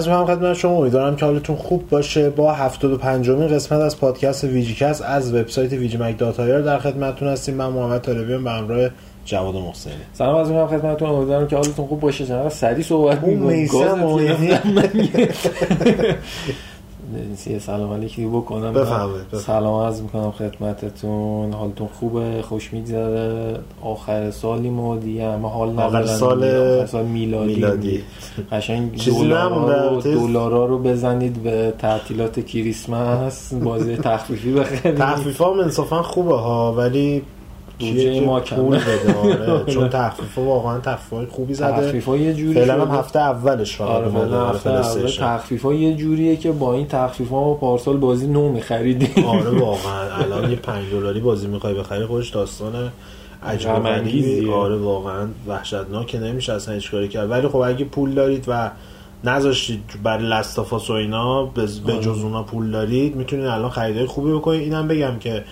عرض می‌کنم خدمت شما. امیدوارم که حالتون خوب باشه. با 75 امین قسمت از پادکست VGCAST از وبسایت dot ir در خدمتتون هستیم. من محمد طالبی به همراه جواد محسنی. سلام عرض می‌کنم خدمتتون. امیدوارم که حالتون خوب باشه. چقدر سریع صحبت اون یه سلام علیکی بکنم. بفهمید سلام عرض می‌کنم خدمتتون. حالتون خوبه؟ خوش میگذره. آخر سالی ما دیگه همه حال آخر سال, آخر سال میلادی, میلادی. قشنگ دلارا رو, دلارا رو بزنید به تعطیلات کریسمس. بازی تخفیفی بخرید تخفیف ها انصافا خوبه ها ولی بودجه ما آره. چون تخفیف واقعا تخفیف خوبی زده. تخفیف یه جوری فعلا هم هفته اولش فقط آره فعلا هفته اول تخفیف یه جوریه که با این تخفیف ها ما پارسال بازی نو می‌خریدیم آره واقعا. الان یه 5 دلاری بازی می‌خوای بخری خودش داستان عجب آره واقعا وحشتناک نمیشه اصلا هیچ کاری کرد. ولی خب اگه پول دارید و نذاشتید برای لستافاس و اینا به جز اونا پول دارید می‌تونید الان خریدای خوبی بکنید. اینم بگم که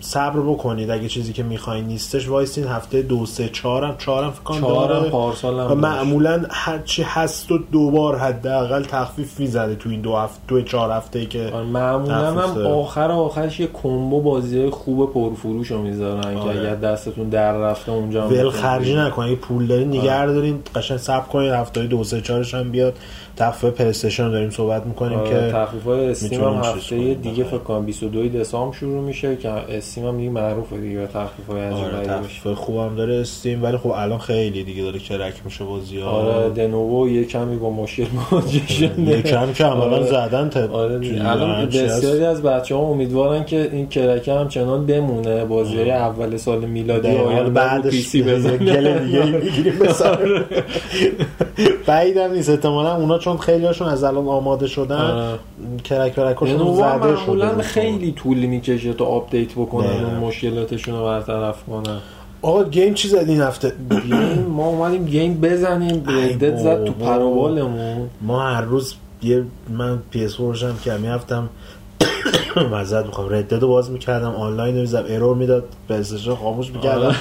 صبر بکنید. اگه چیزی که می‌خواین نیستش وایسین هفته دو سه چهارم چهارم فکر کنم داره پارسال معمولا هر چی هست و دوبار حداقل تخفیف می‌زده تو این دو هفته تو چهار هفته که معمولا هم آخر آخرش یه کمبو بازی خوب پرفروش رو می‌ذارن آره. که اگر دستتون در رفته اونجا ول خرجی نکنید. پول دارین نگه دارین قشنگ صبر کنید. هفته دو سه چهارش هم بیاد. تخفیف PlayStation داریم صحبت می‌کنیم آره که تخفیف های استیم هم هفته دیگه فکر کنم 22 دسامبر شروع میشه که Steam هم دیگه معروفه دیگه تخفیف های آره تخفیف خوبم داره Steam ولی خب الان خیلی دیگه داره crack میشه بازی ها آره Denuvo یه کمی با مشکل مواجه شده یه کم الان آره. زدن تا آره الان بسیاری از بچه‌ها امیدوارن که این crack همچنان بمونه بازی اول سال میلادی آینده بعدش PC بزنن گل دیگه می‌گیریم. بعیدم نیست احتمالاً اونا چون خیلی هاشون از الان آماده شدن آره. کرک برکاشون زده شده خیلی طول می‌کشه تا آپدیت بکنن اون مشکلاتشون رو برطرف کنن. آقا گیم چی زدین هفته؟ گیم؟ ما اومدیم گیم بزنیم. ردت زد تو پروبالمون. ما هر روز یه من پی اس روشم که می‌رفتم مزد می‌خوام. ردت رو باز می‌کردم آنلاین نمیزم ایرور می‌داد. به خاموش می‌کردم.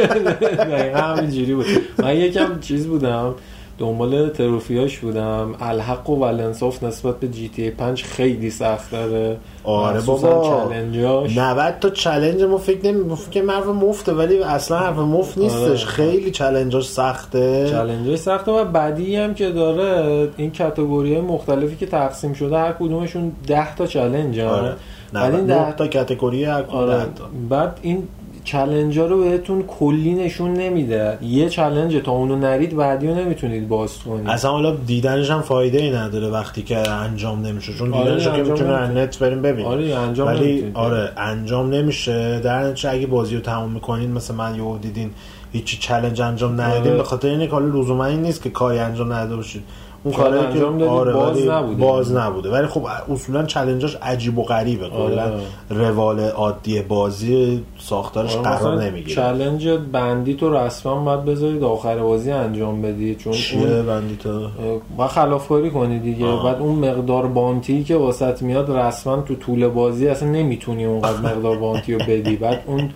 دقیقا همینجوری بود. من یکم چیز بودم. دنبال تروفیاش بودم. الحق و ولنسوف نسبت به جی تی 5 خیلی سخت داره. آره بابا. چالنجاش 90 تا چالش ما فکر نمی فکر حرف مفته ولی اصلا حرف مفت نیستش. آره. خیلی چالنجاش سخته. چالنجاش سخته و بعدی هم که داره این کاتگوری مختلفی که تقسیم شده هر کدومشون 10 تا چالش آره. 90 تا category هر آره. بعد این challenge رو بهتون کلی نشون نمیده. یه challenge تا اونو نرید بعدی رو نمی‌تونید باز کنید. اصلا حالا دیدنش هم فایده ای نداره وقتی که انجام نمیشه چون آره دیدنش که می‌تونه نت بریم ببینید آره انجام ولی آره انجام نمیشه. در نتیجه اگه بازی رو تموم می‌کنین مثل من یهو دیدین هیچی challenge انجام ندیدین آره. به خاطر اینه که لزوما این نیست که کاری انجام نداده باشید اون کاری که آره باز نبوده. باز نبوده. ولی خب اصولا چالنجاش عجیب و غریبه. کلا آره. روال عادی بازی ساختارش آره قرار نمی‌گیره. چالنج بندی تو رسما باید بذارید آخر بازی انجام بدی. چون چیه بندی تو؟ با خلافکاری کنی دیگه. آه. بعد اون مقدار بانتی که واسط میاد رسما تو طول بازی اصلا نمی‌تونی اونقدر مقدار بانتی رو بدی. بعد اون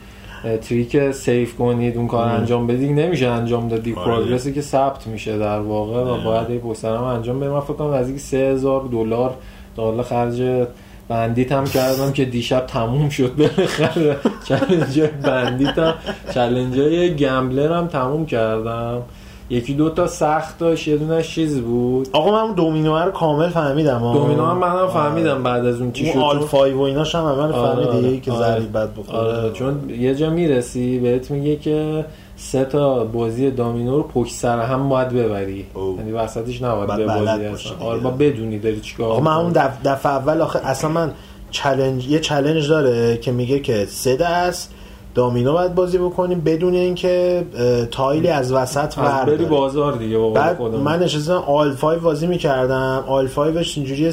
تریک سیف کنید اون کار انجام بدی نمیشه انجام دادی آره. پروگرسی که ثبت میشه در واقع و باید این پسترم انجام بدم من فکر کنم از 3000 دلار تا خرج بندیت هم کردم که دیشب تموم شد. بالاخره چالنج بندیت هم چالنج گمبلر هم تموم کردم. یکی دو تا سخت داشت یه دونش چیز بود. آقا من دومینو رو کامل فهمیدم دومینو هم منم فهمیدم بعد از اون چی شد. آل 5 و ایناش هم من آره فهمیدی که آره. ضریب بد بخوره. آره چون یه جا می‌رسی بهت میگه که سه تا بازی دامینو رو پشت سر هم باید ببری. یعنی وسطش نباید ببازی آره با بدونی داری چیکار آقا من اون دفعه اول آخه اصلا من چالش یه چالش داره که میگه که سه دست دامینو باید بازی بکنیم بدون اینکه تایلی از وسط ور بری بازار دیگه بعد من نشستم آل 5 بازی می‌کردم. آل 5 اینجوری.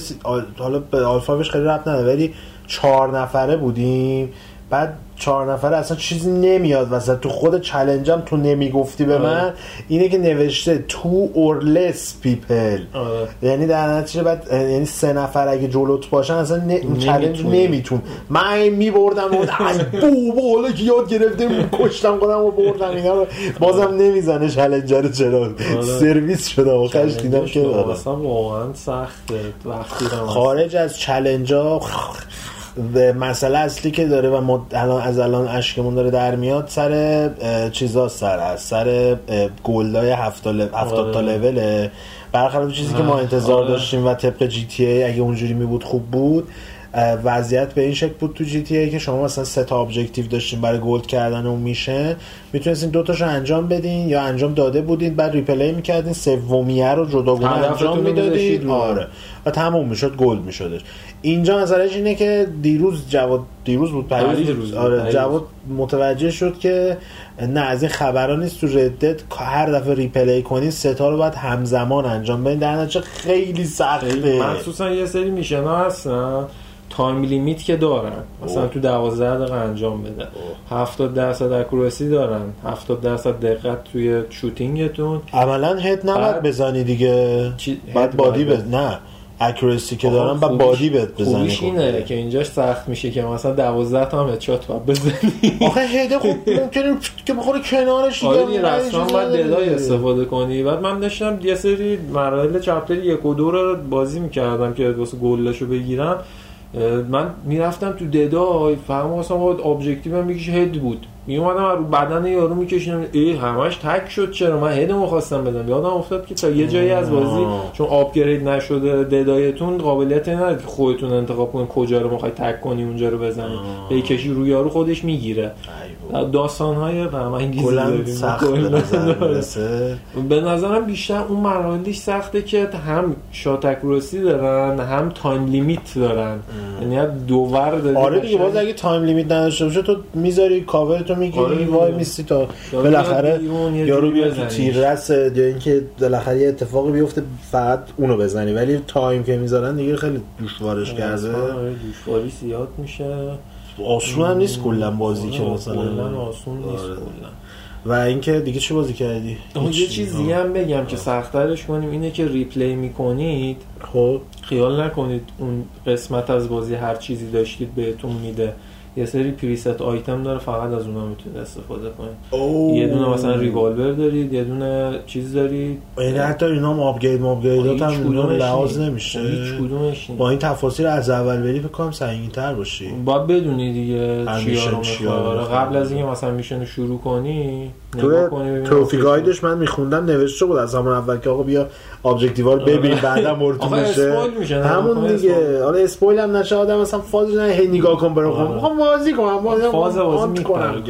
حالا به آل 5 خیلی ربط نداره ولی چهار نفره بودیم. بعد چهار نفر اصلا چیزی نمیاد وسط. تو خود چلنجم تو نمی‌گفتی به من. اینه که نوشته تو اور لس پیپل یعنی در نتیجه بعد یعنی سه نفر اگه جلوت باشن اصلا ن... چلنج نمیتون. من میبردم و بو حالا که یاد گرفتیم کشتم خودم و بردم اینا بازم نمی‌زنه چلنجر چرا. سرویس شده آخرش دیدم که واقعا سخته. وقتی خارج از چلنجا به مسئله اصلی که داره و ما الان از الان اشکمون داره در میاد سر چیزا سر است. سر gold ای 70 تا آره. لوله برخلاف چیزی که ما انتظار آره. داشتیم و طبق GTA اگه اونجوری می بود خوب بود. وضعیت به این شکل بود تو GTA که شما مثلا سه تا objective داشتین برای gold کردن اون میشه. می‌تونستین دو تاشو انجام بدین یا انجام داده بودین بعد replay می‌کردین. سومیه رو جداگونه انجام می‌دادید آره. و تموم می‌شد gold میشدش. اینجا نظرش اینه که دیروز جواد دیروز بود پریروز آره جواد متوجه شد که نه از این خبران نیست تو Red Dead هر دفعه replay کنی سه تا رو باید همزمان انجام بدین. در نتیجه خیلی سخته. مخصوصا یه سری mission هستن. time limit که دارن. مثلا تو 12 دقیقه انجام بده. 70 درصد accuracy دارن. 70 درصد دقت توی shooting تون. عملا head نباید بزنی دیگه. بعد body بز... نه. accuracy که دارن بعد body بهت بزنی خوبیش اینه که اینجاش سخت میشه که مثلا 12 تا هم headshot باید بزنی. آخه head ه خب ممکنه که بخوره کنارش دیگه آره رسما باید Dead Eye استفاده کنی. بعد من داشتم یه سری مراحل chapter یک و دو رو بازی می‌کردم که واسه gold شو بگیرم من می‌رفتم تو Dead Eye فهم مثلا objective هم یکیش head بود. می اومدم رو بدن یارو میکشیدم ای همش تک شد چرا؟ من head مو خواستم بدم. یادم افتاد که تا یه جایی از بازی چون upgrade نشده dead eyeتون قابلیت نداره که خودتون انتخاب کنید کجا رو می‌خوای tag کنی اونجا رو بزنید بکشی رو یارو خودش می‌گیره. داستان های غمانگیز سخت به نظرم بیشتر اون مراحلش سخته که هم stalk روسی دارن هم time limit دارن. یعنی دور آره دیگه باز اگه time limit نداشته باشه تو می‌ذاری کاور تو می‌گیری آره وای میستی تا بالاخره یارو بیاد تو تیر رس یا اینکه بالاخره یه اتفاقی بیفته فقط اونو بزنی. ولی time که می‌ذارن دیگه خیلی دشوارش آره، کرده. آره، دشواری زیاد میشه. آسون هم نیست کلا بازی که مثلا آسون نیست کلا. و اینکه دیگه چه بازی کردی؟ یه چیز دیگه هم بگم که سختترش کنیم اینه که replay می‌کنید. خب. خیال نکنید اون قسمت از بازی هر چیزی داشتید بهتون میده. یه سری preset item داره فقط از اونها می‌تونید استفاده کنید یه دونه مثلا ریوالور دارید یه دونه چیز دارید. یعنی حتی اینا هم upgrade مپگریدات هم اینا لحاظ نمیشه. هیچ کدومش با این تفاصیل از اول بری فکر کنم تر باشی. باید بدونی دیگه چیا رو قبل از اینکه مثلا میشن شروع کنی تو trophy guideش من میخوندم نوشته بود از همون اول که آقا بیا objective رو ببین بعدا مرتو میشه. همون دیگه. حالا spoil هم نشه آدم مثلا فان نه هی نگاه کن برو بازی کنم فاز بازی می‌کنم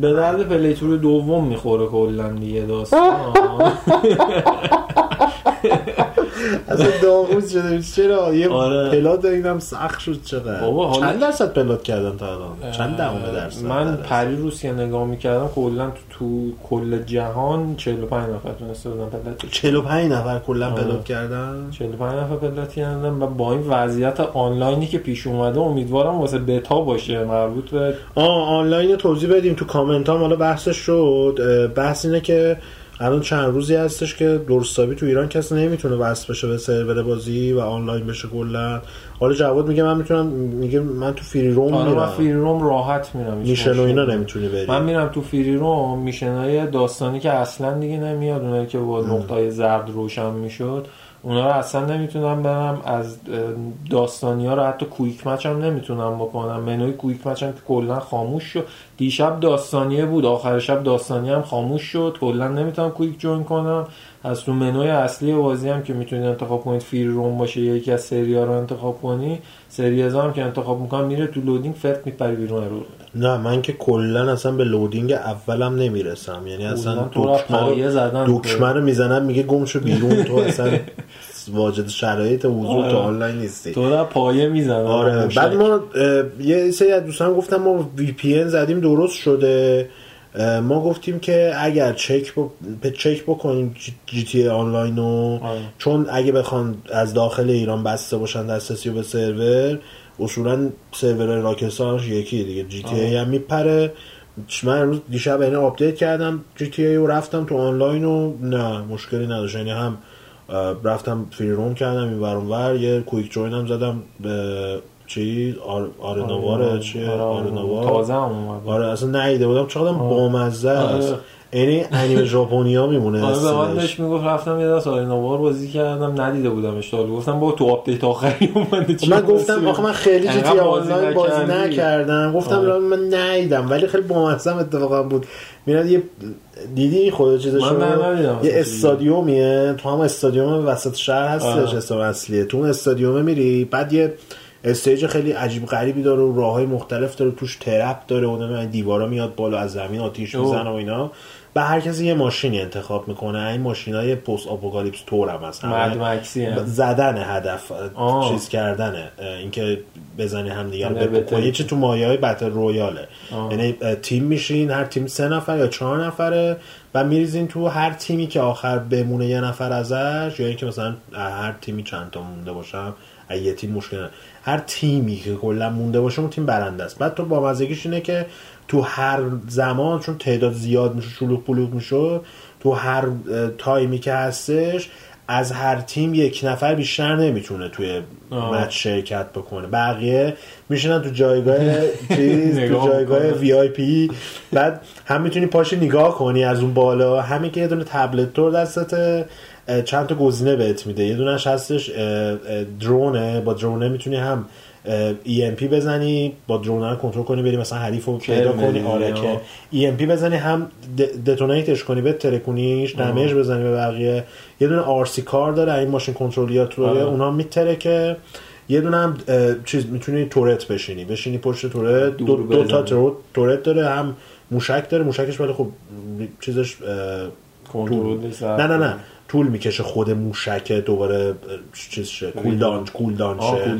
به درد play through دوم می‌خوره کلا دیگه داستان. اصلا داغوز شده چرا؟ یه آره. plat اینم سخت شد چقدر. بابا حالا... چند درصد plat کردن تا الان؟ چند دهم درصد؟ من پری روز که نگاه می‌کردم کلا تو, تو کل جهان 45 نفر تونسته بودن plat 45 نفر کلا آره. plat کردن؟ 45 نفر plat کردن و با این وضعیت onlineی که پیش اومده امیدوارم واسه بتا باشه مربوط به آه آنلاین توضیح بدیم تو کامنت ها. حالا بحثش شد. بحث اینه که الان چند روزی هستش که درستابی تو ایران کسی نمی‌تونه وصل بشه به سرور بازی و آنلاین بشه کلا. حالا جواد میگه من می‌تونم میگه من تو فری روم آره میرم. من فری روم راحت میرم میشن و اینا نمی‌تونی بری. من میرم تو فری روم میشنای داستانی که اصلا دیگه نمیاد اونایی که با نقطه زرد روشن می‌شد. اونا اصلا نمی‌تونم برم از داستانی ها رو حتی quick match هم نمی‌تونم بکنم. منوی quick match هم که کلا خاموش شد. دیشب داستانیه بود آخر شب داستانی هم خاموش شد. کلا نمی‌تونم quick join کنم. از تو منوی اصلی بازی هم که می‌تونید انتخاب کنید free roam باشه یکی از سری ها رو انتخاب کنی سری هم که انتخاب می‌کنم میره تو loading فرت میپری بیرون رو. نه من که کلا اصلا به loading اولم نمی‌رسم. یعنی اصلا دکمه رو می‌زنم میگه گم شو بیرون تو اصلا واجد شرایط حضور تو آره. آنلاین نیستی. تو را پایه می‌زنم آره. بعد ما یه سری از دوستان گفتم ما وی پی زدیم درست شده. ما گفتیم که اگر چک ب... چک بکنیم جی تی آنلاین رو آره. چون اگه بخوان از داخل ایران بسته باشن دسترسی به سرور اصولا سرور راکستارش یکی دیگه. جی تی ای هم میپره. من امروز دیشب یعنی update کردم. GTA رو رفتم تو آنلاین و نه مشکلی نداشت. یعنی هم رفتم free roam کردم این ور اون ور. یه quick join هم زدم به چی؟ Ar... Arena Warه چی Arena War تازه هم آره اصلا ندیده بودم. چقدر بامزه است. یعنی انیمه ژاپنیا میمونه آره به من داشت می‌گفت رفتم یه دست Arena War بازی کردم ندیده بودم آشغال گفتم با تو update آخری اومده من گفتم آخه من خیلی GT online بازی نکردم. گفتم آره. من ندیدم ولی خیلی بامزه اتفاقا بود. میراد یه دیدی خود چیزش یه استادیومیه. تو هم استادیوم وسط شهر هستش اسم اصلیه. تو اون استادیوم میری بعد یه stage خیلی عجیب غریبی داره و راه های مختلف داره توش trap داره و دیوارا میاد بالا از زمین آتیش می‌زنه و اینا. به هر کسی یه ماشینی انتخاب می‌کنه. این ماشین های post-apocalypse طور هم هست زدن هدف آه. چیز کردنه. اینکه بزنی هم دیگه رو یه چی تو مایه های بتل رویاله. یعنی تیم میشین هر تیم سه نفر یا چهار نفره و میریزین تو هر تیمی که آخر بمونه یه نفر ازش یا اینکه مثلا هر تیمی چند تا مونده باشم یه تیم مشکل هر تیمی که کلا مونده باشه اون تیم برنده است. بعد تو با مزگیش اینه که تو هر زمان چون تعداد زیاد میشه شلوغ پلوغ میشه تو هر تایمی که هستش از هر تیم یک نفر بیشتر نمی‌تونه توی match شرکت بکنه. بقیه میشینن تو جایگاه چیز تو جایگاه VIP بعد هم می‌تونی پاش نگاه کنی از اون بالا. همین که یه دونه تبلت طور دستت چند تا گزینه بهت میده. یه دونش هستش درونه با درونه می‌تونی EMP بزنی با درونه رو کنترل کنی بری مثلا حریف رو پیدا کنی. آره EMP بزنی هم دتونیتش کنی به ترکونیش دمیج بزنی به بقیه. یه دونه سی کار داره این ماشین کنترلیات رو آره. اونا میتره که یه دونه هم چیز می‌تونی تورت بشینی. بشینی پشت تورت. دو, دو تا تورت داره هم موشک داره. موشکش ولی خب چیزش نه نه نه. طول می‌کشه خود موشک دوباره چیز شه کولدان کولدان شه.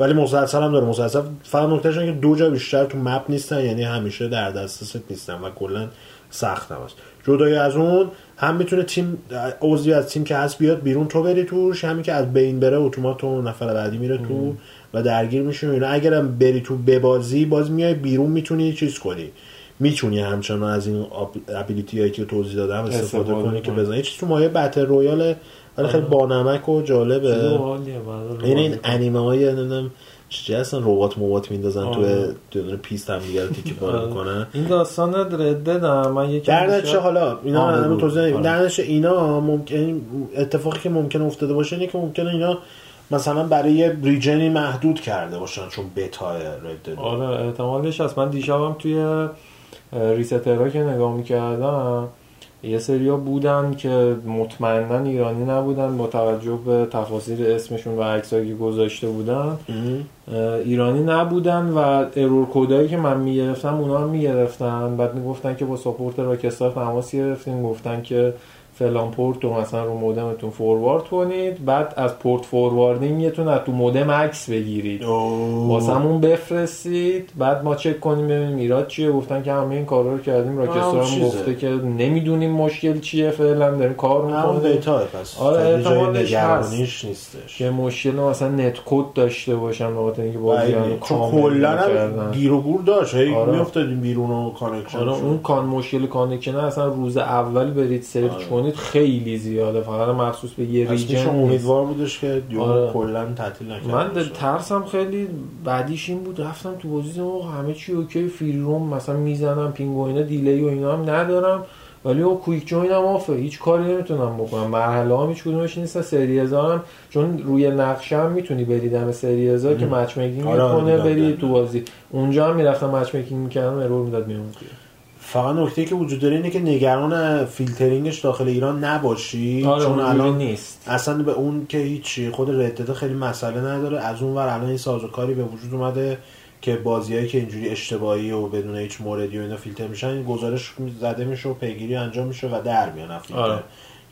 ولی مسلسل هم داره. مسلسل فقط نکتهش که دو جا بیشتر تو مپ نیستن یعنی همیشه در دسترست نیستن و کلا سخت هم است جدای از اون هم می‌تونه تیم عضوی از تیم که هست بیاد بیرون تو بری توش همین که از بین بره اتومات نفر بعدی میره تو و درگیر میشه اینا. اگرم بری تو ببازی باز میای بیرون می‌تونی چیز کنی. می‌تونی همچنان از این ابیلیتی هایی که توضیح دادم استفاده, کنی که بزنی. چیز تو مایه بتل رویال ولی خیلی بانمک و جالبه. این این انیمه های نمی‌دونم چی هستن؟ ربات موات میندازن تو دونه پیست هم دیگه رو تیکی پاره می‌کنن. این داستان رددم من یکی در چه حالا اینا همه توضیح در اینا ممکن اتفاقی که ممکن افتاده باشه اینه که ممکنه اینا مثلا برای یه ریجنی محدود کرده باشن چون بتا رد آره احتمالش هست. من دیشبم توی ریسترها که نگاه می‌کردم یه سریا بودن که مطمئنا ایرانی نبودن با توجه به تفاصیل اسمشون و عکسایی که گذاشته بودن. ایرانی نبودن و ارور کودایی که من می‌گرفتم اونا هم می‌گرفتن. بعد می‌گفتن که با ساپورت راکستار تماس گرفتیم. گفتن که فلان پورت رو مثلا رو مودمتون فوروارد کنید بعد از پورت فورواردینگتون از تو مودم عکس بگیرید. واسمون بفرستید بعد ما چک کنیم ببینیم ایراد چیه. گفتن که همه این کارا رو کردیم. راکستار هم گفته که نمی‌دونیم مشکل چیه فعلا داریم کار می‌کنیم. پس. آره احتمالش هست. نیستش. که مشکل مثلا net code داشته باشن به اینکه بازی چون کلا گیر و گور داشت. هی آره. میافتادیم بیرون و connection آره اون con مشکل connection اصلا روز اول برید سرچ. کنید خیلی زیاده. فقط مخصوص به یه region امیدوار بودش که آره. کلا تعطیل نکنه من ترسم خیلی بعدیش این بود رفتم تو بازی و همه چی okay free roam مثلا می‌زنم ping مینگ اینا delay و اینا هم ندارم. ولی او quick join هم offه. هیچ کاری نمی‌تونم بکنم. مرحله هم هیچ کدومش نیست. سری هم چون روی نقشه هم می‌تونی بری دم سری که matchmaking آره کنه بری تو بازی. اونجا هم می‌رفتم matchmaking می‌کردم error می‌داد میومد فقط نکته که وجود داره اینه که نگران filteringش داخل ایران نباشی آره چون الان نیست. اصلا به اون که هیچی خود Red Dead خیلی مسئله نداره. از اون ور الان این سازوکاری به وجود اومده که بازیایی که اینجوری اشتباهی و بدون هیچ موردی و اینا فیلتر میشن این گزارش زده میشه و پیگیری انجام میشه و در میان آره.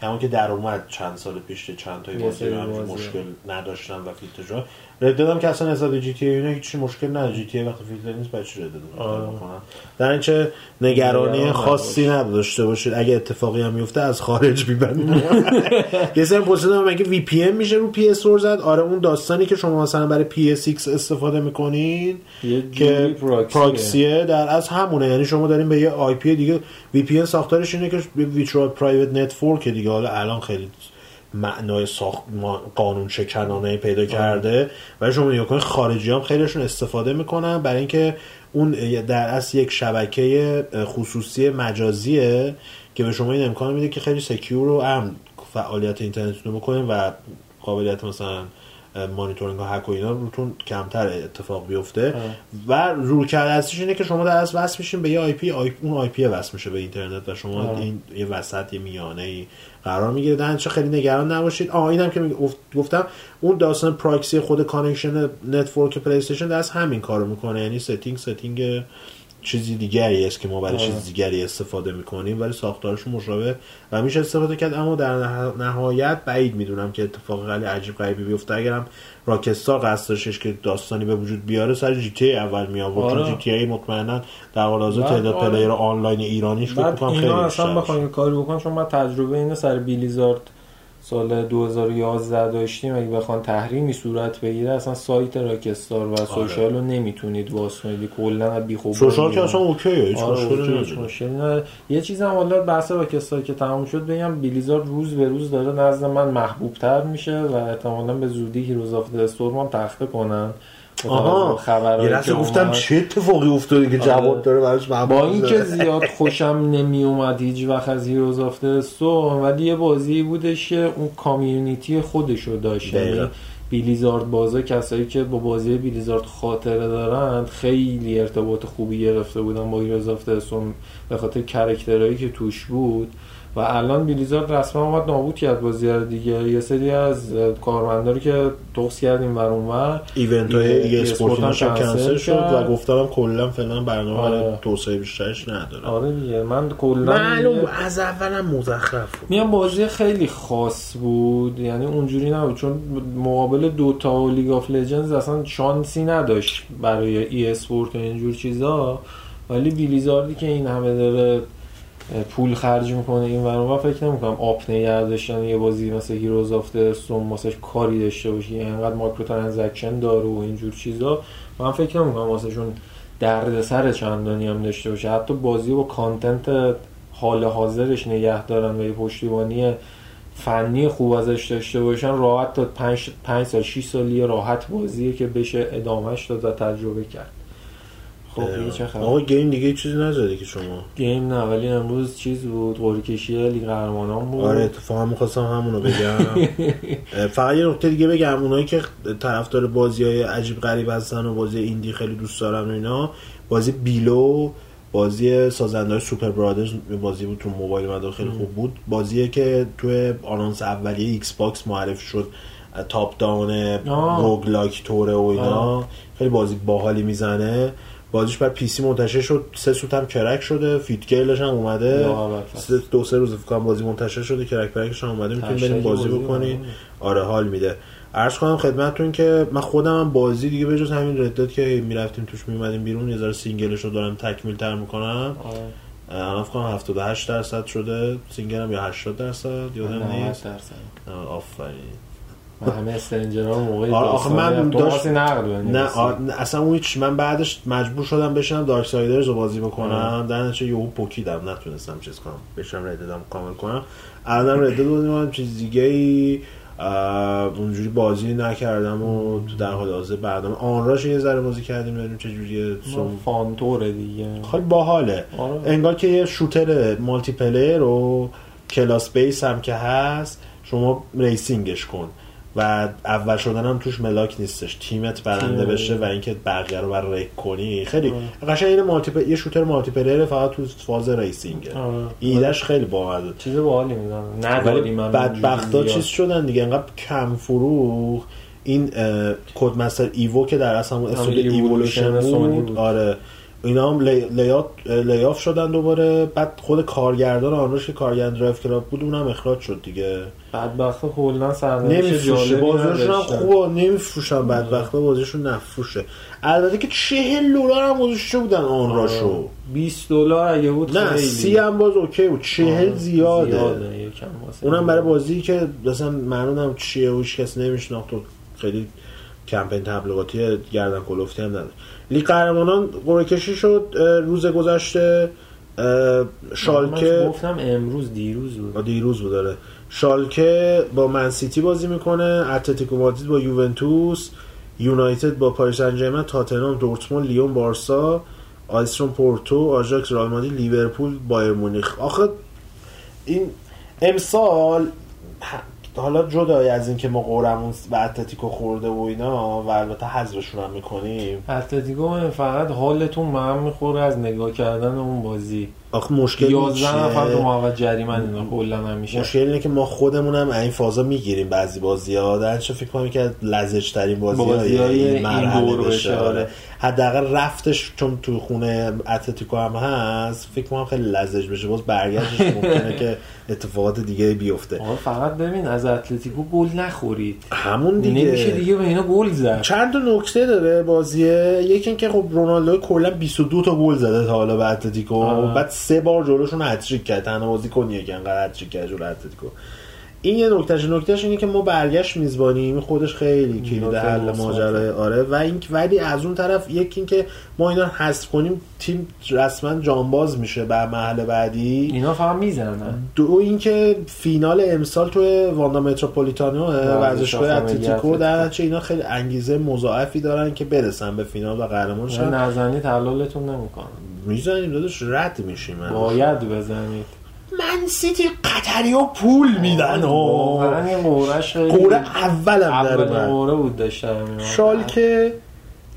همون که در اومد چند سال پیش چند تای بازی مشکل نداشتن و فیلتر دادم که اصلا نسبت جی تی اینا هیچ مشکل نداره. جی تی وقتی فیلتر نیست بچه رد می‌کنن در اینچه نگرانی خاصی نداشته باشید. اگه اتفاقی هم میفته از خارج میبندید کسی هم پرسیدم مگه وی پی ام میشه رو پی اس زد. آره اون داستانی که شما مثلا برای پی اس استفاده می‌کنین که proxyه. در از همونه. یعنی شما دارین به یه IP دیگه VPN ساختارش اینه که virtual private network دیگه. حالا الان خیلی معنای ساخت قانون شکنانه پیدا کرده و شما نگاه کنید خارجی هم خیلیشون استفاده می‌کنن برای اینکه اون در اصل یک شبکه خصوصی مجازیه که به شما این امکان میده که خیلی secure و امن فعالیت اینترنت رو بکنید و قابلیت مثلا مانیتورینگ و هک و اینا روتون کمتر اتفاق بیفته. و رو کرده هستش اینه که شما در از وصل میشین به یه IP ای... اون IP وصل میشه به اینترنت و شما این یه وسط یه میانه ای قرار می‌گیره. در چه خیلی نگران نباشید. آه اینم که گفتم اون داستان پراکسی خود connection network PlayStation دست همین کارو می‌کنه. یعنی setting setting چیزی دیگری است که ما برای چیز دیگری استفاده می‌کنیم ولی ساختارش مشابه و میشه استفاده کرد. اما در نهایت بعید می‌دونم که اتفاق خیلی عجیب غریبی بیفته. اگرم Rockstar قصد داشتش که داستانی به وجود بیاره سر GTA اول می آورد آره. GTA مطمئنا در حال حاضر تعداد آره. player آنلاین ایرانیش فکر کنم خیلی اصلا بخوایم کاری بکنم چون من تجربه اینو سر Blizzard سال 2011 داشتیم اگه بخوان تحریمی صورت بگیره اصلا سایت Rockstar و آره. social رو نمی‌تونید باز کنید کلا بی خوب social که اصلا اوکیه هیچ آره مشکلی یه چیزی هم حالا بحث Rockstar که تموم شد بگم Blizzard روز به روز داره نزد من محبوب تر میشه و احتمالاً به زودی Heroes of Storm تخته کنن. آها. خبر یه گفتم چه اتفاقی افتاده که جواب آره. داره براش با اینکه زیاد خوشم نمی اومد هیچ وقت از Heroes of ولی یه بازی بودش که اون community خودشو داشت. یعنی Blizzard بازا کسایی که با بازی Blizzard خاطره دارن خیلی ارتباط خوبی گرفته بودن با Heroes of به خاطر character هایی که توش بود. و الان Blizzard رسما اومد نابود کرد بازی دیگه. یه سری از کارمندا که توکس کردیم ور اونور event های esport هم کنسل شد و گفتم کلا فعلا برنامه آره. توسعه بیشترش نداره. آره دیگه. من کلا معلوم از اولم مزخرف بود. میام بازی خیلی خاص بود. یعنی اونجوری نبود. چون مقابل Dota و League of Legends اصلا شانسی نداشت برای esport و اینجور چیزا. ولی Blizzard ی که این همه داره پول خرج می‌کنه این ور فکر نمی‌کنم up نگه داشتن یه بازی مثل Heroes of Storm واسش کاری داشته باشه انقدر microtransaction داره و اینجور چیزا. من فکر نمی‌کنم واسش چون دردسر چندانی هم داشته باشه. حتی بازی با content حال حاضرش نگه دارن و یه پشتیبانی فنی خوب ازش داشته باشن راحت تا 5 سال 6 سالی راحت بازیه که بشه ادامهش داد و تجربه کرد. خب چه خبر؟ آقا game دیگه چیزی نزده که شما. game نه ولی امروز چیز بود قرعه کشی لیگ قهرمانان بود. آره اتفاقا می‌خواستم همونو بگم. فقط یه نکته دیگه بگم. اونایی که طرفدار بازی‌های عجیب غریب هستن و بازی indie خیلی دوست دارن و اینا بازی Below بازی سازنده های Superbrothers بازی بود تو موبایل مدار خیلی خوب بود. بازیه که توی announce اولیه Xbox معرفی شد. top-down roguelike طوره و اینا. خیلی بازی باحالی می‌زنه. بازیش بر PC منتشر شد. سه سوت هم crack شده. FitGirl ش هم اومده. دو سه روز فکر بازی منتشر شده. crack پرکش هم اومده. می‌تونید بریم بازی بکنید آره حال میده. عرض کنم خدمتتون که من خودم هم بازی دیگه به جز همین Red Dead که می‌رفتیم توش میومدیم بیرون یه ذره single ش رو دارم تکمیل تر می‌کنم الان فکر کنم 78 درصد شده. single م یا 80 درصد یادم نیست. آفرین. همه stranger ها موقع آخه من داشت نه اصلا اون هیچ من بعدش مجبور شدم بشینم Darksiders رو بازی بکنم. در نتیجه یهو پوکیدم. نتونستم چیز کنم. بشم Red Dead م کامل کنم. الان Red Dead بودیم چیز دیگه ای اونجوری بازی نکردم و تو در حال حاضر بعدم Onrush یه ذره بازی کردیم ببینیم چه جوریه. fun طوره دیگه. خیلی باحاله. آره. انگار که یه shooter multiplayer و class base هم که هست شما racing ش کن. و اول شدن هم توش ملاک نیستش. تیمت برنده بشه و اینکه بقیه رو wreck کنی. خیلی قشنگ این multi یه shooter multiplayer فقط تو فاز racing ه ایدهش خیلی باحال چیز باحالی می‌دونم. بدبختا چیز شدن دیگه. انقدر کم فروخت این Codemasters Evo که در اصل همون استودیو ایولوشن بود. آره. اینا هم layoff شدن دوباره. بعد خود کارگردان Onrush که کارگردان Driveclub بود اونم اخراج شد دیگه. بدبخت کلا سرنوشت نمیفروشه. بازیشون هم خوبه. نمیفروشن بدبخت. بازیشون نفروشه. البته که 40 دلار هم گذاشته بودن Onrush و؟ 20 دلار اگه بود نه سی هم باز اوکی بود. 40 زیاده, زیاده. اونم برای بازی که مثلا معلومم چیه و کس نمیشناخت خیلی کمپین تبلیغاتی گردن کلفتی هم نداره لیگ قهرمانان قرعه کشی شد روز گذشته شالکه گفتم امروز دیروز بود. دیروز بود داره شالکه با منسیتی بازی می‌کنه اتلتیکو مادرید با یوونتوس یونایتد با پاریس سن تاتنهام دورتموند لیون بارسا آیسترون پورتو آژاکس رئال مادرید لیورپول بایر مونیخ. آخه این امسال حالا جدای از اینکه ما قرمون و اتلتیکو خورده و اینا و البته حذفشون هم می‌کنیم. اتلتیکو فقط حالتون من می‌خوره از نگاه کردن اون بازی. آخه مشکل 11 نفر تو محوط جریمه اینا کلا همیشه. مشکل اینه که ما خودمون هم این فازا می‌گیریم. بعضی بازی ها درنچه فکر کنم که لزج ترین بازی, بازی های این مرحله بشه. آره. حداقل رفتش چون تو خونه اتلتیکو هم هست فکر کنم خیلی لزج بشه. باز برگشتش ممکنه که اتفاقات دیگه بیفته. فقط ببین از اتلتیکو گل نخورید. همون دیگه. نمیشه دیگه به اینا گل زد. چند تا نکته داره بازیه. یکی اینکه خب رونالدو کلا 22 تا گل زده تا حالا به اتلتیکو. بعد سه بار جلوشون هتریک کرد. تنها بازی کنیه که انقدر هتریک کرد جلو اتلتیکو این یه نکتهش نکتهش اینه که ما برگشت میزبانیم خودش خیلی کلید حل ماجرای آره. و این ولی از اون طرف یکی اینکه ما اینا حذف کنیم تیم رسما جانباز میشه به مرحله بعدی. اینا فقط می‌زنن. دو اینکه فینال امسال تو واندا متروپولیتانو ورزشگاه اتلتیکو در چه اینا خیلی انگیزه مضاعفی دارن که برسن به فینال و قهرمان شن نزنید حلالتون نمی‌کنن می‌زنیم داداش رد میشیم. باید بزنید. من سیتی قطری و پول میدن و قوره اولم در قوره بود داشتم شالکه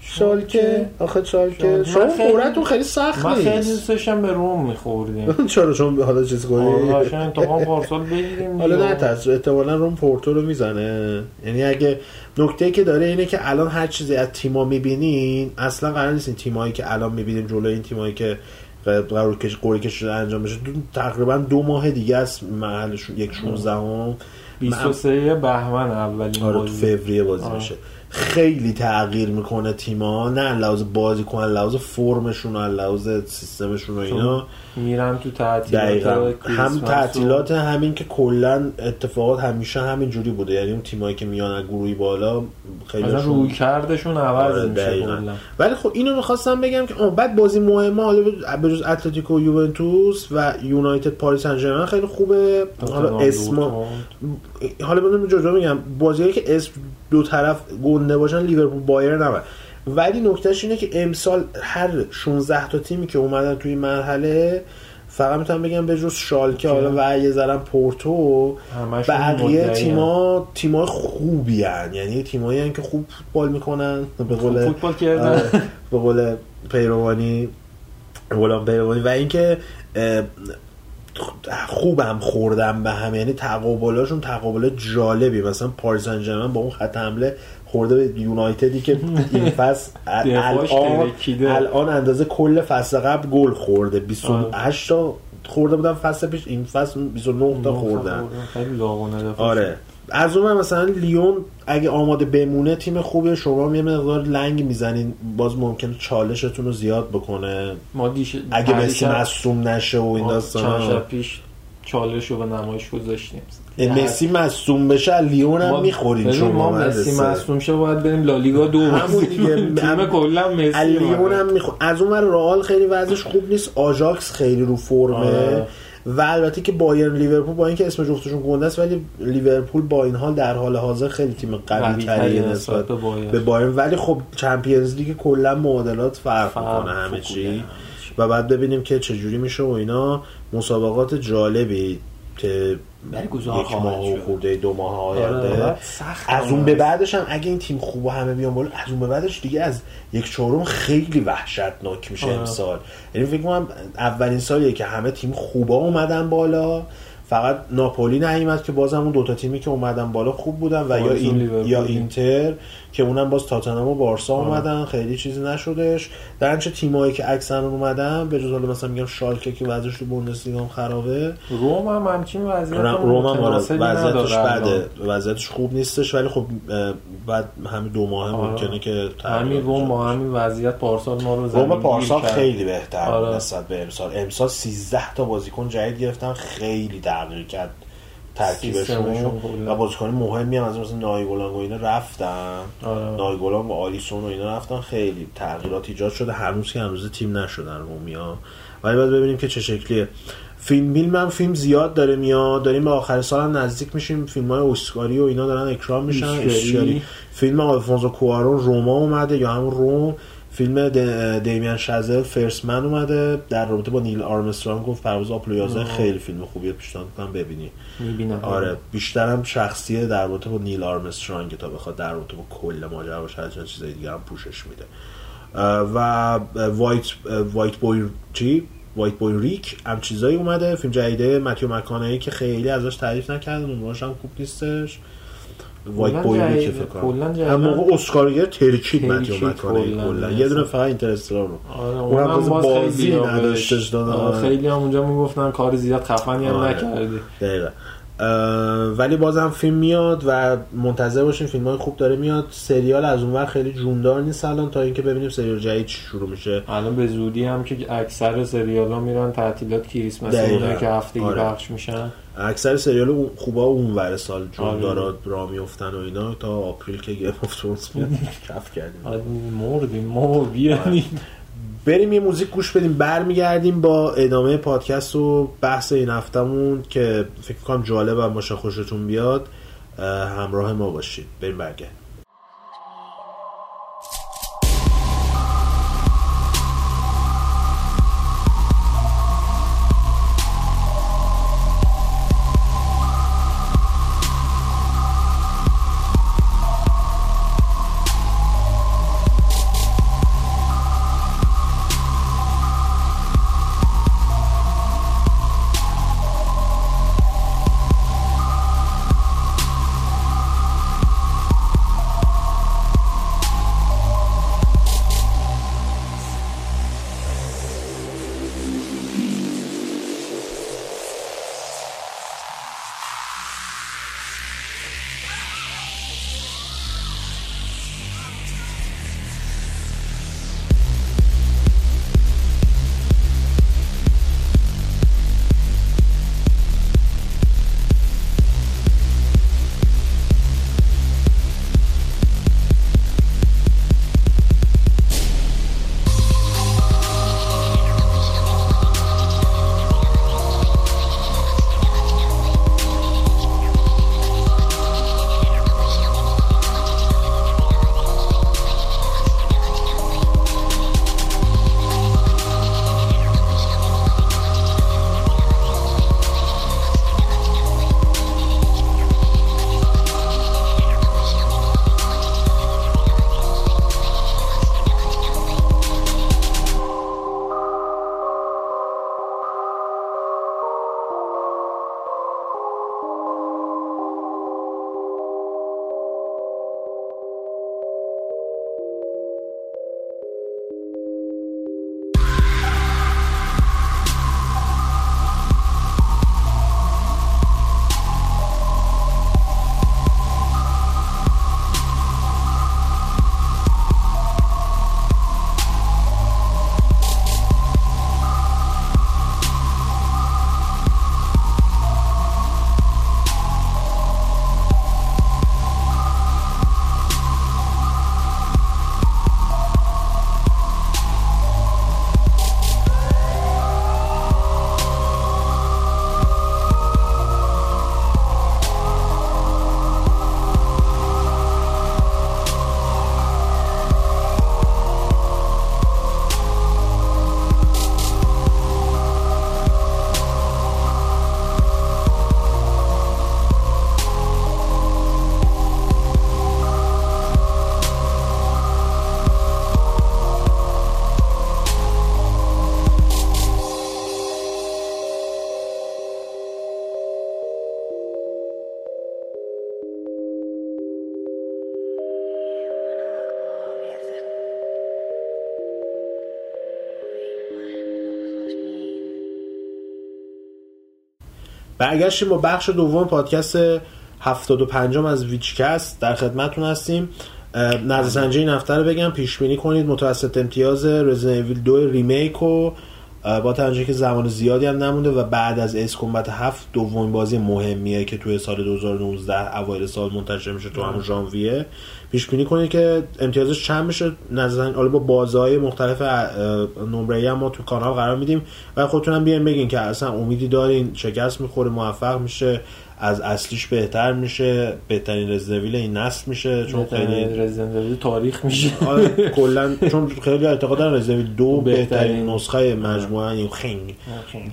شالکه آخه شالکه. شما قورتون خیلی سخت نیست من خیلی دوستشم به روم میخوردیم. چرا شما حالا چیز کنی؟ انتقام پارسال بگیریم حالا نه تاثر احتمالا روم پورتو رو می‌زنه. یعنی اگه نکته که داره اینه که الان هر چیزی از تیما می‌بینین اصلا قرار نیست این تیمایی که الان می‌بینیم جلو این تیمایی که قرار کش قوری کش انجام بشه. تقریبا دو ماه دیگه است محلشون یک 16 هم 23 بهمن اولین آره بازی. فوریه بازی میشه. خیلی تغییر می‌کنه تیما نه لحاظ بازی کنن لحاظ فرمشون و لحاظ سیستمشون و اینا. میرن تو تعطیلات هم تعطیلات همین که کلا اتفاقات همیشه همین جوری بوده. یعنی اون تیمایی که میان گروهی بالا خیلی روی کردشون عوض آره میشه ولی خب اینو می‌خواستم بگم که بعد بازی مهمه حالا به جز اتلتیکو یوونتوس و یونایتد پاریس سن خیلی خوبه. حالا اسم حالا بدون جدا میگم بازیایی که اسم دو طرف گنده باشن لیورپول بایر نبر ولی نکتهش اینه که امسال هر 16 تا تیمی که اومدن توی مرحله فقط می‌تونم بگم به جز شالکه حالا و یه ذرم پورتو بقیه تیما تیمای خوبی هن. یعنی تیمایی هن که خوب فوتبال می‌کنن. به قول فوتبال کردن. به قول پیروانی غلام پیروانی. و اینکه خوبم خوردم به هم. یعنی تقابلاشون تقابل جالبی. مثلا پاریس با اون خط حمله خورده به یونایتدی که این فصل الان الان اندازه کل فصل قبل گل خورده. 28 تا خورده بودن فصل پیش این فصل 29 تا خوردن. آره. از اون مثلا لیون اگه آماده بمونه تیم خوبه. شما یه مقدار لنگ می‌زنین. باز ممکنه چالشتون رو زیاد بکنه. ما دیش... اگه مسی مصوم نشه و این داستان پیش چالش رو به نمایش گذاشتیم. مسی مصوم بشه لیون هم می‌خورین چون ما مسی مصوم شه باید بریم لالیگا دو همون دیگه. تیم کلا مسی لیون هم میخور از اون رئال خیلی وضعش خوب نیست. آژاکس خیلی رو فرمه. آه. و البته که بایرن لیورپول با اینکه اسم جفتشون گنده است ولی لیورپول با این حال در حال حاضر خیلی تیم قوی تری نسبت به بایرن. ولی خب چمپیونز لیگ کلا معادلات فرق می‌کنه همه چی. و بعد ببینیم که چجوری میشه و اینا. مسابقات جالبی که یک ماه و خورده دو ماه آینده. آره، از اون به بعدش هم اگه این تیم خوب و همه بیان بالا از اون به بعدش دیگه از یک چهارم خیلی وحشتناک میشه آره. امسال. یعنی فکر کنم اولین سالیه که همه تیم خوبا اومدن بالا. فقط ناپولی نیومد که بازم اون دوتا تیمی که اومدن بالا خوب بودن و یا این یا اینتر که اونم باز تاتنهام و بارسا اومدن خیلی چیزی نشدش در چه تیمایی که اکثرا اومدن به جز مثلا میگم شالکه که وضعش تو بوندسلیگا هم خرابه. روم هم همچین وضعیت روم هم وضعیتش بده. وضعیتش خوب نیستش ولی خب بعد همین دو ماه آره. ممکنه که همین روم با همین وضعیت پارسال ما رو روم پارسال خیلی بهتر آره. نسبت به امسال. امسال 13 تا بازیکن جدید گرفتن خیلی تغییر کرد. ترکیبشون و بازیکن مهمی هم از مثلا نایگولانگ و اینا رفتن. آره. نایگولانگ و آلیسون و اینا رفتن. خیلی تغییرات ایجاد شده. هنوز که هنوز تیم نشدن رومیا. ولی باید ببینیم که چه شکلیه. فیلم فیلم هم فیلم زیاد داره میاد. داریم به آخر سال هم نزدیک میشیم. فیلم های اسکاری و اینا دارن اکرام میشن. فیلم آلفونزو کوارون روما اومده یا همون روم. فیلم دیمیان شازل First Man اومده. در رابطه با نیل آرمسترانگ گفت پرواز آپولو 11 خیلی فیلم خوبیه پیشنهاد می‌کنم ببینی. می‌بینم. آره بیشترم شخصیه در رابطه با نیل آرمسترانگ تا بخواد در رابطه با کل ماجرا باشه از چیزای دیگه هم پوشش میده. و White White Boy چی؟ White Boy Rick هم چیزایی اومده. فیلم جدیده متیو مک‌کانهی که خیلی ازش تعریف نکردن اون هم خوب نیستش. وایت بوی که فکر کنم. موقع اسکارگر ترکید مکانه کلا. یه دونه فقط اینترستلار رو آره اونم باز بازی نداشتش دادن خیلی هم اونجا می‌گفتن کار زیاد خفنی هم آره. نکردی. دقیقا. ولی بازم فیلم میاد و منتظر باشیم فیلم های خوب داره میاد. سریال از اونور خیلی جوندار نیست الان تا اینکه ببینیم سریال جدید شروع میشه. الان به زودی هم که اکثر سریال ها میرن تعطیلات کریسمس که هفتگی آره. پخش میشن. اکثر سریال خوبا اون ور سال جوندارا آره. را میفتن و اینا تا April که Game of Thrones میاد. کف کردیم. آره، مردیم ما بیانیم بریم یه موزیک گوش بدیم برمیگردیم با ادامه پادکست و بحث این هفتمون که فکر کنم جالب و باشه خوشتون بیاد. همراه ما باشید. بریم برگردیم. برگشتیم با بخش دوم پادکست 75 از VGCAST. در خدمتتون هستیم. نظر این هفته رو بگم. پیش بینی کنید. متوسط امتیاز رزیدنت 2 Remake و با توجه که زمان زیادی هم نمونده و بعد از Ace Combat هفت دومین بازی مهمیه که توی سال 2019 اوایل سال منتشر میشه تو همون ژانویه. پیش بینی کنید که امتیازش چند میشه نظرا حالا با بازهای مختلف نمره ما تو کانال قرار میدیم و خودتونم بیاین بگین که اصلا امیدی دارین شکست می‌خوره موفق میشه از اصلیش بهتر میشه بهترین رزیدنویل این نسل میشه چون خیلی رزیدنویل تاریخ میشه. آره، کلا چون خیلی اعتقاد دارن رزیدنویل دو بهترین. نسخه مجموعه این خنگ.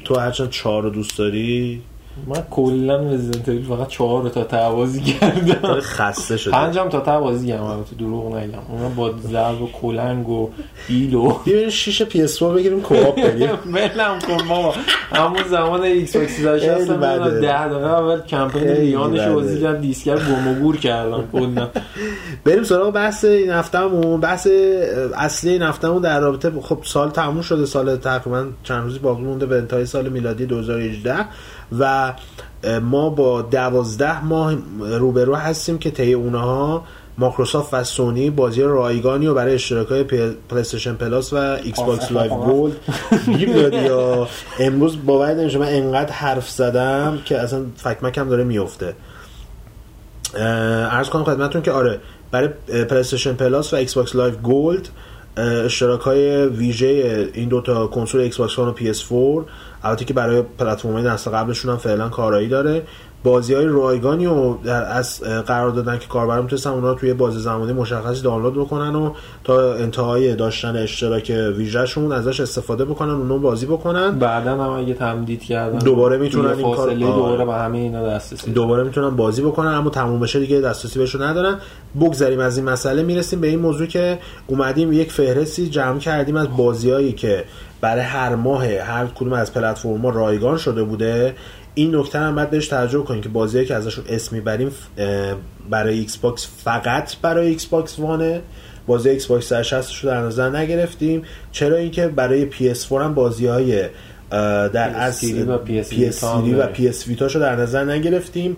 تو هرچند چهار رو دوست داری؟ من کلا رزیدنت ایول فقط چهار تا تعوازی کردم. خسته شده. پنجم تا تعوازی کردم تو دروغ نگم. اونا با ضرب و کلنگ و بیل و شیشه پی اس بگیریم کوآپ بریم ولم کن ماما همون زمان ایکس باکس 360 ده دقیقه اول کمپین لیانش بازی کردم دیسکر گم و گور کردم کلا. بریم سراغ بحث این هفتهمون. بحث اصلی این هفتهمون در رابطه خب سال تموم شده سال تقریبا چند روزی باقی مونده به انتهای سال میلادی 2018 و ما با دوازده ماه روبرو هستیم که طی اونها مایکروسافت و سونی بازی رایگانی و برای اشتراک های PlayStation Plus و Xbox Live Gold یا امروز باور نمیشه من انقدر حرف زدم که اصلا فکم داره میفته عرض کنم خدمتتون که آره برای PlayStation Plus و Xbox Live Gold اشتراک های ویژه این دوتا کنسول Xbox و PS 4 البته که برای پلتفرم‌های نسل قبلشون هم فعلا کارایی داره. بازی های رایگانی و در از قرار دادن که کاربران می‌تونستن اونا توی بازی زمانی مشخصی دانلود بکنن و تا انتهای داشتن اشتراک ویژهشون ازش استفاده بکنن اونو بازی بکنن. بعدا هم اگه تمدید کردن دوباره می‌تونن این کار دوباره به همه اینا دسترسی دوباره می‌تونن بازی بکنن اما تموم بشه دیگه دسترسی بهشون ندارن. بگذریم از این مسئله می‌رسیم به این موضوع که اومدیم یک فهرستی جمع کردیم از بازیایی که برای هر ماه هر کدوم از پلتفرم‌ها رایگان شده بوده. این نکته هم باید بهش توجه کنیم که بازیایی که ازشون اسم می‌بریم برای Xbox فقط برای Xbox One ه. بازی Xbox 360 رو در نظر نگرفتیم. چرا اینکه برای PS 4 هم بازی های در از PS و PS Vita رو در نظر نگرفتیم.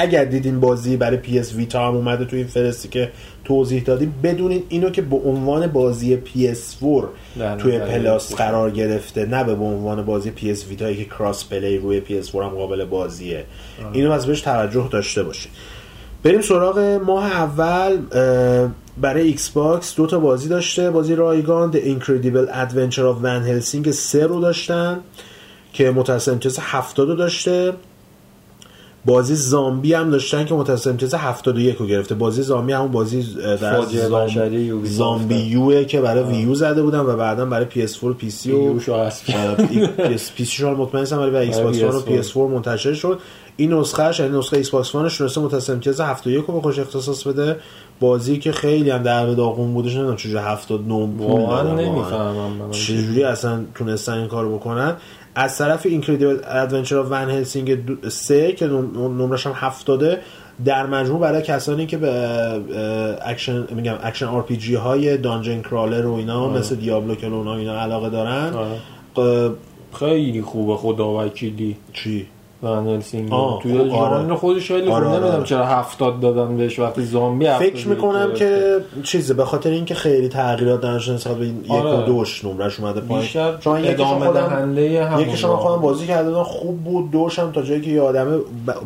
اگر دیدین بازی برای PS Vita هم اومده تو این فهرستی که توضیح دادیم بدونین اینو که به عنوان بازی PS4 توی Plus قرار گرفته نه به عنوان بازی PS Vita یی که cross-play روی PS4 هم قابل بازیه. آه. اینو از بهش توجه داشته باشید بریم سراغ ماه اول برای Xbox دو تا بازی داشته. بازی رایگان The Incredible Adventure of Van Helsing 3 رو داشتن که متوسط امتیاز 70 داشته. بازی Zombi هم داشتن که متاسم امتیاز 71 رو گرفته. بازی Zombi همون بازی در Zom... ZombiU ئه که برای Wii U زده بودن و بعدا برای PS4 و PC و PS شو مطمئن هستم برای Xbox و PS4 منتشر شد. این نسخهش یعنی نسخه Xbox One ش تونسته متاسم امتیاز 71 رو به خودش اختصاص بده. بازی که خیلی هم در داغون بودش نمی‌دونم چجوری 79 واقعا. نمی‌فهمم. چجوری اصلا تونستن این کارو بکنن؟ از طرف Incredible Adventure of Van Helsing 3 که نمرش هم 70 در مجموع برای کسانی که به اکشن میگم action RPG های dungeon crawler و اینا آه. مثل Diablo که اونا اینا علاقه دارن. خیلی خوبه خدا وکیلی چی؟ ون هلسینگ توی آره. خودش خیلی آره. نمی‌دونم آره. چرا هفتاد دادن بهش وقتی زامبی فکر می‌کنم که چیزه به خاطر اینکه خیلی تغییرات درش نسبت به یک و دوش نمرش اومده پایین. چون ادامه دهنده هم یکی شما خودم بازی کرده خوب بود دوش هم تا جایی که یه آدمه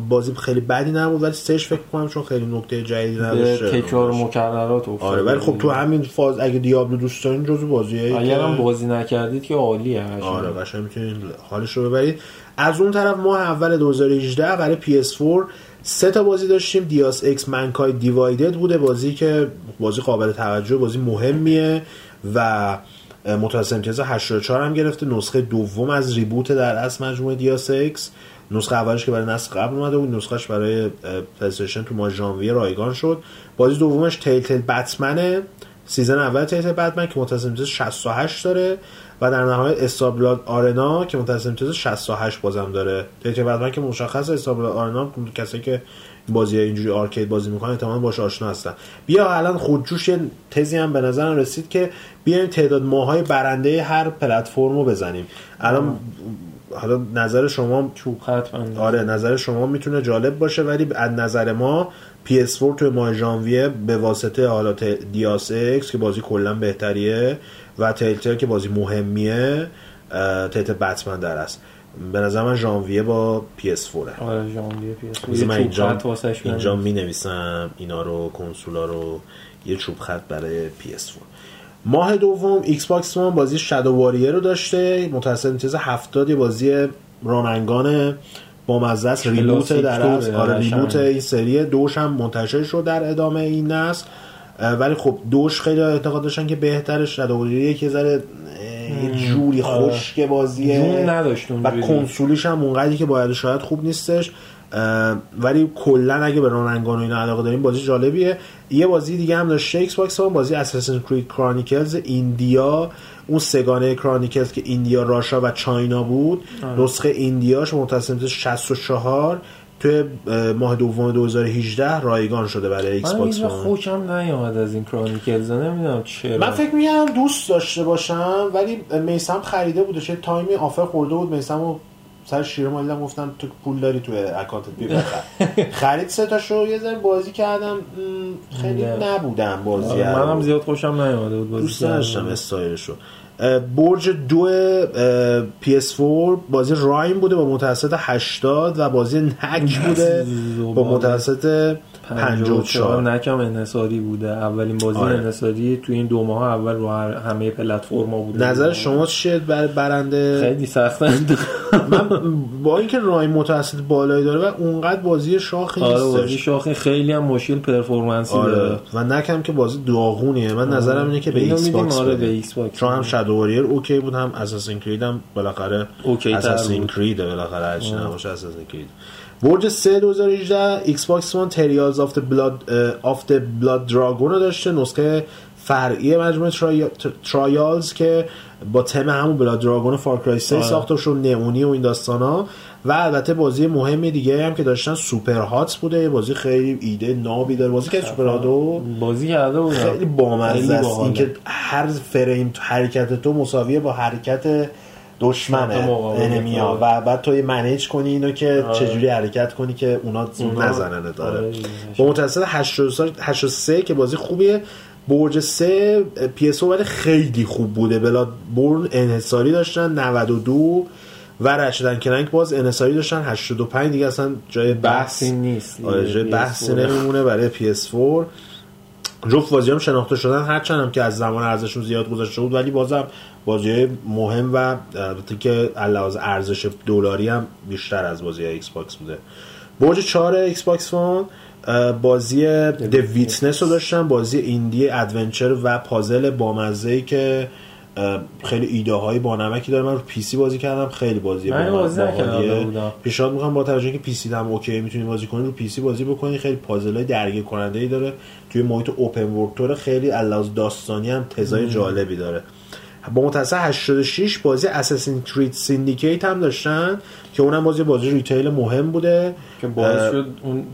بازی خیلی بدی نبود ولی سهش فکر کنم چون خیلی نکته جدیدی نداشته تکرار مکررات آره ولی خب تو همین فاز اگه دیابلو دوست دارین جزو بازیه اگه هم بازی نکردید که عالیه آره قشنگ. می‌تونید حالش رو ببرید. از اون طرف ماه اول 2018 برای PS4 سه تا بازی داشتیم. Deus Ex Mankind Divided بوده. بازی که بازی قابل توجه بازی مهمیه و متوسط امتیاز 84 هم گرفته. نسخه دوم از reboot در اصل مجموعه Deus Ex نسخه اولش که برای نسل قبل اومده بود. نسخهش برای PlayStation تو ماه ژانویه رایگان شد. بازی دومش Telltale Batman ه season اول Telltale Batman که متوسط امتیاز 68 داره. و در نهایت StarBlood Arena که متوسط امتیاز 68 بازم داره. تیتر بعد که مشخص StarBlood Arena کسایی که بازی اینجوری arcade بازی می‌کنن احتمالاً باش آشنا هستن. بیا الان خودجوش یه تزی هم به نظرم رسید که بیایم تعداد ماهای برنده هر پلتفرم رو بزنیم. الان حالا نظر شما چوب آره نظر شما می‌تونه جالب باشه ولی از نظر ما PS4 توی ماه ژانویه به واسطه حالات Deus Ex که بازی کلا بهتریه و Telltale که بازی مهمیه Telltale Batman در است. به نظر من ژانویه با PS4 آره ژانویه PS4 من اینجا, اینجا می نویسم اینا رو کنسولا رو یه چوب خط برای PS4 ماه دوم Xbox One بازی Shadow Warrior رو داشته. متوسط امتیاز 70 بازی run and gun با مزه reboot در از آره reboot این سری دوش هم منتشر شد در ادامه این نسل. ولی خب دوش خیلی اعتقاد داشتن که بهترش Shadow یکی ذره یه جوری آره. خشک بازیه. جون نداشت و کنسولیش هم اونقدری که باید شاید خوب نیستش. ولی کلا اگه به run and gun و اینا علاقه داریم بازی جالبیه. یه بازی دیگه هم داشته Xbox هم بازی Assassin's Creed Chronicles India اون سه‌گانه Chronicles که India Russia و China بود. آه. نسخه India ش متوسط 64 توی ماه دوم 2018 رایگان شده برای Xbox من خوشم نیومد از این Chronicles نمی‌دونم چرا. من فکر می‌کنم دوست داشته باشم ولی میسم خریده بوده چه time ی offer خورده بود. میسم سر شیر مالیدم گفتم تو پول داری تو account ت بی خرید سه تا شو یه ذره بازی کردم. خیلی نبودم بازی آره، منم زیاد خوشم نیومده بود بازی دوست داشتم استایلشو. برج دو PS4 بازی RiME بوده با متوسط 80 و بازی Knack بوده. با متوسط 54 Knack م انحصاری بوده. اولین بازی آره. انحصاری تو این دو ماه اول رو همه پلتفرما بوده. نظر شما چیه؟ برنده خیلی سخت من با اینکه RiME متوسط بالایی داره و اونقدر بازی شاخی آره بازی شاخی خیلی هم مشکل performance ی آره. داره و Knack م که بازی داغونیه. من آره. نظرم اینه که به Xbox آره به Xbox. چون هم Shadow Warrior OK بود هم Assassin's Creed هم بالاخره OK Assassin's Creed بالاخره هرچی نباشه Assassin's Creed برج 3 2018 Xbox One Trials of Blood of Blood Dragon رو داشته نسخه فرعی مجموعه Trials که با تم همون Blood Dragon Far Cry 3 ساخته شد نئونی و این داستانا. و البته بازی مهم دیگه هم که داشتن Superhot بوده بازی خیلی ایده نابی داره. بازی که Superhot و؟ بازی کرده بود خیلی بامزه است. اینکه هر فریم حرکت تو مساویه با حرکت دشمنه enemy ا و بعد تو manage کنی اینو که. چجوری حرکت کنی که اونا نزننه داره. آره با متوسط 83 که بازی خوبیه. برج 3 PS ولی خیلی خوب بوده. Bloodborne انحصاری داشتن 92 و Ratchet and Clank باز انحصاری داشتن. 85 دیگه اصلا جای بحث. نیست آره جای بحثی نمیمونه برای PS4 جفت بازی هم شناخته شدن هرچند هم که از زمان ارزششون زیاد گذاشته بود ولی بازم بازی مهم و البته که علاوه ارزش دلاری هم بیشتر از بازی Xbox بوده. برج 4 Xbox One بازی The Witness رو داشتن بازی indie adventure و پازل بامزه ای که خیلی ایده هایی با نمکی داره من رو PC بازی کردم. خیلی بازی من بازی پیشنهاد می‌کنم با توجه که PC هم OK می‌تونی بازی کنی رو PC بازی بکنی. خیلی پازل های درگیر کننده ای داره. توی محیط open world خیلی علاوه داستانی هم تزای جالبی داره. با متوسط 86 بازی Assassin's Creed Syndicate هم داشتن که اونم بازی بازی retail مهم بوده. که باعث شد اون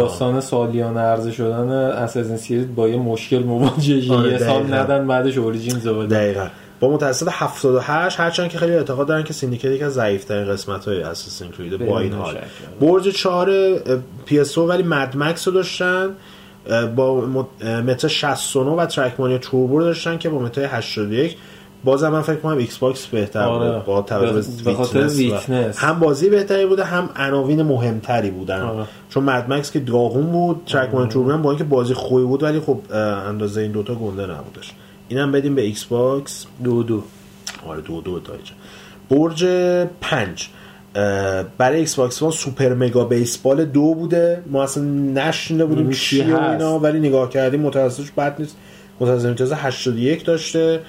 داستان سالیانه عرضه شدن Assassin's Creed با یه مشکل مواجه آره یه سال ندادن بعدش Origins زود دقیقاً. با متوسط 78 هرچند که خیلی اعتقاد دارن که Syndicate یکی از ضعیف‌ترین قسمت های Assassin's Creed با این حال. برج 4 PS ولی Mad Max رو داشتن با متا 69 و TrackMania Turbo داشتن که با متا 81 بازم من فکر کنم Xbox بهتر آره. بود با توجه به خاطر Witness هم بازی بهتری بوده هم عناوین مهمتری بودن. آره. چون Mad Max که داغون بود TrackMania با اینکه بازی خوبی بود ولی خب اندازه این دوتا گنده نبودش. اینم بدیم به Xbox دو دو. آره دو دو تایجه برج پنج. برای Xbox One Super Mega Baseball دو بوده. ما اصلا نشنده بودیم چیه اینا ولی نگاه کردیم متوسطش بد نیست. امتیاز 81 داشته.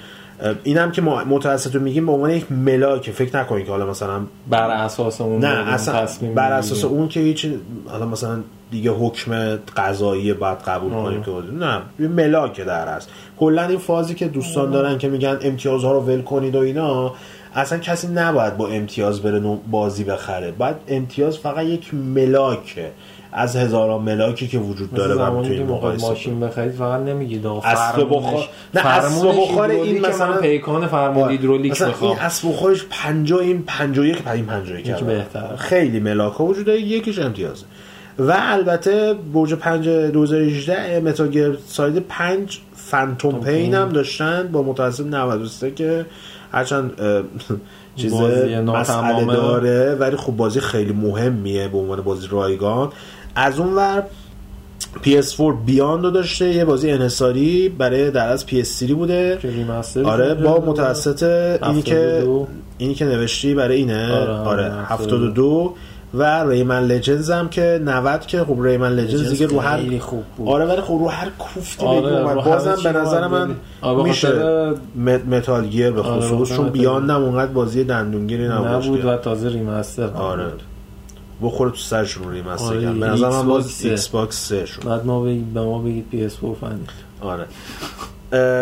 اینم که ما متوسط میگیم به عنوان یک ملاک فکر نکنید که حالا مثلا بر اساس اون نه اصلا بر اساس اون که هیچ حالا مثلا دیگه حکم قضایی باید قبول کنیم که نه یه ملاک در هست کلا این فازی که دوستان دارن که میگن امتیازها رو ول کنید و اینا اصلا کسی نباید با امتیاز بره بازی بخره. بعد امتیاز فقط یک ملاکه. از هزاران ملاکی که وجود داره و می‌تونی مقایسه ماشین بخرید فقط نمیگید اصل بخار نه اصل بخار این مثلا پیکان فرمون هیدرولیک مثلا این اصل بخارش 50 این 51 این 51 بهتر خیلی ملاک وجود داره یکیش امتیازه. و البته برج 5 2018 متاگر ساید 5 فانتوم پین هم داشتن با متوسط 93 که هرچند چیز مسئله داره ولی خب بازی خیلی مهمیه به عنوان بازی رایگان. از اون ور PS4 بیاند رو داشته یه بازی انحصاری برای در از PS3 بوده. آره با متوسط اینی که اینی که نوشتی برای اینه. آره, آره 72 و ریمن لجنز هم که 90 که خب ریمن لجنز دیگه رو هر خوب بود. آره ولی خب رو هر کوفتی آره بازم به نظر من آره میشه Metal Gear به آره، خصوص آره چون Beyond م اونقدر بازی دندونگیری نبود. نبود و تازه remaster آره. بخوره تو سرشون remaster آره به نظر من باز Xbox 3 شد. بعد ما بگید به ما بگید PS4 فنی آره.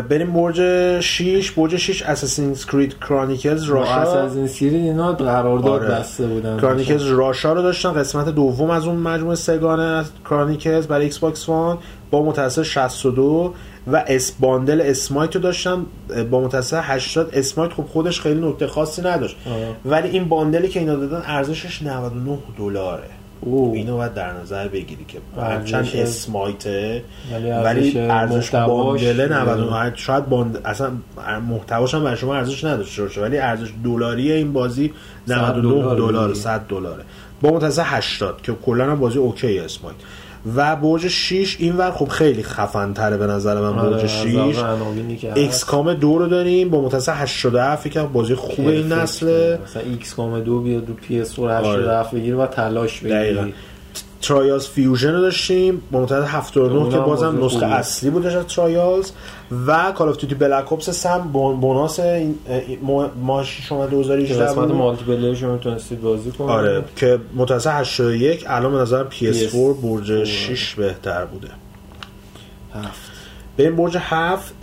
بریم برج 6 برج 6 Assassin's Creed Chronicles Russia. Assassin's Creed اینا قرارداد آره. بسته بودن. Chronicles Russia رو داشتن. قسمت دوم از اون مجموعه سگانه Chronicles برای Xbox One با متوسط 62 و اس bundle Smite رو داشتن با متوسط 80 Smite خب خودش خیلی نکته خاصی نداشت. آه. ولی این bundle ی که اینا دادن ارزشش 99 دلاره. او. اینو باید در نظر بگیری که چند Smite ه ولی ارزش bundle ه 99 شاید bundle اصلا محتواش هم برای شما ارزش نداشته باشه ولی ارزش دلاری این بازی 99 دلار 100 دلاره. با متوسط 80 که کلا هم بازی OK Smite. و برج 6 این ور خب خیلی خفن تره به نظر من برج 6 XCOM دو رو داریم با متوسط 87 فکر بازی خوب این نسله مثلا X COM دو بیاد رو PS 87 بگیره و تلاش بگیری. Trials Fusion رو داشتیم با متوسط 79 که بازم نسخه اصلی بودش از Trials و Call of Duty Black Ops هم bonus ماه شما 2018 قسمت multi player ش رو می‌تونستید بازی کنید. آره که متوسط 81 الان به نظر PS4 برج 6 بهتر بوده. هفت. بریم برج 7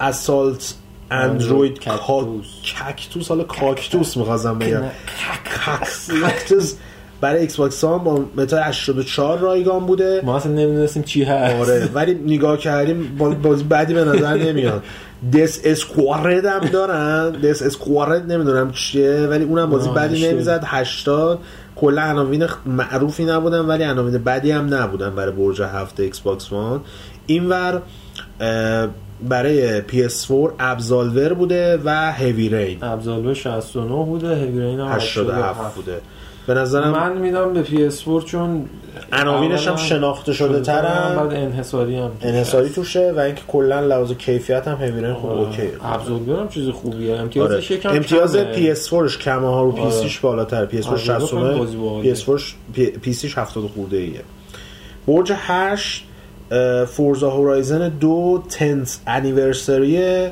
Assault Android Cactus حالا Cactus می‌خواستم بگم. Cactus برای Xbox با متا 84 رایگان بوده. ما اصلا نمی‌دونستیم چی هست. آره ولی نگاه کردیم بازی بعدی به نظر نمیاد. Death Squared هم دارن. Death Squared نمی‌دونم چیه ولی اونم بازی بدی نمی‌زد. 80 کلا عناوین معروفی نبودن ولی عناوین بدی هم نبودن برای برج هفته Xbox One اینور برای PS4 Absolver بوده و Heavy Rain Absolver 69 بوده Heavy Rain 87 بوده. به نظرم من میدم به PS4 چون عناوینش هم شناخته شده ترن. بعد انحصاری هم انحصاری توشه و اینکه کلا لحاظ کیفیت هم Heavy Rain خوب آره. اوکی Absolver هم چیز خوبیه. امتیازش آره. امتیاز PS4ش کمه ها رو آره. PS4 بالاتر. PS4 69 PS4 PC 70 خورده ایه برج 8 Forza Horizon دو 10th Anniversary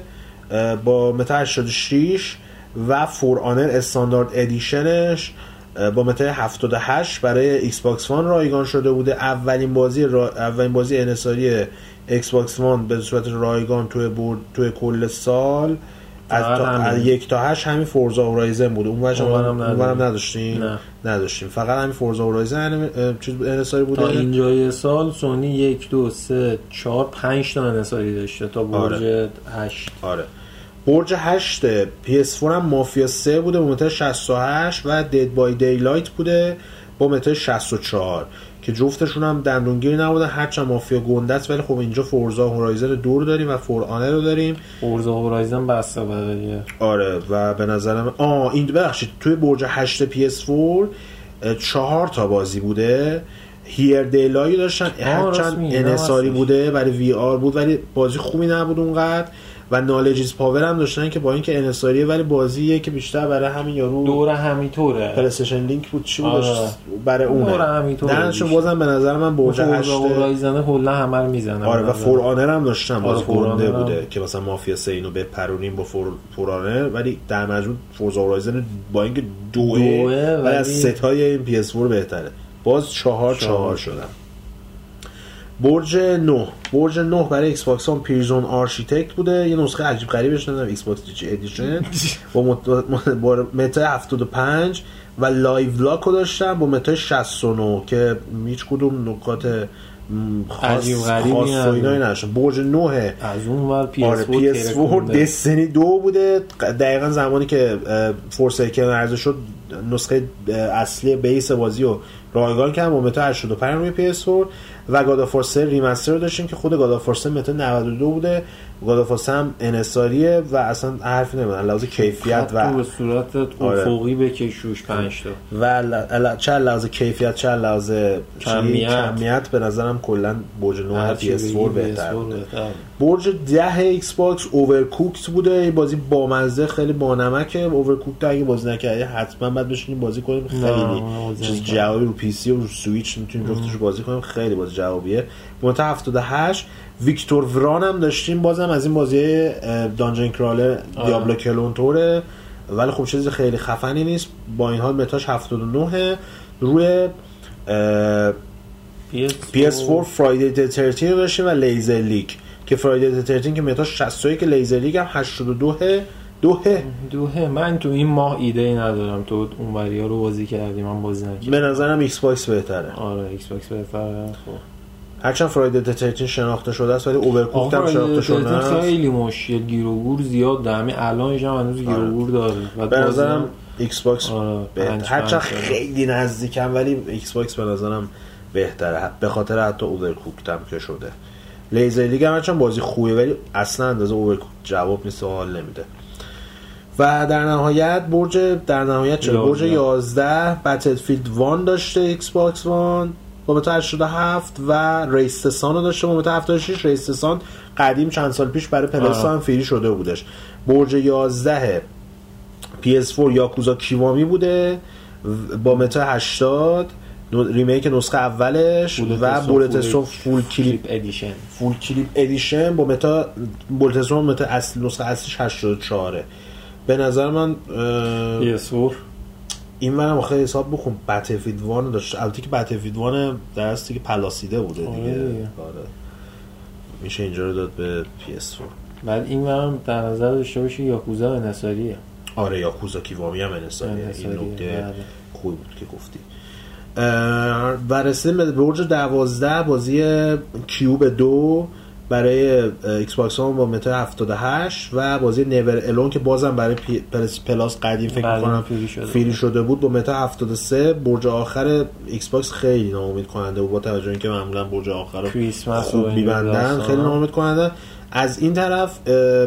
با متا 86 و For Honor Standard Edition ش. با متای 78 برای Xbox One رایگان شده بوده. اولین بازی را... اولین بازی انحصاری Xbox One به صورت رایگان توی برد توی کل سال. از, تا... از یک تا هشت همین Forza Horizon بوده. اون وجه اونورم نداشتیم نه. نداشتیم فقط همین Forza Horizon چیز انحصاری بوده؟ تا اینجای سال سونی یک دو سه چهار پنج تا انحصاری داشته تا برج آره. هشت. آره. برج 8 PS4 هم Mafia 3 بوده با متا 68 و Dead by Daylight بوده با متا 64 که جفتشون هم دندونگیری نبودن هرچند Mafia گنده است ولی خب اینجا Forza Horizon دو رو داریم و For Honor رو داریم. Forza Horizon بسته دیگه آره و به نظرم آه این ببخشید توی برج 8 PS4 چهار تا بازی بوده. Here They Lie داشتن هرچند انحصاری بوده ولی VR بود ولی بازی خوبی نبود اونقدر. و Knowledge Is Power هم داشتن که با اینکه انحصاریه ولی بازیه که بیشتر برای همین یارو دورهمی‌طوره. PlayStation Link بود. چی بود؟ آره. برای اونه. دورهمی‌طوره. درنشون بازم به نظر من برج 8 Horizon کلا همه رو می‌زنه آره و For Honor هم داشتن. باز آره بوده که مثلا Mafia 3 اینو بپرونیم با For For Honor ولی در مجموع Forza Horizon با اینکه دوه ولی از ستای این PS4 بهتره. باز چهار. چهار شدن. برج 9 برج 9 برای Xbox هم Prison Architect بوده. یه نسخه عجیب غریبش نمی‌دونم Xbox Edition با متا 75 و Livelock رو داشتن با متا 69 که هیچ کدوم نکات خاص خاص و اینایی برج 9 از اون ور PS4 Destiny دو بوده. دقیقا زمانی که Forsaken عرضه شد نسخه اصلی base بازی رو رایگان کردن با متا 85 روی PS4 و God 3 Remaster رو داشتیم که خود God 3 متا 92 بوده. God هم انحصاریه و اصلا حرفی نمی‌دونم لحاظ کیفیت و به صورت آره. افقی بکشوش 5 تا. و چه لحاظ کیفیت چه لحاظ کمیت. کمیت به نظرم کلا برج 9 PS4 بهتر برج 10 Xbox Overcooked بوده بازی بامزه خیلی بانمکه. Overcooked اگه بازی نکردی حتما بعد بشینیم بازی کنیم. خیلی چیز جوابی رو PC و رو سویچ می‌تونیم جفتش بازی کنیم. خیلی بازی جوابیه. متا 78 Victor Vran هم داشتیم بازم از این بازی dungeon crawler Diablo clone طوره. ولی خب چیز خیلی خفنی نیست. با این حال متاش 79 روی PS4 Friday 13 داشتیم و Laser League. که Friday 13 که متاش 61 که Laser League هم 82 دوهه. دوهه. من تو این ماه ایده ای ندارم. تو اون ها رو بازی کردی من بازی نکردم. به نظرم Xbox بهتره. آره Xbox بهتره. خب. هرچند Friday the 13th شناخته شده است ولی Overcooked هم شناخته شده است. خیلی مشکل گیروگور زیاد داره همین الانش هم هنوز آره. گیر و گور داره. و به نظرم Xbox آره، هرچند خیلی نزدیکم ولی Xbox به نظرم بهتره. به خاطر حتی Overcooked هم که شده. Laser League هم هرچند بازی خوبه ولی اصلا اندازه Overcooked جواب نیست و حال نمیده. و در نهایت برج در نهایت چه؟ برج 11 Battlefield One داشته Xbox 1 با متا 87 و Race the Sun رو داشته با متا 76 Race the Sun قدیم چند سال پیش برای Plus هم free شده بودش. برج 11 PS4 Yakuza Kiwami بوده. با متا 80 remake نسخه اولش و Bulletstorm Full Clip Edition. Full Clip Edition با متا Bulletstorm متا اصل نسخه اصلیش 84 به نظر من این منم آخه حساب بخون. بتفید وان داشت. البته که بتفید وان درستی که پلاسیده بوده دیگه. آره. میشه اینجا رو داد به PS4 بعد این منم در نظر داشته باشی یاکوزا انصاریه آره یاکوزا کیوامی هم انصاریه این نکته بله. خوبی بود که گفتی. و رسیدیم به برج دوازده بازی کیوب دو. برای ایکس باکس با متا 78 و بازی نیور الون که بازم برای Plus قدیم فکر می‌کنم free شده. بود. با متا 73 برج آخر Xbox خیلی ناامید کننده بود. با توجه اینکه معمولا برج آخر رو خوب می‌بندن خیلی ناامید کننده. از این طرف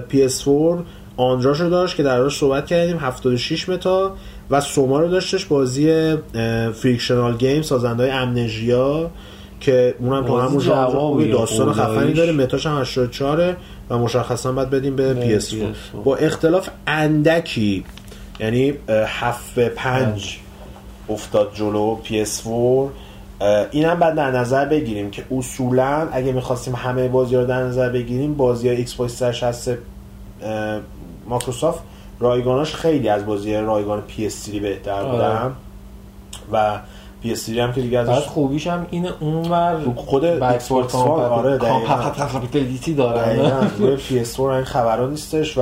PS4 Onrush و داشت که درش صحبت کردیم 76 متا و Soma رو داشتش بازی Frictional Games سازنده های Amnesia. که اونم تو همون جواب داستان خفنی داره متاش هم 84 و مشخصا باید بدیم به PS4 با اختلاف اندکی یعنی 7 به 5 افتاد جلو PS4 این بعد در نظر بگیریم که اصولا اگه می‌خواستیم همه بازی رو در نظر بگیریم بازی های Xbox 360 مایکروسافت رایگاناش خیلی از بازی رایگان PS3 بهتر بودن. آره. و PS هم که دیگه ازش خوبیش هم اینه اونور خود Xbox آره compatibility داره روی PS این خبرا نیستش و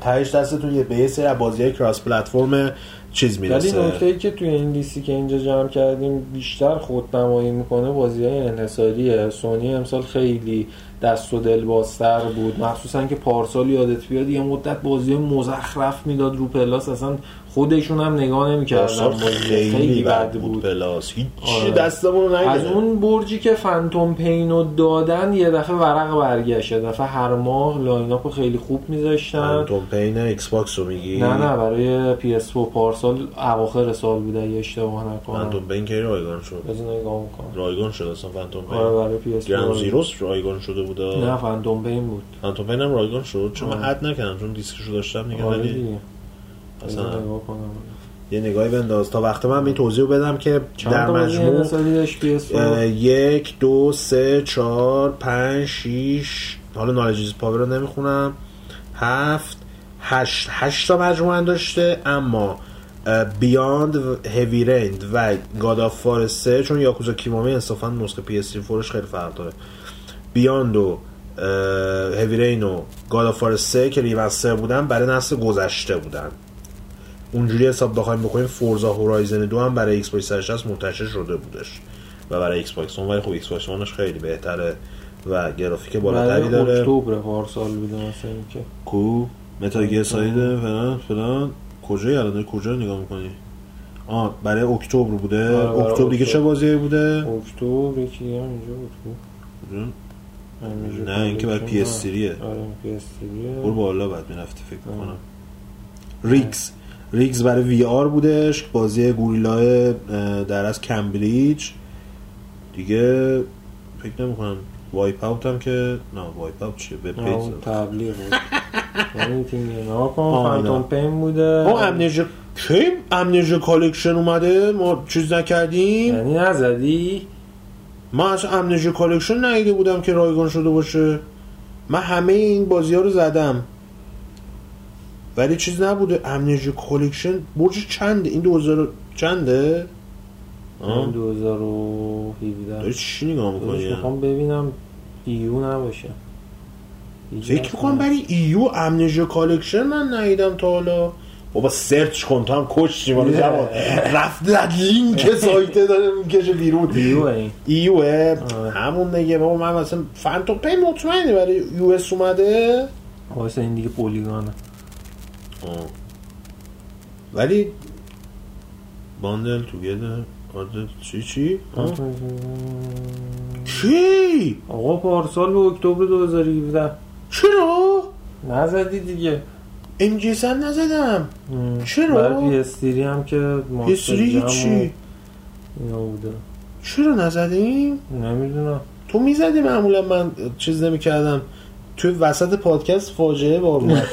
تهش دستتون یه به یه سری بازی cross platform چیز می‌رسه. ولی نکته ای که توی این لیستی که اینجا جمع کردیم بیشتر خودنمایی می‌کنه بازی های انحصاریه سونی امسال خیلی دست و دل بازتر بود. مخصوصا که پارسال یادت بیاد یه مدت بازی مزخرف می‌داد رو Plus اصلا خودشون هم نگاه نمی‌کردن. خیلی, خیلی بد بود Plus هیچ آره. دستمون از اون برجی که Phantom Pain و دادن یه دفعه ورق برگشت. یه دفعه هر ماه lineup خیلی خوب میذاشتن. Phantom Pain Xbox رو میگی؟ نه نه برای PS 4 پارسال اواخر سال بوده یه اشتباه نکنم. Phantom Pain که رایگان شد؟ بزن نگاه کنم رایگان شد اصلا Phantom Pain. آره برای PS Ground Zeroes رایگان شده بود؟ نه Phantom Pain بود. Phantom Pain هم رایگان شد؟ چون من add نکردم چون دیسکشو داشتم دیگه آره ولی اصلا یه نگاهی بنداز. تا وقت من می توضیح بدم که در مجموع یک دو سه چهار پنج شیش حالا Knowledge Is Power رو نمی‌خونم. هفت هشت. هشت تا مجموعه داشته اما Beyond Heavy Rain و God of War 3 چون Yakuza Kiwami انصافا نسخه PS4 ش خیلی فرق داره. Beyond و Heavy Rain و God of War 3 که remaster بودن برای نسل گذشته بودن. اونجوری حساب بخوایم بکنیم Forza Horizon دو هم برای Xbox 360 منتشر شده بودش و برای Xbox ولی خب Xbox خیلی بهتره و گرافیک بالاتری داره. اکتبر پارسال بوده مثلا که کو؟ Metal Gear Solid فلان فلان. کجایی الان؟ کجا نگاه می‌کنی؟ آه برای اکتبر بوده. آره اکتبر دیگه چه بازی بوده؟ اکتبر یکی دیگه اینجا بود نه اینکه برای پی اس 3 آره پی اس 3 برو بالا بعد می‌رفتی فکر کنم ریکس ریکس برای وی آر بودش بازی گوریلا در از کمبریج. دیگه فکر نمی کنم وایپ اوت هم که نه وایپ اوت چیه؟ وب پیج تبلیغ. فانتوم پین بوده. او امنیجا کی امنیجا کالکشن اومده؟ ما چیز نکردیم. یعنی نزدی؟ ما از Amnesia Collection ندیده بودم که رایگان شده باشه. من همه این بازی ها رو زدم. ولی چیز نبوده. Amnesia Collection برج چنده؟ این 2000 چنده؟ این 2017 داری چی نگاه می‌کنی؟ می‌خوام ببینم. EU نباشه. فکر می‌کنم برای EU Amnesia Collection من ندیدم تا حالا. بابا search کن تو هم کشتی مالو جوان رفت لینک سایت داره می‌کشه بیرون. ایو این ایو همون دیگه. بابا من مثلا فانتوم پی مطمئنی برای یو اس اومده؟ واسه این دیگه پولیگانه. ولی باندل توگیدر آره چی چی؟ چی؟ آقا پارسال به اکتبر 2017 چرا؟ نزدی دیگه ام جی نزدم چرا؟ برای پی استیری هم که پی استیری چی؟ اینا بوده چرا نزدیم؟ نمی‌دونم تو می‌زدی معمولا من چیز نمی کردم توی وسط پادکست فاجعه بار اومد.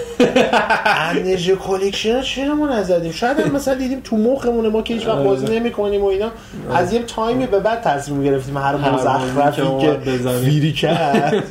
انرژی کلکشن چرا ما نزدیم؟ شاید هم مثلا دیدیم تو مخمونه ما که هیچ وقت بازی نمی کنیم و اینا. از یه تایمی به بعد تصمیم گرفتیم هر مزخرفی که فیری کرد.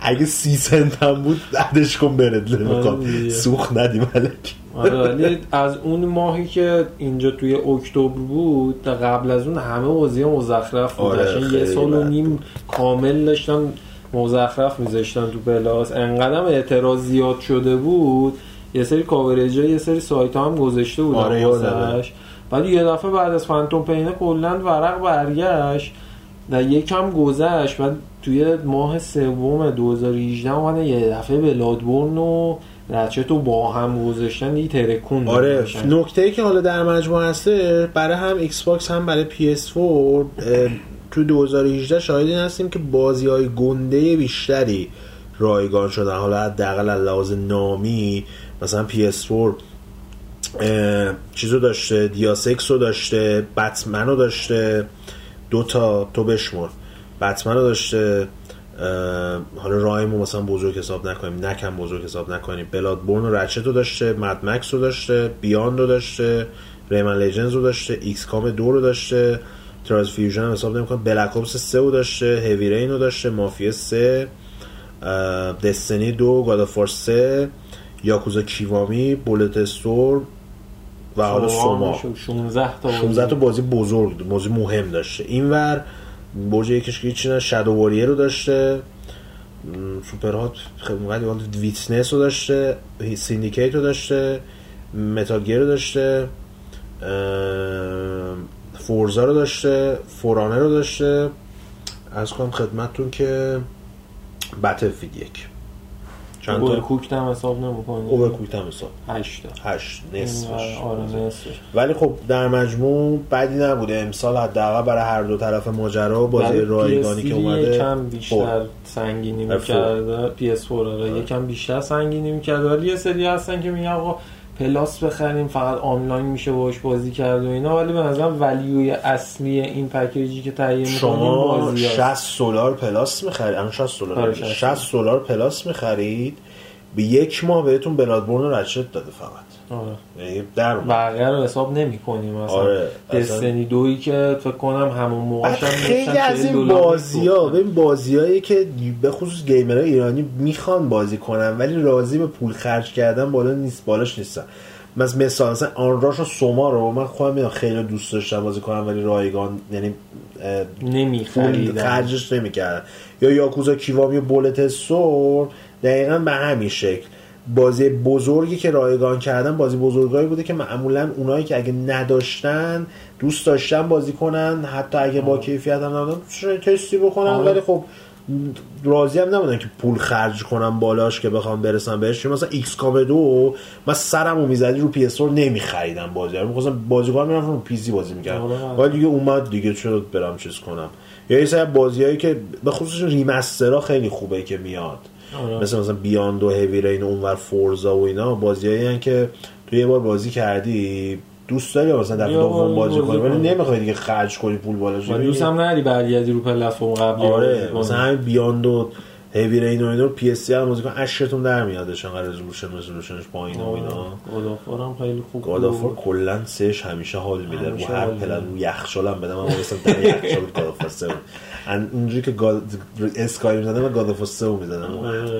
اگه سی سنت هم بود بعدش کن برد نمیکن سوخ ندیم علک ولی از اون ماهی که اینجا توی اکتبر بود قبل از اون همه بازی مزخرف بود. آره یه سال و نیم کامل داشتن مزخرف میذاشتن تو پلاس. انقدر اعتراض زیاد شده بود. یه سری کاوریج یه سری سایت هم گذاشته بودن آره بعد یه دفعه بعد از فانتوم پینه کلا ورق برگشت. و یکم گذشت. بعد توی ماه سوم 2018 اومدن یه دفعه Bloodborne و Ratchet رو با هم گذاشتن. دیگه ترکون آره نکته ای که حالا در مجموعه هسته برای هم Xbox هم برای PS4 تو 2018 شاهدین هستیم که بازی های گنده بیشتری رایگان شدن. حالا حداقل لحاظ نامی مثلا PS4 چیزو داشته Deus Ex رو داشته بتمن رو داشته دوتا تو بشمر. بتمن رو داشته حالا Rime و مثلا بزرگ حساب نکنیم نکم بزرگ حساب نکنیم. Bloodborne و Ratchet رو داشته Mad Max رو داشته Beyond رو داشته Rayman Legends رو داشته XCOM دو رو داشته. Trials Fusion هم حساب نمی‌کنم. Black Ops 3 رو داشته Heavy Rain رو داشته Mafia 3 Destiny دو God of War 3 Yakuza Kiwami Bulletstorm و حالا سوما. 16 تا 16 تا بازی بزرگ بازی مهم داشته. اینور برج یکیش که چیزی Shadow Warrior رو داشته. Superhot خیلی ولی Witness رو داشته Syndicate رو داشته متال رو داشته. Forza رو داشته For Honor رو داشته. عرض کنم خدمتتون که Battlefield یک. چند تا؟ Cooked هم حساب نمی‌کنی؟ Overcooked هم حساب. 8 8 نصفش آره نصفش. ولی خب در مجموع بدی نبوده. امسال حداقل برای هر دو طرف ماجرا بازی رایگانی که اومده یکم بیشتر سنگینی می‌کرده PS4 آره یکم بیشتر سنگینی می‌کرده ولی یه سری هستن که میگن آقا Plus بخریم فقط آنلاین میشه باش بازی کرد و اینا. ولی به نظرم value ی اصلی این پکیجی که تهیه می‌کنیم شما 60 دلار Plus می‌خرید. الان 60 دلار 60 دلار. Plus می‌خرید. به یک ماه بهتون بلادبورن رو رچت داده فقط. آره. یعنی در بقیه رو حساب نمی کنیم. مثلا آره. دستنی دویی که فکر کنم همون موقع خیلی از این بازی ها ببین بازی هایی که به خصوص گیمرهای ایرانی می‌خوان بازی کنن ولی راضی به پول خرج کردن بالا نیست بالاش نیستن. مثلا مثلا مثلا آنراش و سوما رو من خودم خیلی دوست داشتم بازی کنم ولی رایگان یعنی نمیخریدن. خرجش نمی‌کردن. یا Yakuza Kiwami و Bulletstorm دقیقا به همین شکل. بازی بزرگی که رایگان کردن بازی بزرگایی بوده که معمولا اونایی که اگه نداشتن دوست داشتن بازی کنن حتی اگه با کیفیت هم نبودن تستی بکنن. ولی خب راضی هم نبودن که پول خرج کنم بالاش که بخوام برسم بهش. مثلا XCOM دو من سرمو می‌زدی رو PS نمیخریدم بازی. رو می‌خواستم بازی کنم می‌رفتم رو PC بازی می‌کردم. ولی دیگه اومد دیگه چرا برم چیز کنم؟ یا یه سری بازیایی که به خصوص remaster ها خیلی خوبه که میاد. آره. مثل مثلا Beyond و Heavy Rain و اونور Forza و اینا بازیایی که تو یه بار بازی کردی دوست داری مثلا دفعه دوم بازی کنی؟ ولی نمی‌خوای دیگه خرج کنی پول بالاش. دوست هم نداری برگردی رو پلتفرم قبلی آره مثلا همین Beyond و Heavy Rain و اینا رو PS3 هم بازی کن. اشتون در میادش انقدر رزولوشن رزولوشنش پایین و اینا. God of War هم خیلی خوب God of War کلا سهش همیشه حال میده. رو هر پلن رو یخچال هم بدم من مثلا در یخچال God of War سه اونجوری که God اسکای می‌زدم و God of 3 می‌زدم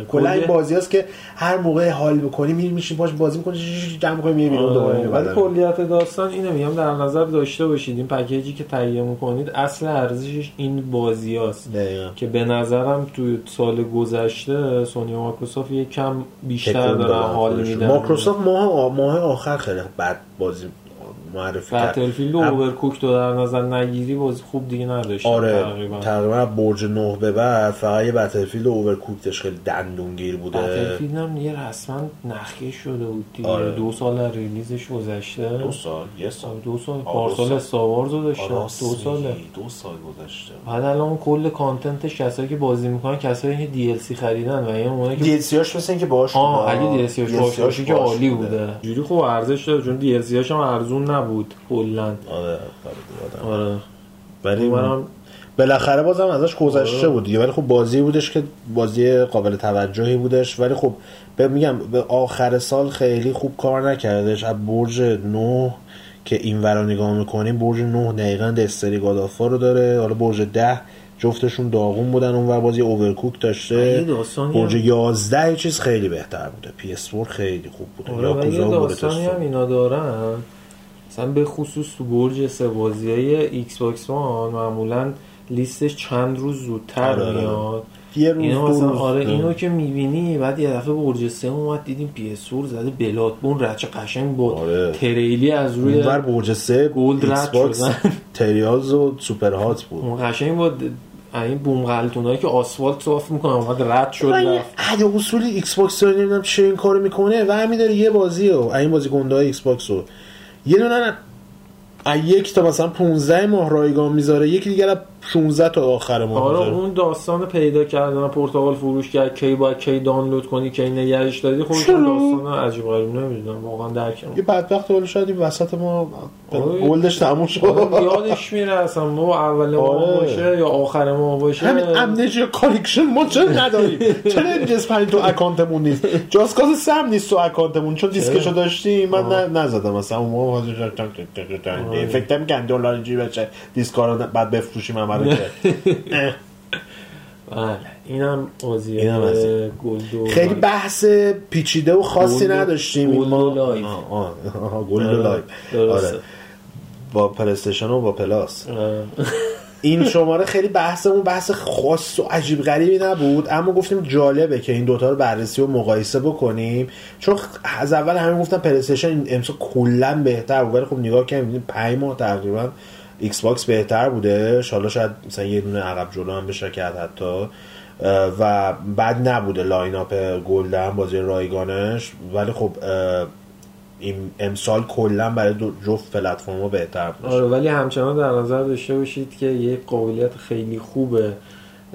کلا این بازی هست که هر موقع حال بکنی میری میشینی باش بازی می‌کنی جمع می‌کنی میری بیرون دوباره ولی کلیت داستان اینو میگم در نظر داشته باشید این پکیجی که تهیه می‌کنید اصل ارزشش این بازی هست که به نظرم تو سال گذشته سونی و مایکروسافت یک کم بیشتر دارن حال میدن. مایکروسافت ماه ماه آخر خیلی بد بازی معرفی کرد. Battlefield Overcooked تو در نظر نگیری بازی خوب دیگه نداشت. آره تقریبا. برج 9 به بعد فقط یه Battlefield و Overcooked داشت. خیلی دندونگیر بوده. Battlefield هم یه رسما نخیه شده بود دیگه. آره. دو سال release ش گذشته. دو سال یه سال. دو سال. پارسال Star Wars داشته. دو سال دو سال گذشته. بعد الان کل content ش کسایی که بازی می‌کنن کسایی که DLC خریدن و این اونه که DLC هاش مثل اینکه باهاش آه اگه DLC هاش باشه که عالی بوده. جوری خوب ارزش داره چون DLC هاش هم ارزون نبود کلا آره آره. ولی منم بالاخره بازم ازش گذشته آره. بود دیگه. ولی خب بازی بودش که بازی قابل توجهی بودش. ولی خب میگم به آخر سال خیلی خوب کار نکردش. از برج 9 که این ورا نگاه می‌کنیم برج 9 دقیقا دستری گادافا رو داره. حالا برج 10 جفتشون داغون بودن. اون بازی اوورکوک داشته. برج 11 یه چیز خیلی بهتر بوده. پی اس خیلی خوب بوده. آره یا داستانی هم اینا دارن. مثلا به خصوص تو برج سه بازی های Xbox One معمولا لیستش چند روز زودتر آره, آره. میاد. یه روز اینو مثلا آره اینو که می‌بینی بعد یه دفعه برج سه اومد دیدیم PS زده Bloodborne Ratchet قشنگ بود آره. تریلی از روی اونور برج سه Gold رد شدن. Trials و Superhot بود. اون قشنگ بود این بوم غلطونایی که آسفالت صاف می‌کنه اومد رد شد رفت. اصولی Xbox نمی‌دونم چه این کارو می‌کنه و همین داره یه بازی و این بازی گنده Xbox رو. یه دونه یک تا مثلا 15 ماه رایگان می‌ذاره یکی دیگه 16 تا آخر ماه آره اون داستان پیدا کردن پورتال فروش کرد کی باید کی دانلود کنی کی نگهش دادی خب داستان عجیب غریب نمی‌دونم واقعا درک یه بدبخت ولی شاید این وسط ما آره. گلدش تموم شد. آره، یادش میره اصلا ما اول ما آره. باشه یا آخر ما باشه؟ همین امنیج کالکشن ما چرا نداریم؟ چرا اینجاست پنج تو اکانتمون نیست؟ جاسکاز سم نیست تو اکانتمون چون دیسکشو داشتیم من نزدم مثلا اون موقع فکر کنم دلار بچه دیسکارو بعد بفروشیم عملو بله اینم Gold و. خیلی بحث پیچیده و خاصی نداشتیم. Gold و Live Gold و Live آره. با PlayStation و با Plus. این شماره خیلی بحثمون بحث خاص و عجیب غریبی نبود اما گفتیم جالبه که این دوتا رو بررسی و مقایسه بکنیم. چون از اول همین گفتم PlayStation امسال کلا بهتر بود ولی خب نگاه کنیم 5 ماه تقریبا Xbox بهتر بوده. حالا شاید مثلا یه دونه عقب جلو هم بشه کرد حتی. و بعد نبوده line up گلدن بازی رایگانش. ولی خب این امسال کلا برای دو جفت پلتفرم بهتر بود. آره ولی همچنان در نظر داشته باشید که یک قابلیت خیلی خوبه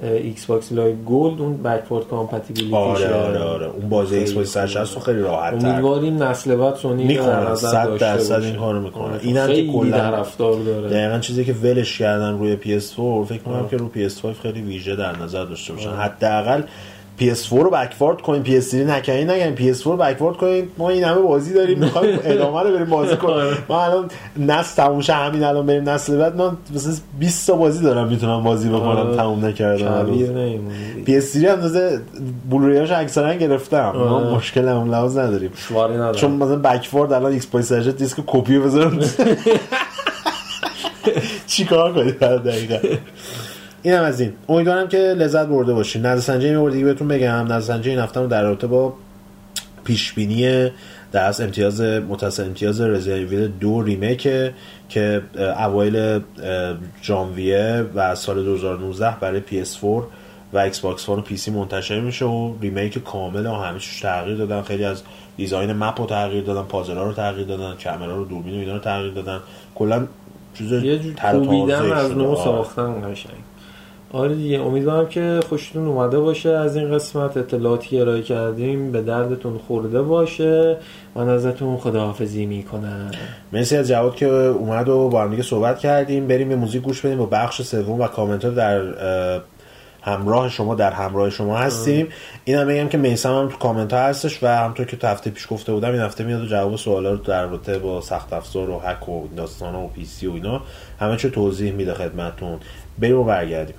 Xbox Live Gold اون backward compatibility آره آره آره. اون بازی Xbox 360 خیلی راحت تر. امیدواریم نسل بعد سونی می‌کنه 100 درصد این کارو می‌کنه. آره، این هم که کلا طرفدار داره. دقیقاً چیزی که ولش کردن روی PS4 فکر کنم که رو PS5 خیلی ویژه در نظر داشته باشن. حداقل PS4 رو backward کنیم PS3 نکنین نگیم PS4 رو backward کنیم. ما این همه بازی داریم می‌خوایم ادامه رو بریم بازی کنیم. آره. ما الان نسل تموم شه همین الان بریم نسل بعد. من مثلا 20 تا بازی دارم می‌تونم بازی بکنم آره. تموم نکردم. PS3 هم تازه Blu-ray هاش اکثرا گرفتم. ما آره. مشکل هم لحاظ نداریم. چون مثلا backward الان ایکس پای سرجت دیسک کپی بذارم. چیکار کنید دقیقا. اینم از این. امیدوارم که لذت برده باشین. نظر سنجی می دیگه بهتون بگم. نظر سنجی این هفته در رابطه با پیش بینی در از امتیاز متصل امتیاز رزیدنت دو Remake که اوایل ژانویه و سال 2019 برای PS4 و Xbox و PC منتشر میشه و remake کامل و همه تغییر دادن. خیلی از design map رو تغییر دادن پازل رو تغییر دادن کامرا رو دوربین و اینا رو تغییر دادن. کلا چیز یه جور از نو ساختن قشنگ. آره دیگه امیدوارم که خوشتون اومده باشه از این قسمت. اطلاعاتی ارائه کردیم به دردتون خورده باشه. من ازتون خداحافظی می‌کنم. مرسی از جواد که اومد و با هم دیگه صحبت کردیم. بریم به موزیک گوش بدیم با بخش سوم و کامنت در همراه شما در همراه شما هستیم. این هم بگم که میسم هم تو کامنت ها هستش و همطور که تو هفته پیش گفته بودم این هفته میاد و جواب سوالا رو در رابطه با سخت افزار و هک و داستان و PC و اینا همه چه توضیح میده خدمتتون بریم و برگردیم.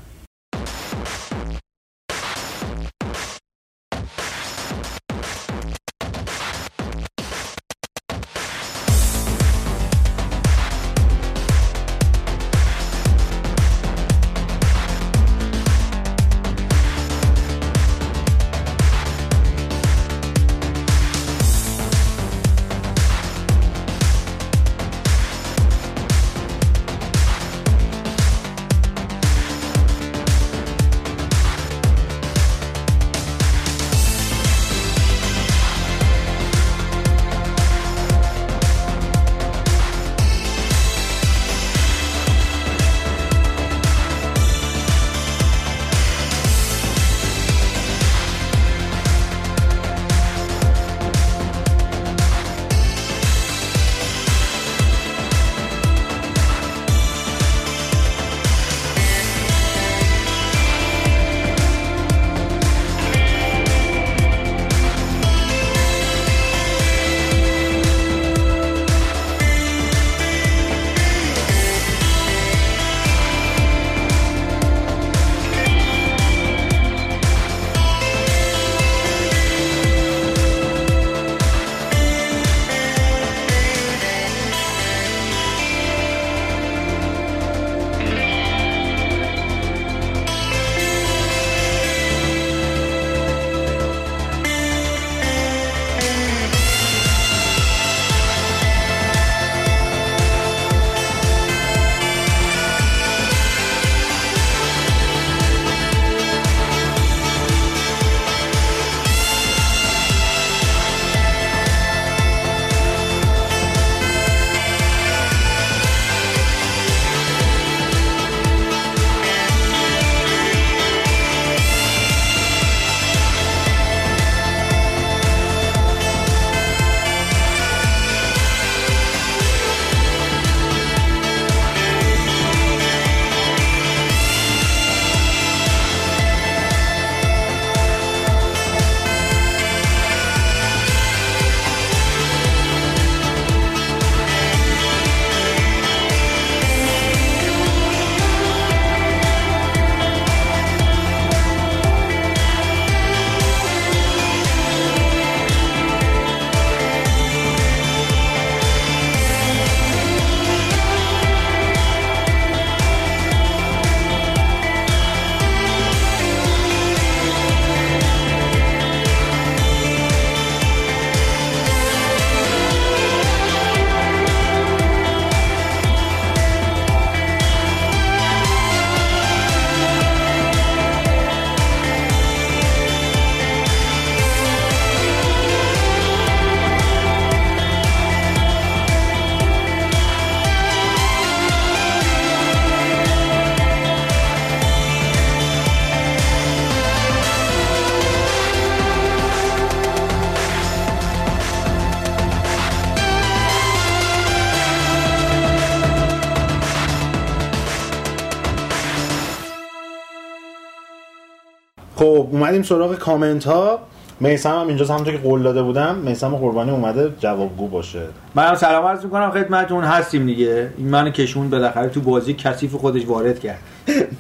اومدیم سراغ کامنت ها میسم هم اینجا همونطور که قول داده بودم. میسم قربانی اومده جوابگو باشه. منم سلام عرض می‌کنم خدمتتون. هستیم دیگه. این منو کشوند بالاخره تو بازی کثیف خودش وارد کرد.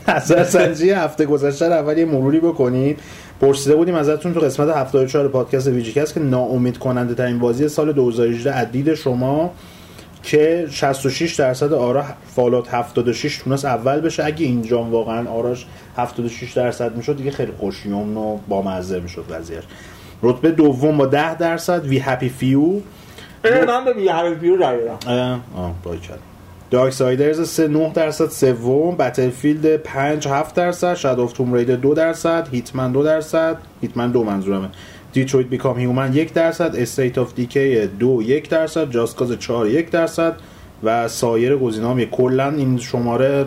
نظر سنجی هفته گذشته اول یه مروری بکنید. پرسیده بودیم ازتون تو قسمت 74 پادکست VGCAST که ناامید کننده ترین بازی سال 2018 از دید شما. که 66 درصد آرا Fallout 76 تونست اول بشه. اگه اینجا واقعا آراش 76 درصد می‌شد دیگه خیلی خوشیومن و بامزه می‌شد وضعیت. رتبه دوم با 10 درصد We Happy Few من به We Happy Few رای دادم. آه Darksiders 3 9 درصد سوم. Battlefield 5 7 درصد. Shadow of Tomb Raider 2 درصد. Hitman 2 درصد. Hitman دو منظورمه. Detroit Become Human 1 درصد State of Decay 2 1 درصد Just Cause 4 1 درصد و سایر گزینه‌ها کلا این شماره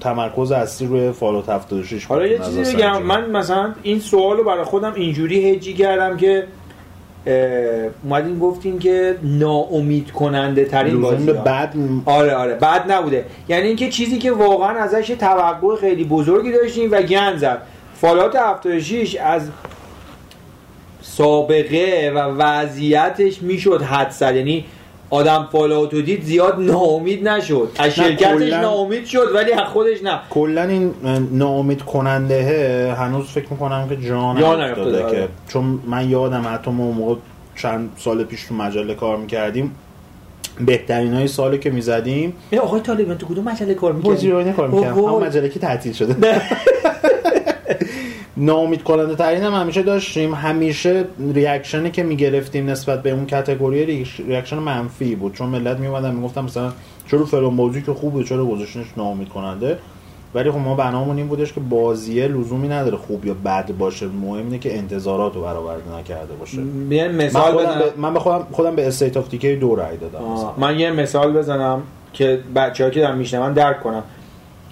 تمرکز اصلی روی فالوت 76 حالا یه چیزی بگم من مثلا این سوالو برای خودم اینجوری هجی کردم که اومدین گفتین که ناامید کننده ترین بازی بعد آره آره بعد نبوده. یعنی اینکه چیزی که واقعا ازش توقع خیلی بزرگی داشتیم و گن زد. فالات 76 از سابقه و وضعیتش می‌شد حد زد یعنی آدم فالاتو دید زیاد ناامید نشد. از شرکتش ناامید شد ولی از خودش نه. کلا این ناامید کننده هنوز فکر می‌کنم که جان که آره. چون من یادم حتی ما موقع چند سال پیش تو مجله کار می‌کردیم. بهترین های سالی که می‌زدیم. آقای طالبان تو کدوم مجله کار می‌کردیم کار می‌کردم. همون مجله که تعطیل شده. ناامید کننده ترین هم همیشه داشتیم. همیشه reaction ی که می‌گرفتیم نسبت به اون category reaction منفی بود. چون ملت میومدن می‌گفتن مثلا چرا فلان موضوعی که خوبه چرا گذاشتنش ناامید کننده؟ ولی خب ما بنامون این بودش که بازیه لزومی نداره خوب یا بد باشه. مهم اینه که انتظارات رو برآورده نکرده باشه. مثال من خودم, من به خودم, خودم به State of Decay دو رای دادم. من یه مثال بزنم که بچه‌ها که دارن میشنون درک کنم.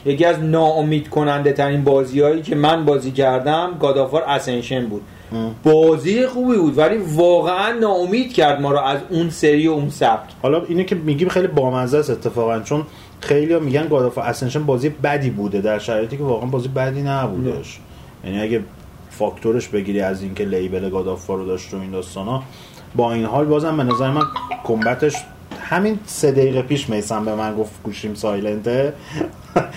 یکی از ناامید کننده ترین بازیهایی که من بازی کردم God of War Ascension بود. بازی خوبی بود ولی واقعا ناامید کرد ما رو از اون سری و اون سبک. حالا اینه که میگیم خیلی بامزه است اتفاقا چون خیلی میگن گادافار اسنشن بازی بدی بوده در شرایطی که واقعا بازی بدی نبودش. یعنی اگه فاکتورش بگیری از اینکه لیبل گادافار رو داشت و این داستانا با این حال بازم به نظر من کمبتش همین سه دقیقه پیش میسم به من گفت گوشیم سایلنته.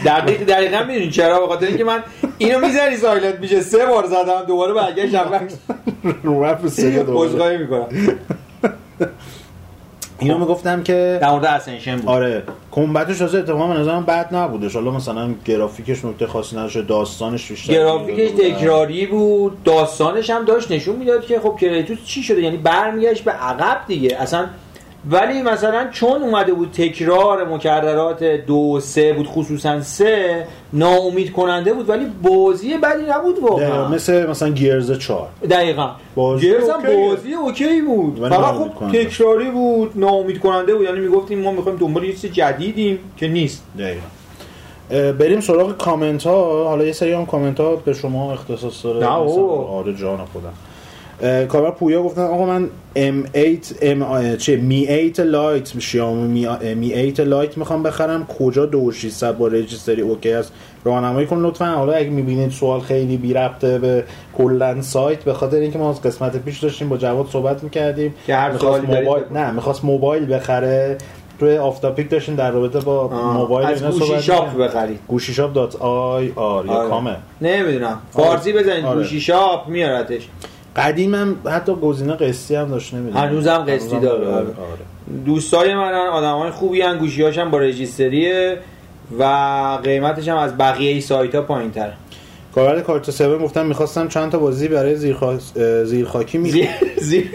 دقیق دقیقا می‌دونی چرا؟ به خاطر اینکه من اینو می‌ذاری silent میشه. سه بار زدم دوباره برگشتم رو رفت سه دوباره. می‌کنم. اینو می‌گفتم که در مورد Ascension بود. آره combat ش واسه اتفاقا به نظرم بد نبودش حالا مثلا گرافیکش نکته خاصی نداشت داستانش بیشتر گرافیکش تکراری بود. داستانش هم داشت نشون می‌داد که خب Kratos چی شده؟ یعنی برمیگشت به عقب دیگه. اصلا ولی مثلا چون اومده بود تکرار مکررات دو سه بود خصوصا سه ناامید کننده بود ولی بازی بدی نبود واقعا. مثل مثلا Gears 4 دقیقا. بازی Gears هم بازی OK بود. فقط خب تکراری بود ناامید کننده بود. یعنی می‌گفتیم ما می‌خوایم دنبال یه چیز جدیدیم که نیست. دقیقا. بریم سراغ کامنت ها حالا یه سری هم کامنت ها به شما اختصاص داره. نه آره جان خودم. کاربر پویا گفتن آقا من M8 M چه Mi 8 Lite شیائومی Mi 8 Lite می‌خوام بخرم. کجا 2600 با رجیستری OK است؟ راهنمایی کن لطفا. حالا اگه می‌بینید سوال خیلی بی ربطه به کلا سایت به خاطر اینکه ما از قسمت پیش داشتیم با جواد صحبت می‌کردیم. که هر موبایل نه می‌خواست موبایل بخره. توی off-topic داشتیم در رابطه با موبایل اینا صحبت گوشی شاپ بخرید. گوشی شاپ dot IR یا آره. com ه. نمی‌دونم. فارسی بزنید. آره. گوشی شاپ میارتش. قدیمم حتی گزینه قسطی هم داشت نمی‌دونم. هنوزم قسطی داره. آره. دوستای منن آدمای خوبی ان گوشیاشم با رجیستریه و قیمتش هم از بقیه سایت ها پایین تر کارت 7 گفتم می‌خواستم چند تا بازی برای زیرخا... زیرخاکی می زیر...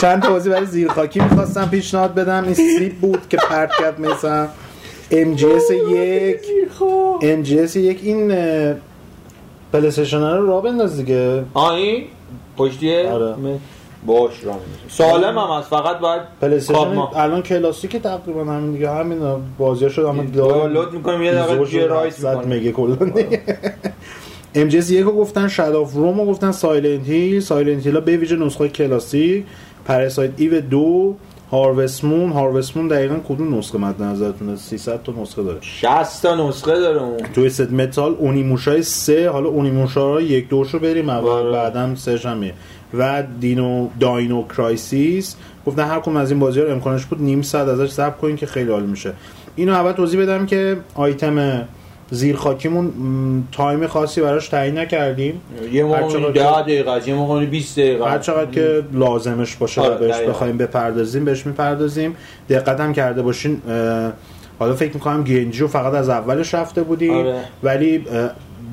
چند تا بازی برای زیرخاکی می‌خواستم پیشنهاد بدم. این سیب بود که پرت کرد مثلا MGS یک. MGS یک این پلیستیشن رو را بنداز دیگه. آ این؟ پشتیه؟ آره. باش را سالم هم از فقط باید پلیستیشن الان کلاسیک تقریبا همین دیگه همین بازی شد اما دانلود می‌کنیم یه دقیقه جی رایت می‌کنیم. مگه کلا. ام جی یکو گفتن شاد اف روم گفتن سایلنت هیل. سایلنت هیل به ویژه نسخه کلاسیک. پرسایت ایو دو. هاروست مون هاروست مون دقیقا کدوم نسخه مد نظرتونه؟ 300 تا نسخه داره. 60 تا نسخه داره اون. توی ست متال اونیموشای سه حالا اونیموشا یک دوشو بریم اول بعدم سه هم و دینو Dino Crisis. گفتن هر کدوم از این بازی ها امکانش بود نیم ساعت ازش صبر کنین که خیلی عالی میشه. اینو اول توضیح بدم که آیتم زیر خاکیمون تایم خاصی براش تعیین نکردیم. یه موقع 10 دقیقه یه موقع 20 دقیقه هر چقدر که لازمش باشه آره بهش بخوایم بپردازیم بهش می‌پردازیم. دقت هم کرده باشین حالا فکر می‌کنم گنجی فقط از اولش رفته بودیم آره. ولی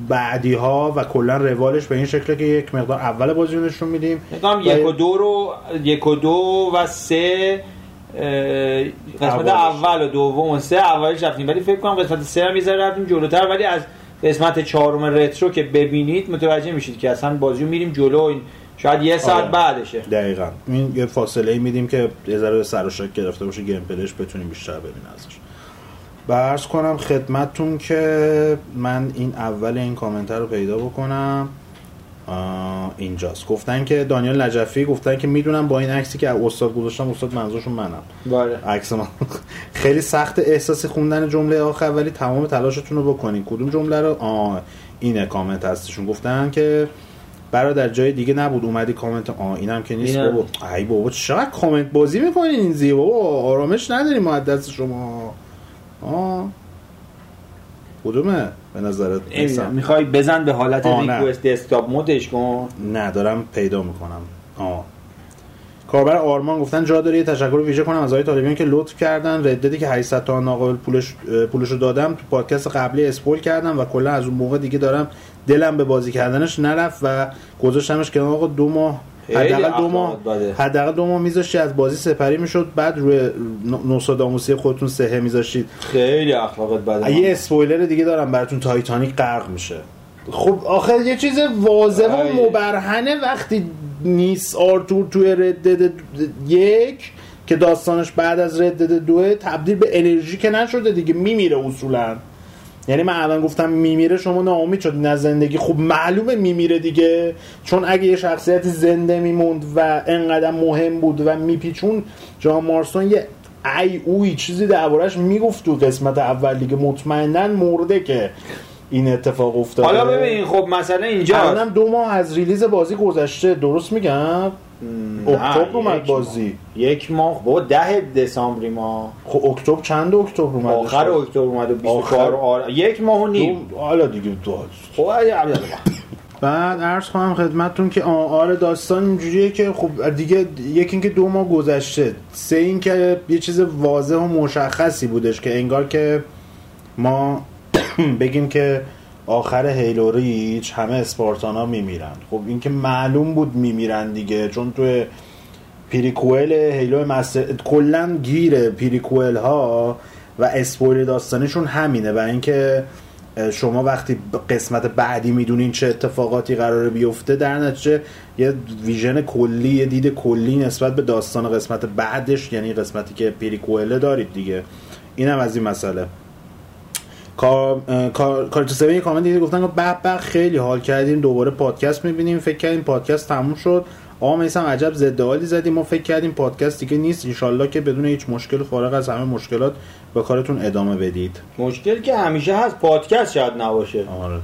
بعدی ها و کلا روالش به این شکله که یک مقدار اول بازی نشون میدیم. یک و دو رو یک و دو و سه قسمت اول. و دوم و سه اولش رفتیم. ولی فکر کنم قسمت سه هم می‌ذاره رفتیم جلوتر. ولی از قسمت چهارم رترو که ببینید متوجه میشید که اصلا بازی میریم جلو. این شاید یه ساعت آره. بعدشه. دقیقا. این یه فاصله میدیم که یه ذره سر و گرفته باشه گیم پلیش بتونیم بیشتر ببینیم ازش. برس کنم خدمتتون که من این اول این کامنت رو پیدا بکنم. اینجاست. گفتن که دانیال نجفی گفتن که می‌دونم با این عکسی که استاد گذاشتم استاد منظورشون منم. بله. عکس من خیلی سخت احساسی خوندن جمله آخر ولی تمام تلاشتون رو بکنین. کدوم جمله رو؟ آه اینه کامنت هستشون. گفتن که برادر جای دیگه نبود. اومدی کامنت آ اینم که نیست. بابا ای بابا چقدر کامنت بازی می‌کنین این زیبا؟ بابا آرامش نداریم ما دست شما. آه کدومه؟ به نظرت؟ می‌خوای بزن به حالت ریکوست دسکتاپ مودش کن؟ نه دارم پیدا می‌کنم. آه. کاربر آرمان گفتن جا داره یه تشکر ویژه کنم از آقای طالبیان که لطف کردن. رددی که 800 تا ناقابل پولش پولش رو دادم. تو پادکست قبلی اسپول کردم و کلا از اون موقع دیگه دارم دلم به بازی کردنش نرفت و گذاشتمش که آقا دو ماه حداقل دو ماه حداقل دو ماه میذاشتی از بازی سپری می‌شد بعد روی نوستراداموسی خودتون سه میذاشتید. خیلی اخلاقت بده یه اسپویلر دیگه دارم براتون تایتانیک غرق میشه. خب آخر یه چیز واضح و مبرهنه وقتی نیست آرتور توی Red Dead یک که داستانش بعد از Red Dead دوه تبدیل به انرژی که نشده دیگه میمیره اصولا. یعنی من الان گفتم میمیره شما ناامید شد نه زندگی خب معلومه میمیره دیگه. چون اگه یه شخصیت زنده میموند و انقدر مهم بود و میپیچون جان مارسون یه ای اوی چیزی دربارش می‌گفت تو قسمت اول دیگه. مطمئنا مرده که این اتفاق افتاده. حالا ببین خب مثلا اینجا الانم دو ماه از ریلیز بازی گذشته. درست میگم؟ اکتبر اومد بازی. یک ماه. با ده دسامبری ما. خب اکتبر چند اکتبر اومد آخر اکتبر اومد آخر آر... یک ماه و نیم. حالا دیگه دو خب بعد عرض کنم خدمتتون که آره داستان اینجوریه که خب دیگه یکی اینکه دو ماه گذشته. سه اینکه یه چیز واضح و مشخصی بودش که انگار که ما بگیم که آخر Halo Reach همه Spartan ا میمیرن. خب این که معلوم بود میمیرن دیگه چون تو prequel Halo مستر کلا گیر prequel ها و spoil داستانشون همینه. و اینکه شما وقتی قسمت بعدی می‌دونین چه اتفاقاتی قراره بیفته در نتیجه یه vision کلی یه دید کلی نسبت به داستان قسمت بعدش یعنی قسمتی که prequel دارید دیگه. اینم از این مسئله. کار کار یه کامنت دیگه گفتن به به خیلی حال کردیم دوباره پادکست می‌بینیم فکر کردیم پادکست تموم شد. آقا میسم عجب ضد حالی زدیم ما فکر کردیم پادکست دیگه نیست. انشالله که بدون هیچ مشکل فارغ از همه مشکلات به کارتون ادامه بدید. مشکل که همیشه هست. پادکست شاید نباشه. آره.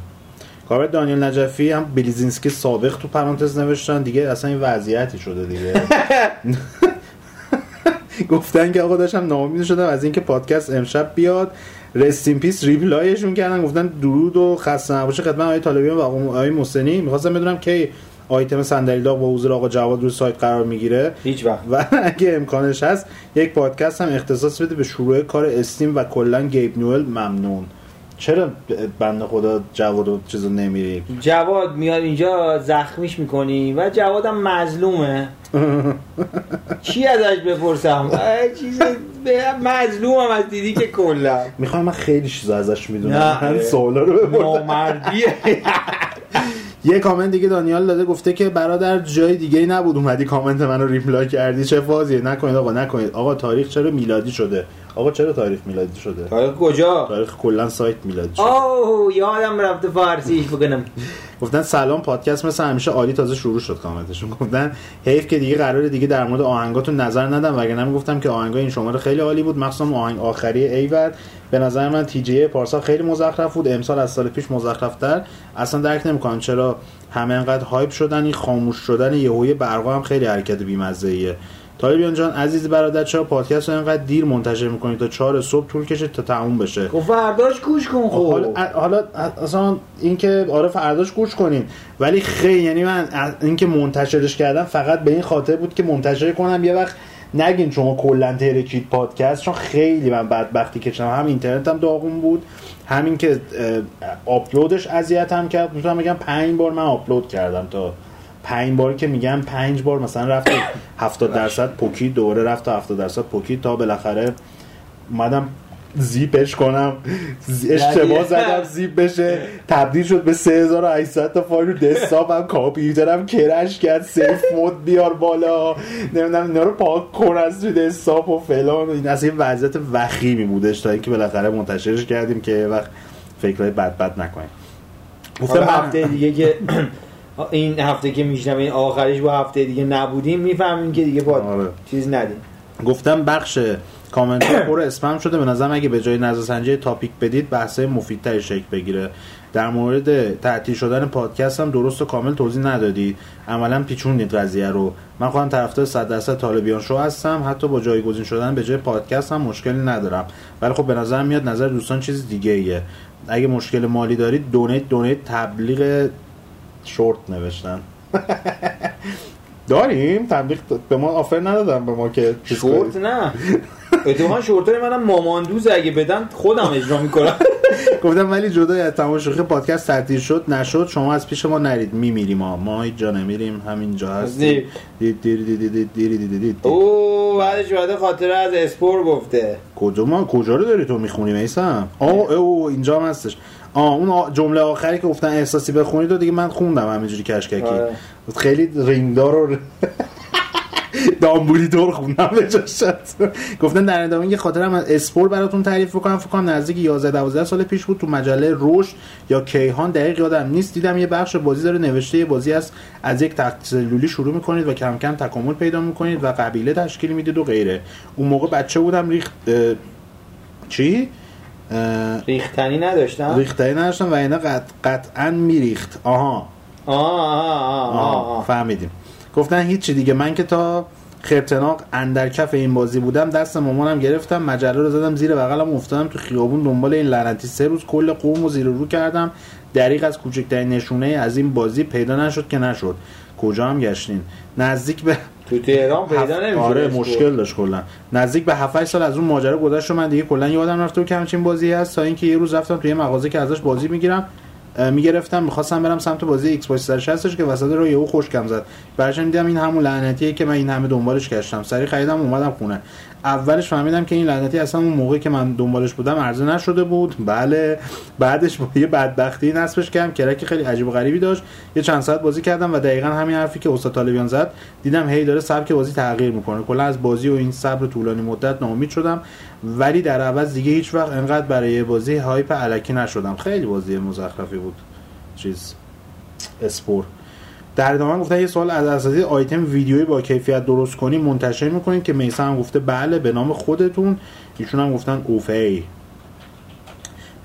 کار دانیل نجفی هم بلیزینسکی سابق تو پرانتز نوشتن. دیگه اصلا این وضعیتی شده دیگه. گفتن که آقا داشتم ناامید شدم از اینکه پادکست امشب بیاد. Rest in peace reply شون کردن گفتن درود و خسته نباشه. خدمت آقای طالبیان و آقای محسنی. می‌خواستم بدونم کی آیتم صندلی داغ با حضور آقا جواد روی سایت قرار می‌گیره. هیچ وقت. و اگه امکانش هست یک پادکست هم اختصاص بده به شروع کار Steam و کلا Gabe Newell ممنون. چرا بند خدا جواد و چیزو نمیری جواد میاد اینجا زخمیش می‌کنی و جوادم مظلومه. چی ازش بپرسم؟ چیز مظلومم از دیدی که کلا. می‌خوام من خیلی چیزا ازش می‌دونم. من سوالا رو بپرسم. یه کامنت دیگه دانیال داده گفته که برادر جای دیگه ای نبود اومدی کامنت منو reply کردی. چه فازیه؟ نکنید آقا نکنید. آقا تاریخ چرا میلادی شده؟ آقا چرا تاریخ میلادی شده؟ تاریخ کجا؟ تاریخ کلا سایت میلادی شده. اوه یادم رفته فارسیش بکنم. گفتن سلام پادکست مثل همیشه عالی تازه شروع شد کامنتشون. گفتن حیف که دیگه قرار دیگه در مورد آهنگاتون نظر ندم وگرنه می‌گفتم که آهنگای این شماره خیلی عالی بود. مخصوصا آهنگ آخری ایور. به نظر من تی جی پارسال خیلی مزخرف بود. امسال از سال پیش مزخرفتر. اصلا درک نمی‌کنم چرا همه انقدر هایپ شدن این خاموش شدن یهوی برقا هم خیلی حرکت بیمزه ایه طالبیان جان عزیز برادر چرا پادکست رو اینقدر دیر منتشر می‌کنید تا چهار صبح طول کشه تا تموم بشه. خب فرداش گوش کن خب. حالا, حالا اصلا اینکه آره فرداش گوش کنین. ولی خیلی یعنی من اینکه منتشرش کردم فقط به این خاطر بود که منتشر کنم. یه وقت نگین شما کلا ترکید پادکست چون خیلی من بدبختی کشم هم اینترنتم داغون بود. همین که آپلودش اذیت هم کرد. می‌تونم بگم پنج بار من آپلود کردم تا پنج بار که میگم پنج بار مثلا رفت 70 درصد پوکی دوره رفت تا 70 درصد پوکی تا بالاخره اومدم زیپش کنم. اشتباه زدم زیپ بشه. تبدیل شد به 3800 تا فایل رو دسکتاپم کامپیوترم کرش کرد. سیف مود بیار بالا. نمی‌دونم اینا رو پاک کن از تو دسکتاپ و فلان این. اصلا این وضعیت وخیمی بودش تا اینکه بالاخره منتشرش کردیم که وقت فکرهای بد بد نکنیم. گفتم هفته دیگه که این هفته که میشنم این آخرش با هفته دیگه نبودیم می‌فهمیم که دیگه با آره. چیز ندیم. گفتم بخش کامنت پر اسپم شده. به نظرم اگه به جای نظرسنجی تاپیک بدید بحثه مفیدتری شکل بگیره. در مورد تعطیل شدن پادکست هم درست و کامل توضیح ندادید. عملا پیچوندید قضیه رو. من خودم طرفدار 100 درصد طالبیان شو هستم. حتی با جایگزین شدن به جای پادکست هم مشکلی ندارم. ولی خب به نظر میاد نظر دوستان چیز دیگه ایه اگه مشکل مالی دارید دونیت دونیت تبلیغ شورت نوشتن. داریم؟ تبلیغ به ما آفر ندادم به ما که شورت نه. اتفاقا شورتای منم ماماندوز اگه بدن خودم اجرا می‌کنم. گفتم ولی جدای از تمام شوخی پادکست تعطیل شد نشد. شما از پیش ما نرید. میمیریم ما ما هیچ جا نمیریم. همینجا هستیم. او بعدش بعد خاطر از اسپور گفته. کجا ما؟ کجا رو داری تو می‌خونی میسم؟ آه او اینجا هم هستش. آه اون جمله آخری که گفتن احساسی بخونید و دیگه من خوندم همینجوری کشککی. آره. خیلی ریندار و دامبولیدور خوندم به گفتن در ادامه یه خاطر هم اسپور براتون تعریف بکنم فکر کنم نزدیک 11 12 سال پیش بود تو مجله رشد یا کیهان. دقیق یادم نیست دیدم یه بخش بازی داره نوشته یه بازی است از یک تخت سلولی شروع می‌کنید و کم کم تکامل پیدا می‌کنید و قبیله تشکیل می‌دید و غیره. اون موقع بچه بودم ریخت چی؟ ریختنی نداشتم؟ ریختنی نداشتم و اینا قط... قطعا میریخت. آها. آها آها آها فهمیدیم. گفتن هیچی دیگه. من که تا خرتناق اندر کف این بازی بودم دست مامانم گرفتم مجله رو زدم زیر بغلم افتادم تو خیابون دنبال این لعنتی. سه روز کل قوم و زیر رو کردم. دریق از کوچکترین نشونه از این بازی پیدا نشد که نشد. کجا هم گشتین؟ نزدیک به تو تهران پیدا نمیشه آره مشکل داشت کلا. نزدیک به 7 سال از اون ماجرا گذشت و من دیگه کلا یادم رفته که همچین بازی هست. تا اینکه یه روز رفتم توی مغازه که ازش بازی می‌گیرم می‌گرفتم می‌خواستم برم سمت بازی Xbox 360 که وسط رو یهو خوشکم زد. برگشتم دیدم این همون لعنتیه که من این همه دنبالش گشتم. سریع خریدم اومدم خونه. اولش فهمیدم که این لعنتی اصلا اون موقعی که من دنبالش بودم عرضه نشده بود. بله. بعدش با یه بدبختی نصبش کردم crack خیلی عجیب و غریبی داشت. یه چند ساعت بازی کردم و دقیقا همین حرفی که استاد طالبیان زد. دیدم هی داره سبک بازی تغییر می‌کنه. کلا از بازی و این صبر طولانی مدت ناامید شدم. ولی در عوض دیگه هیچ وقت انقدر برای بازی هایپ علکی نشدم. خیلی بازی مزخرفی بود. چیز. اسپور. در ادامه گفتن یه سوال از اساسی آیتم ویدیویی با کیفیت درست کنی منتشر می‌کنید که میسا هم گفته بله به نام خودتون. ایشون هم گفتن اوفی.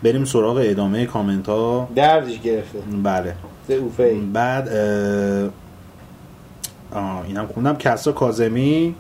بریم سراغ ادامه کامنت ها دردش گرفته. بله. اوفی. بعد آه اینم خوندم. کسا کازمی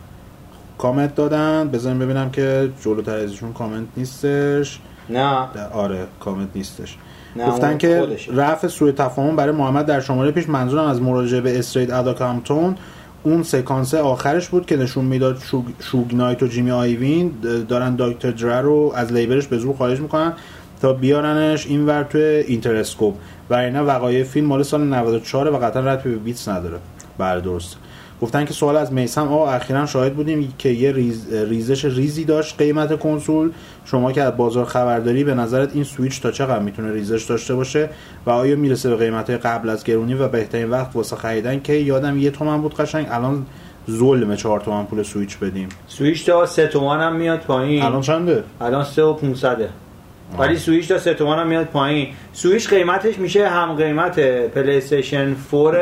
کامنت دادن. بذاریم ببینم که جلوتر ازشون کامنت نیستش. نه. آره کامنت نیستش. گفتن که رفع سوء تفاهم برای محمد در شماره پیش منظورم از مراجعه به استریت اداکامتون اون سکانس آخرش بود که نشون می‌داد شوگ, شوگ نایت و جیمی آیوین دارن دکتر درا رو از لیبرش به زور خارج می‌کنن تا بیارنش اینور توی Interscope. و اینا وقایع فیلم مال سال 94 و قطعا ربط به Beats نداره. بله درست گفتن که سوال از میسم آقا اخیرا شاهد بودیم که یه ریز، ریزش ریزی داشت قیمت کنسول. شما که از بازار خبرداری به نظرت این سویچ تا چقدر می‌تونه ریزش داشته باشه؟ و آیا می‌رسه به قیمت قبل از گرونی و بهترین وقت واسه خریدن؟ که یادم یه تومن بود قشنگ الان ظلم چهار تومن پول سویچ بدیم. سویچ تا سه تومن هم میاد پایین. الان چنده؟ الان سه و 500 ولی سویچ تا 3 تومن هم میاد پایین. سویچ قیمتش میشه هم قیمت PlayStation 4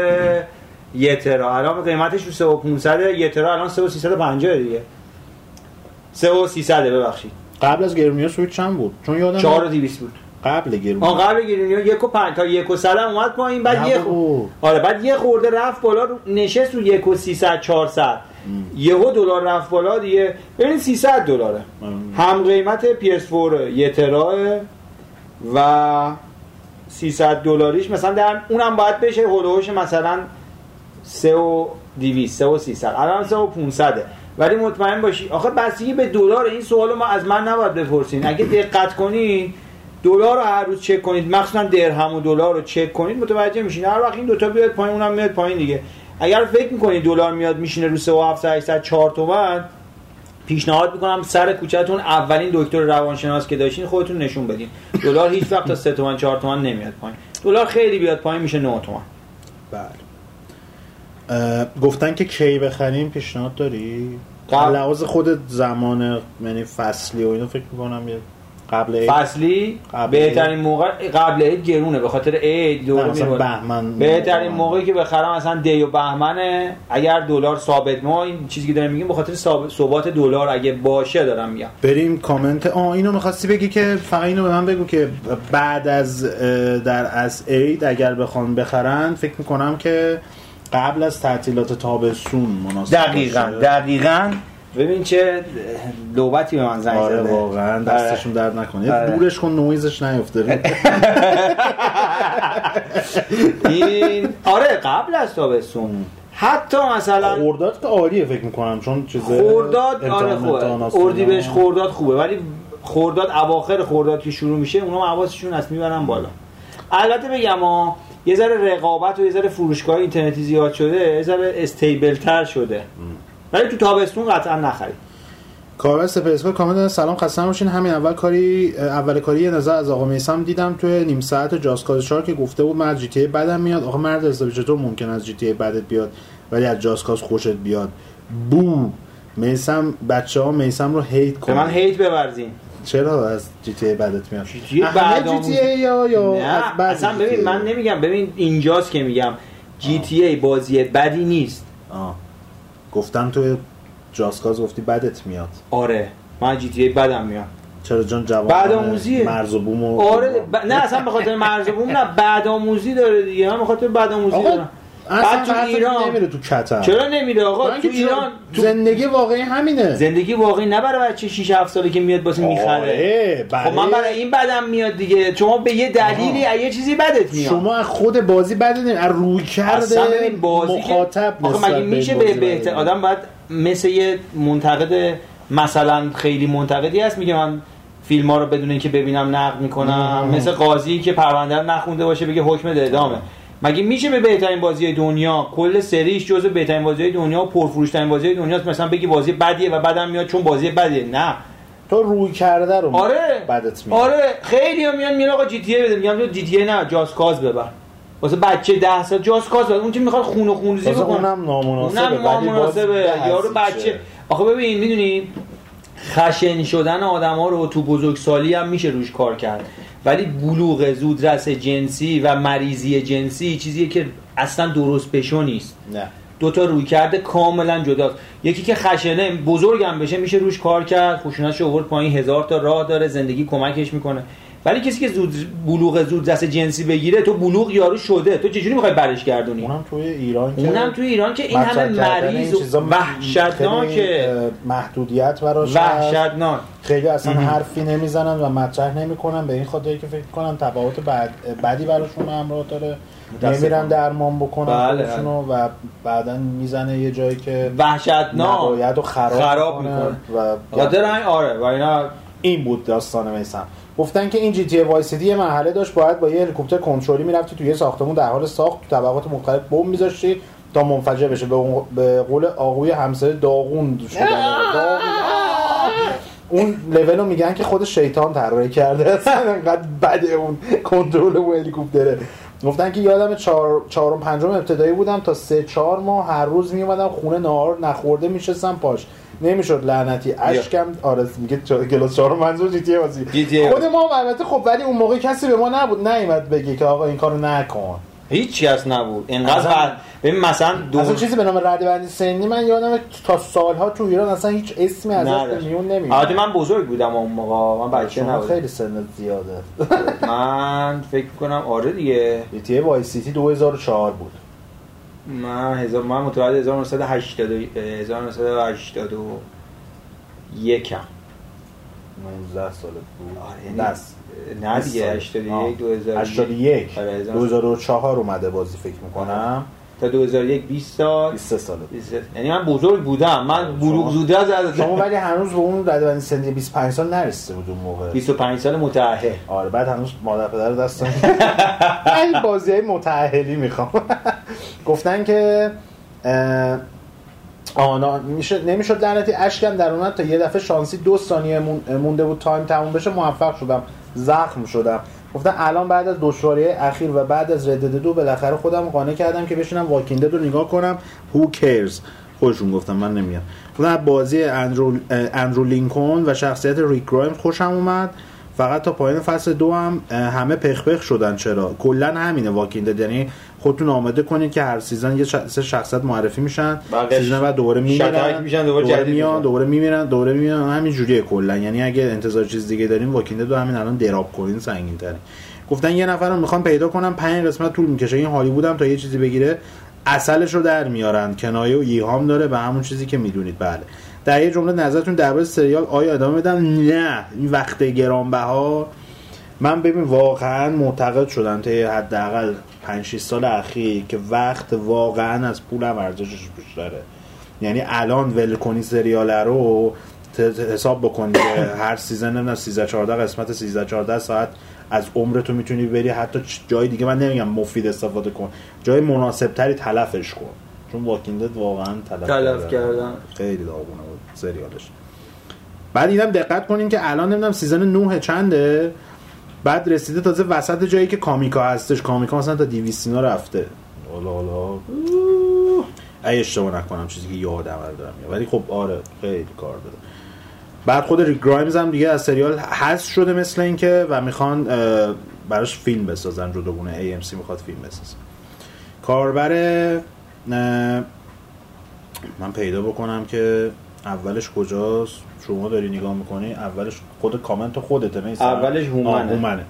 یه ترا. الان قیمتش رو 3500 یه ترا الان 3350 دیگه. 3300 ببخشید. قبل از گرونیا سویچ چند بود؟ چون یادم 4200 بود. قبل گرونیا آن قبل گرونیا یک و پنج تا یک و هم اومد پایین بعد یه خورده آره بعد یه خورده رفت بالا نشست رو یک و 300 400 یهو دلار رفت بالا دیگه. ببینید 300 دلاره. هم قیمت PS4 یه ترا و 300 دلاریش. مثلا در اونم باید بشه هولوش مثلا 3 و 200 3 و 300 الان 3 و 500 ولی مطمئن باشی آخه بستگی به دلار این سوال ما از من نباید بپرسین. اگه دقت کنی دلار رو هر روز چک کنید مخصوصا درهم و دلار رو چک کنید متوجه میشین. هر وقت این دوتا بیاد پایین اونم میاد پایین دیگه. اگر فکر می‌کنید دلار میاد میشینه رو 3 و 7 800 4 تومن پیشنهاد می‌کنم سر کوچهتون اولین دکتر روانشناس که داشتین خودتون نشون بدین. دلار هیچ وقت تا 3 تومن 4 تومن نمیاد پایین. دلار خیلی بیاد پایین میشه 9 تومن. بله. گفتن که کی بخریم پیشنهاد داری؟ قبل لحاظ خود زمان یعنی فصلی و اینو فکر می‌کنم یه قبل عید. فصلی؟ قبل بهترین موقع قبل عید گرونه به خاطر عید دور بهمن بهترین موقعی که بخرم مثلا دی و بهمنه. اگر دلار ثابت ما این چیزی که داریم میگیم به خاطر ثبات دلار اگه باشه دارم میگم. بریم کامنت. آ اینو می‌خواستی بگی که فقط اینو به من بگو که بعد از در از عید اگر بخوان بخرن فکر می‌کنم که قبل از تعطیلات تابستون مناسب دقیقاً دقیقاً. ببین چه لوبتی به من زنگ آره واقعا. دستشون درد نکنه. آره. دورش کن نویزش نیفته. این آره قبل از تابستون. حتی مثلا خورداد که عالیه فکر می‌کنم چون چیز خورداد آره خوبه. اردی بهش خورداد خوبه ولی خورداد اواخر خورداد که شروع میشه اونا حواسشون از می‌برن بالا. البته بگم ها یه ذره رقابت و یه ذره فروشگاه اینترنتی زیاد شده یه ذره استیبل تر شده. ولی تو تابستون قطعا نخرید. کاربر سپرسکار کامنت سلام خسته باشین همین اول کاری اول کاری یه نظر از آقا میسم دیدم توی نیم ساعت جاسکاز 4 که گفته بود من از جی تی بدم میاد. آقا مرد حسابی چطور ممکن از جی تی بدت بیاد ولی از جاسکاز خوشت بیاد؟ بو میسم بچه ها میسم رو هیت کن من هیت ببرزین. چرا از جی تی ای بدت میاد؟ جی تی ای یا یا اصلا ببین من نمیگم. ببین اینجاست که میگم. جی تی ای بازی بدی نیست. آه. گفتم تو جاسکاز گفتی بدت میاد. آره من جی تی ای بدم میاد چرا؟ جان جواب بعد آموزیه. مرز و بوم آره ب... نه اصلا به خاطر مرز و بوم نه بعد آموزی داره دیگه. من به خاطر بعد آموزی دارم. بعد تو ایران. نمیره تو کتر چرا نمیره آقا؟ تو ایران تو... زندگی واقعی همینه. زندگی واقعی نه برای بچه 6 7 ساله که میاد واسه می‌خره. خب من برای این بدم میاد دیگه. شما به یه دلیلی یه چیزی بدت میاد. شما از خود بازی بدت از روی کرده بازی مخاطب آخه مگه میشه به بهتر آدم باید مثل یه منتقد مثلا خیلی منتقدی هست میگه من فیلم ها رو بدون اینکه ببینم نقد می‌کنم. مثل قاضی که پرونده رو نخونده باشه بگه حکم اعدامه مگه میشه به بهترین بازی دنیا کل سریش جزو بهترین بازی دنیا و پرفروشترین بازی دنیا مثلا بگی بازی بدیه و بعدم میاد چون بازی بدیه. نه. تو روی کرده رو آره. بدت میاد. آره. خیلی هم میان میان آقا جی تی ای بده. میگم تو جی تی ای نه جاز کاز ببر. واسه بچه 10 سال جاز کاز ببر. اون که می‌خواد خون و خونریزی بکنه؟ اونم نامناسبه. اونم نامناسبه. یارو بچه. آخه ببین می‌دونی خشن شدن آدم ها رو تو بزرگسالی هم میشه روش کار کرد. ولی بلوغ زودرس جنسی و مریضی جنسی چیزیه که اصلا درست بشو نیست. نه. دو تا روی کرده کاملا جداست یکی که خشنه بزرگم بشه میشه روش کار کرد. خشونتش آورد پایین هزار تا راه داره زندگی کمکش می‌کنه. ولی کسی که زود بلوغ زود دست جنسی بگیره تو بلوغ یارو شده. تو چجوری می‌خوای برش گردونی؟ اونم توی ایران که اونم توی ایران که این همه مریض و وحشتناک محدودیت براش وحشتناک. خیلی اصلا حرفی نمی‌زنن و مطرح نمی‌کنن. به این خاطر که فکر کنن تبعات بعد بدی براشون همراه داره. نمیرن درمان بکنن بله, بله. و بعدا می‌زنه یه جایی که وحشتناک. و خراب, خراب می‌کنه و خاطر آره. و اینا این بود داستان میسم. گفتن که این جی تی وای سی یه مرحله داشت باید با یه هلیکوپتر کنترلی می‌رفتی توی ساختمون در حال ساخت تو طبقات مختلف بمب میذاشتی تا منفجر بشه. به قول آقوی همسایه داغون شدن. اون لول میگن که خود شیطان طراحی کرده. اصلا انقدر بده اون کنترل اون هلیکوپتره. گفتن که یادم چهار چهارم پنجم ابتدایی بودم تا سه چهار ماه هر روز میومدم خونه نهار نخورده میشستم پاش. نمی‌شد لعنتی. اشکم آره میگه کلاس 4 منظور جی تی بازی. خود ما البته خب ولی اون موقع کسی به ما نبود نیومد بگه که آقا این کارو نکن. هیچ از نبود. اینقدر بعد ببین مثلا دو اصلا چیزی به نام بندی سنی من یادم تا سالها تو ایران اصلا هیچ اسمی از میون نمیاد البته من بزرگ بودم اون موقع. من بچه نبودم. خیلی سن زیاده. من فکر کنم آره دیگه. تی وای سیتی 2004 بود. من هزار من متولد 1980 1981 ام. 19 سال بود. آره دست نه دیگه 81 2001 2004 اومده بازی فکر می‌کنم. تا 2001 20 سال. 23 سال یعنی من بزرگ بودم. من بروغ زوده از شما ولی هنوز به اون ردبندی سنی 25 سال نرسیده بود اون موقع. 25 سال متأهل آره بعد هنوز مادر پدر دستم این بازی متأهلی می‌خوام. گفتن که آنا میشه نمی‌شد لعنتی اشکم در اومد تا یه دفعه شانسی دو ثانیه مونده بود time تموم بشه موفق شدم. زخم شدم. گفتن الان بعد از دشواری اخیر و بعد از Red Dead دو بالاخره خودم قانع کردم که بشینم Walking Dead رو نگاه کنم. Who cares خودشون گفتم من نمیام. گفتن بازی Andrew, Andrew Lincoln و شخصیت Rick Grimes خوشم اومد. فقط تا پایین فصل دو هم همه پخ شدن. چرا؟ کلا همینه Walking Dead یعنی خودتون آماده کنید که هر season یه سه شخصیت معرفی میشن. season بعد دوباره میمیرن. میشن دوباره, دوباره میان دوباره میمیرن دوباره میان. همین جوریه کلا. یعنی اگه انتظار چیز دیگه دارین واکینده دو همین الان drop کنین سنگین تره گفتن یه نفر رو می‌خوام پیدا کنم پنج قسمت طول می‌کشه. این حالی بودم تا یه چیزی بگیره اصلش رو در میارن. کنایه و ایهام داره به همون چیزی که می‌دونید. بله. در یه جمله نظرتون درباره سریال آیا ادامه بدم؟ نه. این وقت گرانبها من ببین واقعا معتقد شدم تا حداقل 5 6 سال اخیر که وقت واقعا از پول هم ارزشش بیشتره. یعنی الان ول کنی سریال رو حساب بکنی که هر season نمی‌دونم 13 14 قسمت 13 14 ساعت از عمرتو می‌تونی بری. حتی جای دیگه من نمیگم مفید استفاده کن. جای مناسب تری تلفش کن. چون Walking واقعا تلف, تلف کردن. خیلی داغونه بود سریالش. بعد اینم دقت کنین که الان نمی‌دونم season 9 چنده؟ بعد رسیده تازه وسط جایی که کامیکا هستش. کامیکا مثلا تا دیویستینا رفته. حالا حالا. ای اشتباه نکنم چیزی که یادم دارم ولی خب آره خیلی کار داره. بعد خود ریک گرایمز هم دیگه از سریال هست شده مثل اینکه و می‌خوان براش فیلم بسازن جداگونه. AMC می‌خواد فیلم بسازن کاربر من پیدا بکنم که اولش کجاست؟ شما داری نگاه می‌کنی اولش خود کامنت خودته میسن اولش هومنه. هومنه.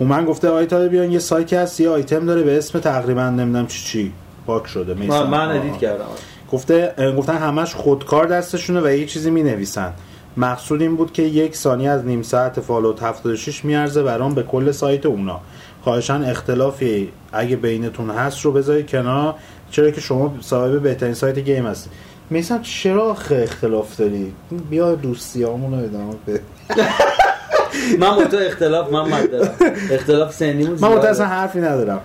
هومن گفته آیتا بیان یه سایتی هست یه آیتم داره به اسم تقریبا نمی‌دونم چی چی پاک شده میسن من edit کردم. گفته گفتن همش خودکار دستشونه و یه چیزی می نویسن مقصود این بود که یک ثانیه از نیم ساعت Fallout 76 میارزه برام به کل سایت اونا. خواهشا اختلافی اگه بینتون هست رو بذارید کنار. چرا که شما صاحب بهترین سایت game هستید. میسم چرا اختلاف داری؟ بیا دوستی همون رو ادامه بده. من متو اختلاف من دارم. اختلاف سنی من متو اصلا حرفی ندارم.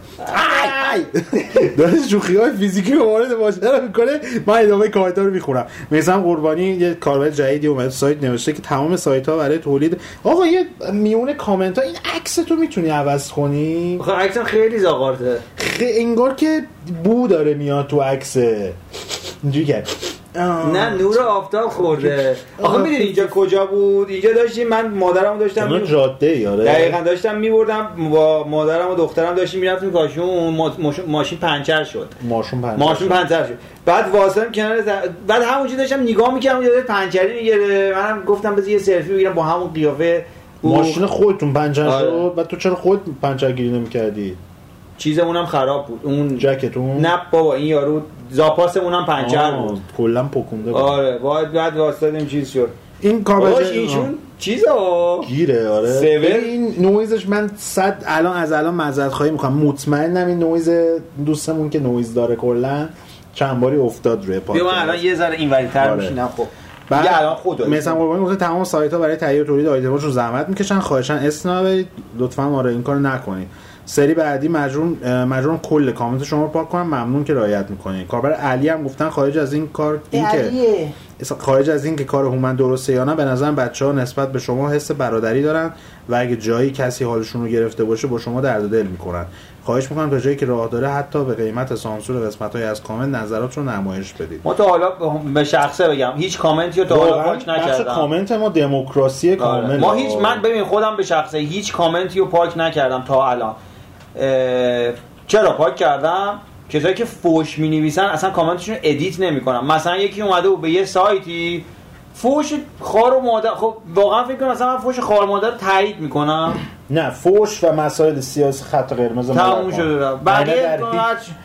داره شوخی های فیزیکی رو وارد ماجرا می‌کنه من ادامه کارت رو می‌خونم. مثلا قربانی یه کاربر جدیدی اومد سایت نوشته که تمام سایت ها برای تولید. آقا یه میون کامنت ها این عکس تو می‌تونی عوض کنی؟ خب عکس خیلی زاغارته. انگار که بو داره میاد تو عکس. اینجوری کرد. نه نور آفتاب خورده. آخه می‌دونی اینجا کجا بود؟ اینجا داشتیم من مادرمو داشتم می... جاده یاره دقیقا داشتم میبردم با مادرم و دخترم داشتیم می‌رفتیم کاشون ماشین پنچر شد. ماشین پنچر ماشین پنچر شد. بعد واسم کنار بعد همونجا داشتم نگاه می‌کردم یاد پنچری می‌گیره منم گفتم بذار یه سلفی بگیرم با همون قیافه. ماشین خودتون پنچر آره. شد؟ بعد تو چرا خود پنچر گیری نمی‌کردی؟ چیزمون خراب بود. اون جکتون؟ نه بابا این یارو زاپاسمون هم پنچر بود. کلا پکونده بود. آره باید بعد واسطادیم چیز شد. این کاربر ایشون چیزا گیره آره. سیور این نویزش من صد الان از الان معذرت خواهی می‌کنم. مطمئنم این نویز دوستمون که نویز داره کلا چند باری افتاد روی پادکست من الان یه ذره اینوری تر آره. میشینم خب. بعد الان خود مثلا قربانی گفته تمام سایت ها برای تهیه تولید آیتماشون زحمت می‌کشن خواهشان اسم نبرید لطفا آره این کارو نکنید. سری بعدی مجبور مجبورم کل کامنت شما رو پاک کنم. ممنون که رعایت می‌کنین. کاربر علی هم گفتن خارج از این کار این که خارج از این که کار هومن درسته یا نه به نظر بچه ها نسبت به شما حس برادری دارن و اگه جایی کسی حالشون رو گرفته باشه با شما درد دل می‌کنن. خواهش می‌کنم تا جایی که راه داره حتی به قیمت سانسور قسمت های از کامنت نظرات رو نمایش بدید. ما تا حالا به شخصه بگم هیچ کامنتی رو تا حالا پاک نکردم. کامنت ما دموکراسی آره. کامل ما هیچ من ببین خودم به شخصه هیچ کامنتی رو پاک نکردم تا الان. چرا پاک کردم؟ کسایی که فوش می نویسن اصلا کامنتشون edit نمی‌کنم مثلا یکی اومده بود به یه سایتی فوش خار و مادر خب واقعا فکر کنم مثلا من فوش خار مادر رو تایید می‌کنم. نه فوش و مسائل سیاسی خط قرمز تموم شده. بقیه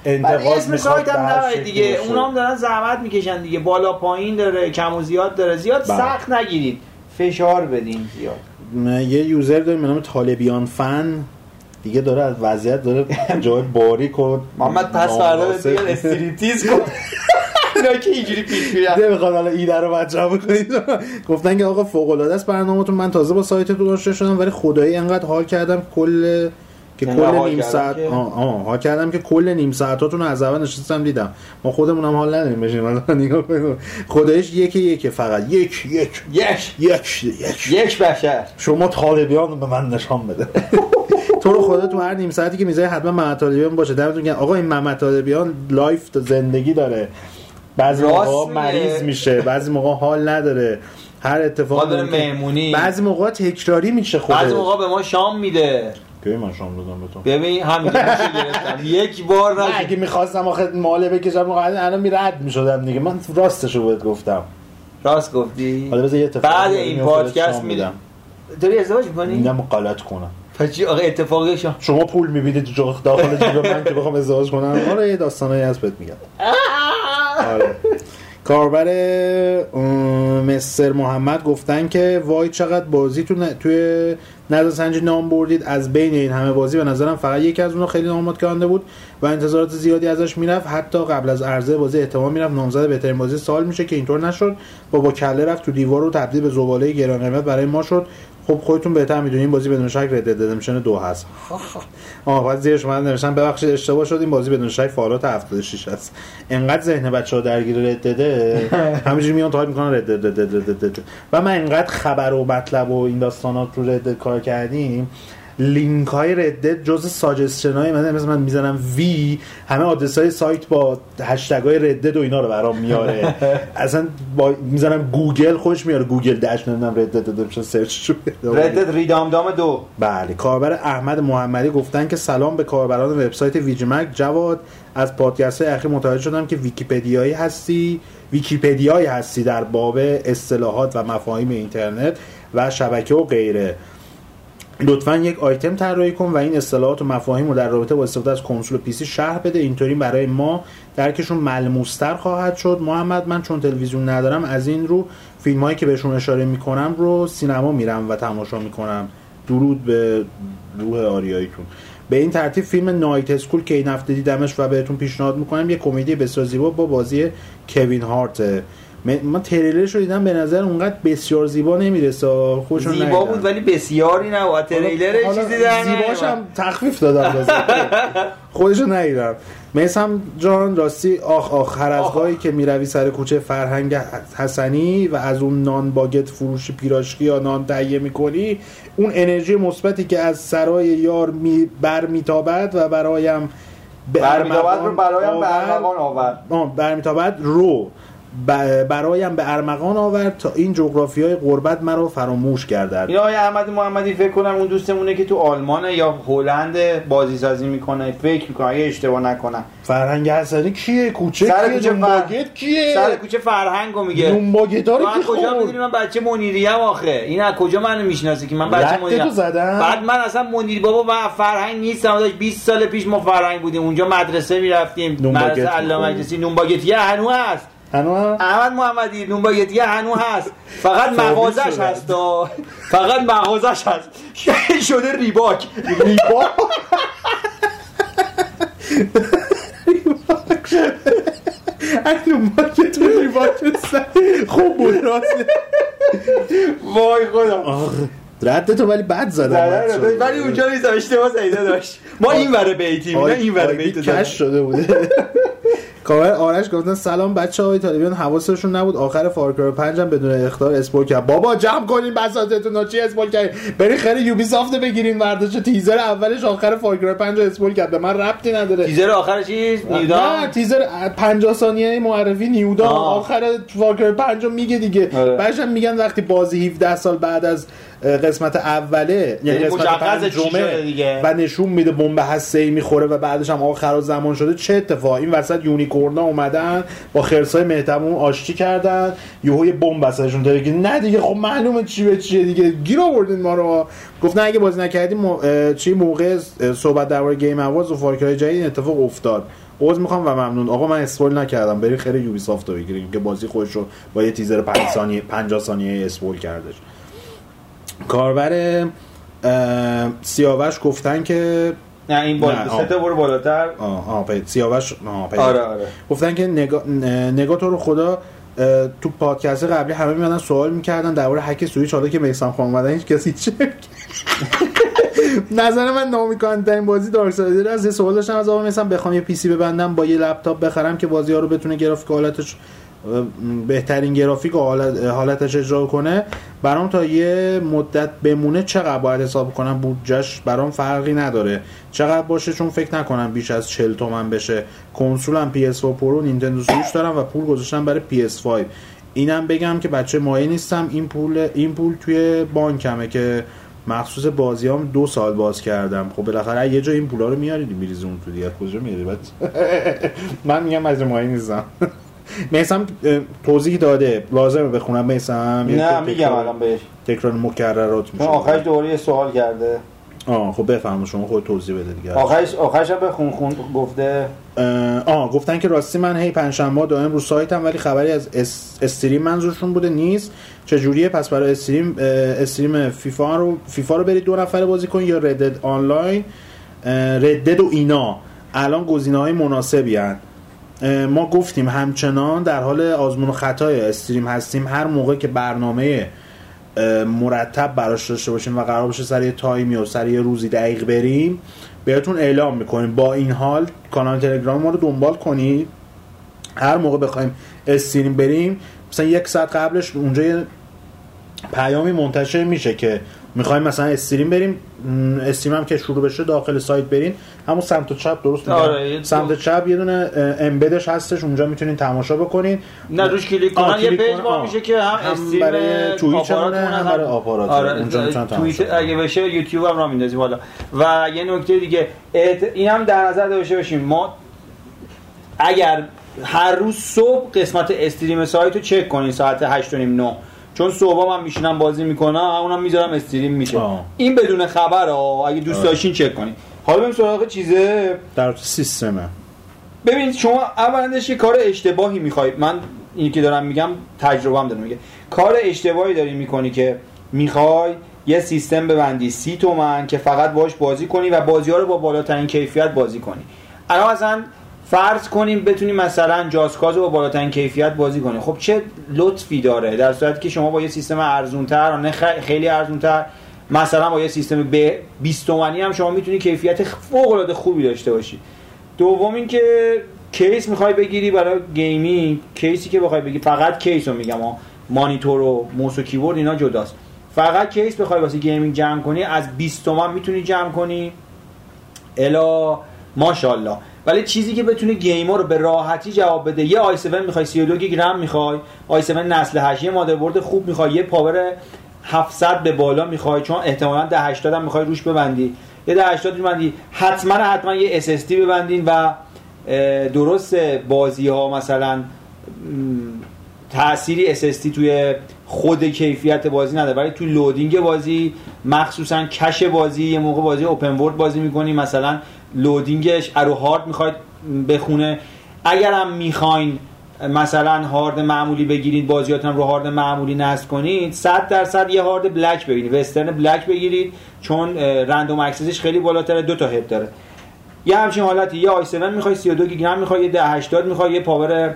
انتقاد اسم سایت هم دیگه. اونا هم دارن زحمت می‌کشن دیگه. بالا پایین داره کم و زیاد داره. زیاد بله. سخت نگیرید. فشار بدین زیاد. یه user داریم به نام طالبیان فن. دیگه داره از وضعیت داره جای باریک و محمد پس فردا دیگه استریتیز کن. اینا که اینجوری پیش میرن. نمی‌خواد حالا ایده رو بچه‌ها بکنید. گفتن که آقا فوق العاده است برنامه‌تون. من تازه با سایتتون آشنا شدم ولی خدایی انقدر حال کردم. کل که کل نیم ساعت آه آه ها کردم که کل نیم ساعتاتون از اول نشستم دیدم. ما خودمون هم حال نداریم بشیم نگاه کنیم خودش یک یک فقط. یک یک یک. یک یک. یک بشر. شما طالبیان به من نشان بده. تو رو خدا تو هر نیم ساعتی که می‌ذاری حتما محمد طالبیان باشه. دمتون گرم. آقا این محمد طالبیان life زندگی داره. بعضی موقع مریض میشه. بعضی موقع حال نداره. هر اتفاق داره مهمونی. بعضی موقع تکراری میشه خودش. بعضی موقع به ما شام میده. کی من شام دادم به تو. ببین همین گرفتم. یک بار نه اگه می‌خواستم آخه ماله بکشم الان میرد می‌شدم دیگه. من راستشو بهت گفتم. راست گفتی؟ حالا بذار یه بعد این پادکست میدم. داری ازدواج می‌کنی؟ میدم غلط کنم. پس چی؟ آقا اتفاقی شما شما پول می‌بینید تو داخل جیب من که بخوام ازدواج کنم؟ آره یه داستانایی هست بهت میگم. آره. کاربر مستر محمد گفتن که وای چقدر بازی تو. توی نظر سنجی نام بردید از بین این همه بازی به نظرم فقط یکی از اونها خیلی نامات کننده بود و انتظارات زیادی ازش می‌رفت. حتی قبل از عرضه بازی احتمال می‌رفت نامزد بهترین بازی سال میشه که اینطور نشد. با با کله رفت تو دیوار رو تبدیل به زباله گران قیمت برای ما شد. خب خودتون بهتر می‌دونین بازی بدون شک Red Dead دو هست. آها بعد زیرش من نوشتم ببخشید اشتباه شد این بازی بدون شک Fallout 76 هست انقدر ذهن بچه‌ها درگیر Red Dead ه همینجوری میان تایپ می‌کنن Red Dead و من انقدر خبر و مطلب و این داستانات رو رد کار کردیم لینک های Red Dead جزو suggestion های من مثلا من می‌زنم V همه آدرس های سایت با هشتگ های Red Dead و اینا رو برام میاره. اصلا با می‌زنم گوگل خوش میاره گوگل داش نمی‌دونم Red Dead داده میشه سرچ شو Red Dead Redemption دو. بله کاربر احمد محمدی گفتن که سلام به کاربران وبسایت VGMag جواد از پادکست های اخیر متوجه شدم که ویکیپدیایی هستی. ویکیپدیایی هستی در باب اصطلاحات و مفاهیم اینترنت و شبکه و غیره. لطفا یک آیتم طراحی کن و این اصطلاحات و مفاهیم رو در رابطه با استفاده از کنسول پیسی شرح بده. اینطوری برای ما درکشون ملموستر خواهد شد. محمد من چون تلویزیون ندارم از این رو فیلم هایی که بهشون اشاره می‌کنم رو سینما میرم و تماشا می‌کنم. درود به روح آریاییتون. به این ترتیب فیلم نایت اسکول که این هفته دیدمش و بهتون پیشنهاد می‌کنم یه کمدی بسیار با بازی کوین هارت من تریلرش رو دیدم به نظر اونقدر بسیار زیبا نمی‌رسه خوشون زیبا بود ولی بسیاری نه و تریلر چیزی در زیباش هم تخفیف دادم خودشو ندیدم. میسم جان راستی آخ آخ هر از گاهی که می‌روی سر کوچه فرهنگ حسنی و از اون نان باگت فروش پیراشکی یا نان تهیه می‌کنی اون انرژی مثبتی که از سرای یار می بر میتابد و برایم برمیتابد رو برایم به ارمغان آورد. برمیتابد رو. برایم به ارمغان آورد تا این جغرافی های غربت مرا فراموش گردد. یا احمد محمدی فکر کنم اون دوستمونه که تو آلمان یا هلند بازی سازی می‌کنه. فکر می‌کنه اگه اشتباه نکنم. فرهنگ حسنی کیه؟ کوچه سر کوچه فر... کیه؟ سر کوچه فرهنگو میگه. نونباگت رو کی کجا می‌دونی؟ من بچه منیری ام آخه. این از کجا منو می‌شناسه که من بچه منیری بعد من اصلا منیر بابا و فرهنگ نیستم. داشت 20 سال پیش ما فرهنگ بودیم. اونجا مدرسه می‌رفتیم. مدرسه علامه مجلسی نونباگتی هنوز هست. هنو احمد محمدی نونباگتی هنو هست. فقط مغازش هست. فقط مغازش هست. شده ریباک. ریباک؟ نونباگت ریباک خوب بود راستی وای خدا. رد تو ولی بد زدم. ولی اونجا نیستم اشتباه زیده داشت. ما این وره بیتیم نه این وره بیت کش شده بوده. کامل آرش گفتن سلام بچه های طالبیان حواسشون نبود. آخر فارکرای 5 هم بدون اختار اسپول کرد. بابا جمع کنین بساطتون. چی اسپول کرد بری خیلی یوبی سافت بگیرین. ورداش تیزر اولش آخر فارکرای 5 اسپول کرد. به من ربطی نداره. تیزر آخر چیز نیودا؟ نه تیزر 50 ثانیه معرفی نیودا. آخر Far Cry 5 میگه دیگه. آره. بعدش میگن وقتی بازی 17 سال بعد از قسمت اوله یعنی قسمت پنجمه و نشون میده بمب هسته می‌خوره و بعدش هم آخر زمان شده. چه اتفاق این وسط unicorn ا اومدن با خرسای مهتمون آشتی کردن. یهو یه بمب وسطشون داره نه دیگه خب معلومه چی به چیه دیگه. گیر آوردین ما رو. گفت نه اگه بازی نکردیم چی موقع صحبت درباره Game Awards و Far Cry جدید اتفاق افتاد. عذر می‌خوام و ممنون. آقا من اسپول نکردم. بریم خیلی یوبی سافت رو بگیریم که بازی خودش رو با یه تیزر 5 ثانیه 50 ثانیه اسپول کردش. کاربر سیاوش گفتن که نه این بالا. سه تا برو بالاتر. آه آه پید سیاوش آه پید. آره آره. گفتن که نگاه نگا تو رو خدا تو پادکست قبلی همه میادن سوال می‌کردن درباره هک سویچ حالا که میسان خان اومدن هیچ کسی چه نظر من نامیکان این بازی Darksiders از یه سوال داشتم از آقا میسان بخوام یه PC ببندم با یه لپتاپ بخرم که بازی ها رو بتونه گرافیک حالتش بهترین گرافیک و حالت حالتش اجرا کنه. برام تا یه مدت بمونه چقدر باید حساب کنم؟ بودجش برام فرقی نداره. چقدر باشه؟ چون فکر نکنم بیش از 40 تومن بشه. کنسولم PS4 Pro Nintendo Switch دارم و پول گذاشتم برای PS5 اینم بگم که بچه مایه نیستم. این پول این پول توی بانکمه که مخصوص بازی هم دو سال باز کردم. خب بالاخره یه جا این پولا رو میارید میریزی اون تو دیگه. کجا میاری من میگم از مایه نیستم. میسم توضیح داده. لازمه بخونم میسم؟ نه میگم الان بهش. تکرار مکررات میشه. آخرش دوباره سوال کرده. آه خب بفهم شما خود توضیح بده دیگه. آخرش آخرش هم بخون خون گفته. آه گفتن که راستی من هی پنجشنبه دائم رو سایتم ولی خبری از استریم منظورشون بوده نیست. چجوریه؟ پس برای استریم استریم فیفا رو فیفا رو برید دو نفره بازی کن یا ردد آنلاین ردد و اینا. الان گزینه های مناسبی هن. ما گفتیم همچنان در حال آزمون و خطای استریم هستیم. هر موقع که برنامه مرتب براش داشته باشیم و قرار باشه سر یه تایمی و سر یه روزی دقیق بریم بهتون اعلام می‌کنیم. با این حال کانال تلگرام ما رو دنبال کنید. هر موقع بخوایم stream بریم مثلا یک ساعت قبلش اونجا یه پیامی منتشر میشه که می‌خوایم مثلا stream بریم stream هم که شروع بشه داخل سایت برین. همون سمت چپ درست آره سمت چپ یه دونه embed ش هستش اونجا می‌تونین تماشا بکنین. نه روش کلیک کنن یه پیج با میشه که هم stream برای Twitch هم برای آپارات آره اونجا توییت اگه بشه یوتیوب هم را میندازیم حالا و یه نکته دیگه این هم در نظر داشته باشیم. ما اگر هر روز صبح قسمت استریم سایت رو چک کنین ساعت 8 و 9 چون صبح من میشینم بازی می‌کنم اونم می‌ذارم استریم میشه. آه. این بدون خبر ها اگه دوست داشتین چک کنین. حالا بریم سراغ چیزه؟ در سیستمه. ببینید شما اولندش یه کار اشتباهی می‌خواید من اینی که دارم میگم تجربه هم دارم میگه. کار اشتباهی داری می‌کنی که می‌خوای یه سیستم ببندی سی تومن که فقط باش بازی کنی و بازی ها رو با بالاترین کیفیت بازی کنی. الان مثلا فرض کنیم بتونیم مثلا Just Cause رو با بالاترین کیفیت بازی کنیم خب چه لطفی داره؟ در صورتی که شما با یه سیستم ارزونتر نه خیلی ارزونتر مثلا با یه سیستم به 20 تومانی هم شما می‌تونی کیفیت فوق العاده خوبی داشته باشی. دوم اینکه کیس می‌خوای بگیری برای gaming کیسی که بخوای بگیری فقط کیس رو میگم ها مانیتور و موس و کیبورد اینا جداست. فقط کیس بخوای واسه gaming جمع کنی از 20 تومن می‌تونی جمع کنی. الا ماشاءالله. ولی چیزی که بتونه game ا رو به راحتی جواب بده یه i7 می‌خوای 32 گیگ رم می‌خوای i7 نسل 8 یه مادربرد خوب می‌خوای یه power 700 به بالا می‌خوای چون احتمالاً 10 80 هم می‌خوای روش ببندی. یه 10 80 ببندی. حتما حتما یه SSD ببندین و درست بازی ها مثلا تأثیری SSD توی خود کیفیت بازی نداره ولی توی loading بازی مخصوصا cache بازی یه موقع بازی open world بازی می‌کنی مثلا loading ش از رو هارد می‌خواید بخونه. اگرم می‌خواین مثلا هارد معمولی بگیرید بازیاتون رو هارد معمولی نصب کنید 100 درصد یه هارد Black بگیرید Western Black بگیرید چون random access ش خیلی بالاتره دو تا هپ داره. یه همچین حالتی یه i7 می‌خوای 32 گیگ رم می‌خوای یه 1080 می‌خوای یه power